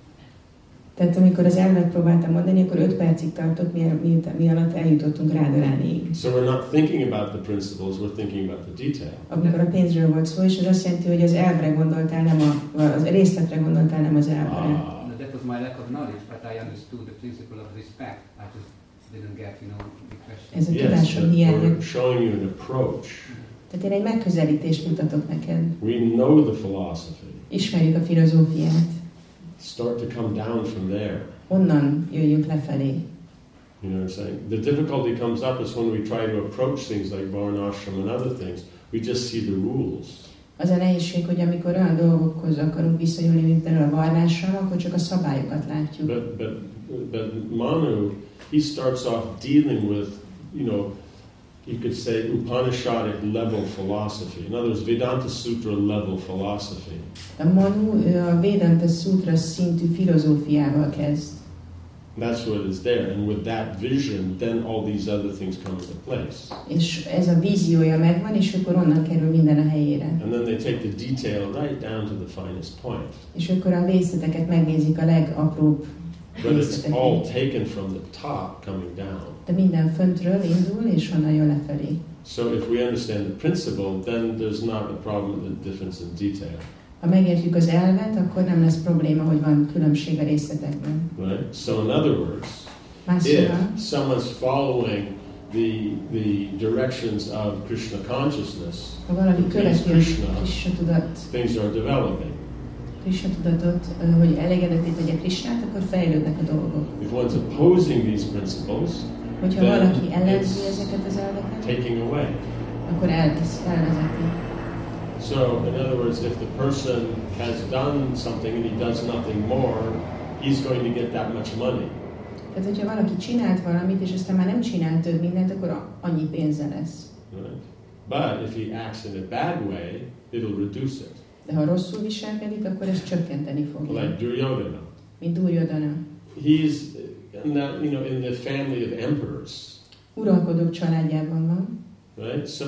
Tehát amikor az elvet próbáltam mondani, akkor 5 percig tartott, mi, mi, mi alatt eljutottunk Rádarániig. So we're not thinking about the principles, we're thinking about the detail. Amikor a pénzről volt szó, és ez azt jelenti, hogy az elvre gondoltál, nem a, az részletre gondoltál, nem az elvre. Ah. No, that was my lack of knowledge, but I understood the principle of respect. I just didn't get, you know, the question. Ez a Yes, tudásom showing you an approach. Tehát én egy megközelítést mutatok neked. We know the philosophy. Ismerjük a filozófiát. Start to come down from there. Onnan jöjjünk lefelé. You know what I'm saying? The difficulty comes up is when we try to approach things like Varnashram and other things, we just see the rules. Az a nehézség, hogy amikor olyan dolgokhoz akarunk viszonyulni, mint például a varrással, akkor csak a szabályokat látjuk. But, but, but Manu, he starts off dealing with, you know, you could say Upanishadic level philosophy. In other words, Vedanta Sutra level philosophy. A Manu ő uh, a Vedanta Sutra szintű filozófiával kezd. That's what is there. And with that vision, then all these other things come into place. És ez a víziója megvan, és akkor onnan kerül minden a helyére. And then they take the detail right down to the finest point. És akkor a részleteket megnézik a legapróbb But it's all taken from the top coming down. De minden föntről indul, és onnan jön lefelé. So if we understand the principle, then there's not a problem with the difference in detail. Ha megértjük az elvet, akkor nem lesz probléma, hogy van különbség a részletekben. Right? So in other words, if someone's following the the directions of Krishna consciousness, ha valaki követi Krishna. Krishna tudat, things are developing. Krishna tudatot, hogy elégedetté tegye Krishnát, akkor fejlődnek a dolgok. If one's opposing these principles, Hogyha valaki ellenzi ezeket az elveket, taking away. akkor elvisz, elvezeti. So, in other words, if the person has done something and he does nothing more, he's going to get that much money. Tehát, hogyha valaki csinált valamit, és aztán már nem csinál több mindent, akkor annyi pénze lesz. Right? But if he acts in a bad way, it'll reduce it. De ha rosszul viselkedik, akkor ez csökkenteni fogja. Like Duryodhana. Mint Duryodhana. He's in that, you know, in the family of emperors, Uralkodók családjában van. right? So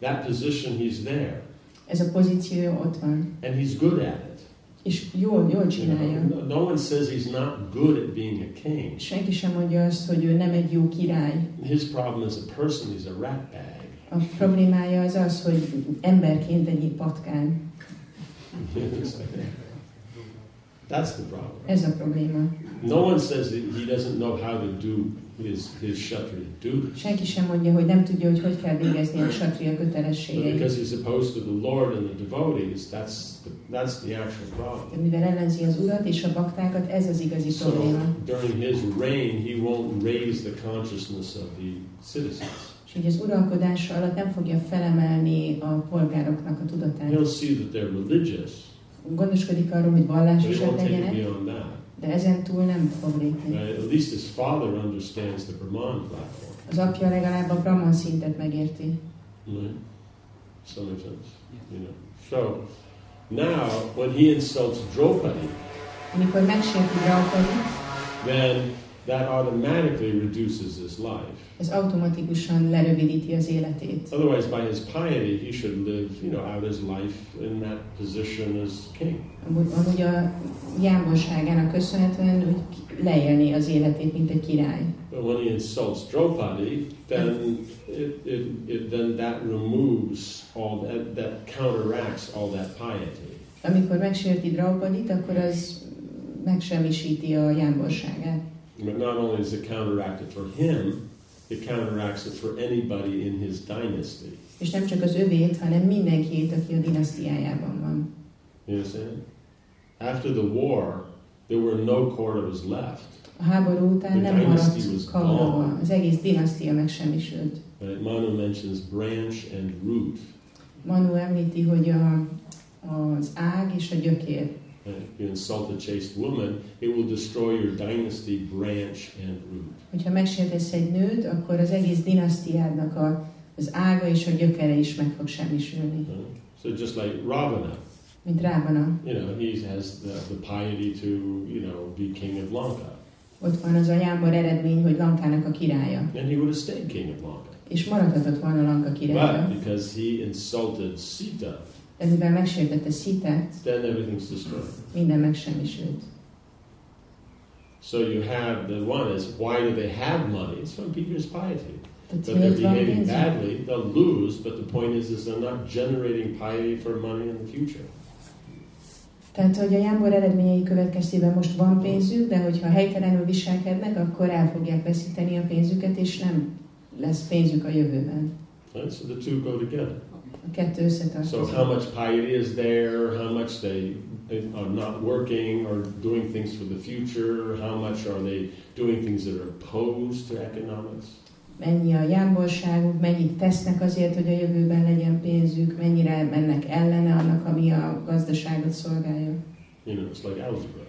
that position, he's there, Ez a pozíció ott van. and he's good at it. És jól, jól You csinálja. know, no- one says he's not good at being a king. Senki sem mondja azt, hogy ő nem egy jó király. His problem as a person, he's a rat bag. A problémája az az, hogy emberként egy patkány. That's the problem. Ez a probléma. No one says that he doesn't know how to do his, his Kshatriya duties. Senki sem mondja, hogy nem tudja, hogy hogy kell végezni a But kötelességeit. because he's opposed to the Lord and the devotees, that's the, that's the actual De problem. mivel ellenzi az urat és a baktákat, ez az igazi So probléma. during his reign, he won't raise the consciousnus of the citizens. Így az uralkodása alatt nem fogja felemelni a polgároknak a tudatát. He'll see that they're religious, Gondoskodik arról, hogy vallásosak legyenek, de ezen túl nem fog lépni. At least his father understands the Brahman platform. Az apja legalább a Brahman szintet megérti. Right? That make sense? You know. So now, when he insults Draupadi, Amikor megsérti Draupadi, then that automatically reduces his life. Ez automatikusan lerövidíti az életét. Otherwise, by his piety, he should live, you know, out his life in that position as king. Amúgy, a jámborságának köszönhetően úgy leélni az életét, mint egy király. But when he insults Draupadi, then it, it, it, then that removes all that, that counteracts all that piety. Amikor megsérti Draupadit, akkor az megsemmisíti a jámborságát. But not only does it counteract it for him, it counteracts it for anybody in his dynasty. És nem csak az övét, hanem mindenkiét, aki a dinasztiájában van. You understand? After the war, there were no Kauravas left. A háború után The nem maradt gone. Az egész dinasztia megsemmisült. Right? Manu mentions branch and root. Manu említi, hogy a, az ág és a gyökér. If you insult a chaste woman, it will destroy your dynasty branch and root. Hogyha megsértesz egy nőt, akkor az egész dinasztiádnak a, az ága és a gyökere is meg fog semmisülni. Right? So just like Ravana, Mint Rávana. you know, he has the, the piety to, you know, be king of Lanka. Ott van az a jámbor eredmény, hogy Lankának a királya. And he would have stayed king of Lanka. És maradhatott volna Lanka királya. But because he insulted Sita, De mivel megsértette Szitát, then everything's destroyed. minden megsemmisült. So you have the one is why do they have money? It's from people's piety. But they're behaving badly, they'll lose, but the point is, is they're not generating piety for money in the future. Tehát, hogy a jámbor eredményei következtében most van pénzük, de hogyha helytelenül viselkednek, akkor el fogják veszíteni a pénzüket, és nem lesz pénzük a jövőben. Right? So the two go together. So how much piety is there? How much they are not working or doing things for the future? How much are they doing things that are opposed to economics? Mennyi a jámborságuk, mennyit tesznek azért, hogy a jövőben legyen pénzük, mennyire mennek ellene annak, ami a gazdaságot szolgálja. You know, it's like algebra.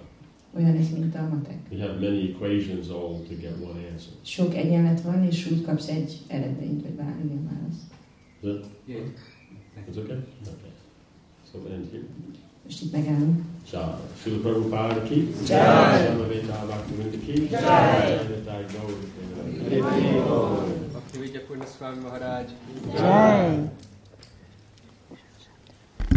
Olyan ez, mint a matek. You have many equations all to get one answer. Sok egyenlet van, és úgy kapsz egy eredményt, vagy bármilyen választ. Yeah. It's okay? Okay. So we end here. Ještě pegám. Jai. Srila Prabhupada ki. Jai. Samaveta Bhaktivinoda ki. Jai. Jai. Jai. Jai. Jai. Jai. Jai. Jai. Jai. Jai. Jai. Jai. Jai. Jai. Jai. Jai. Jai.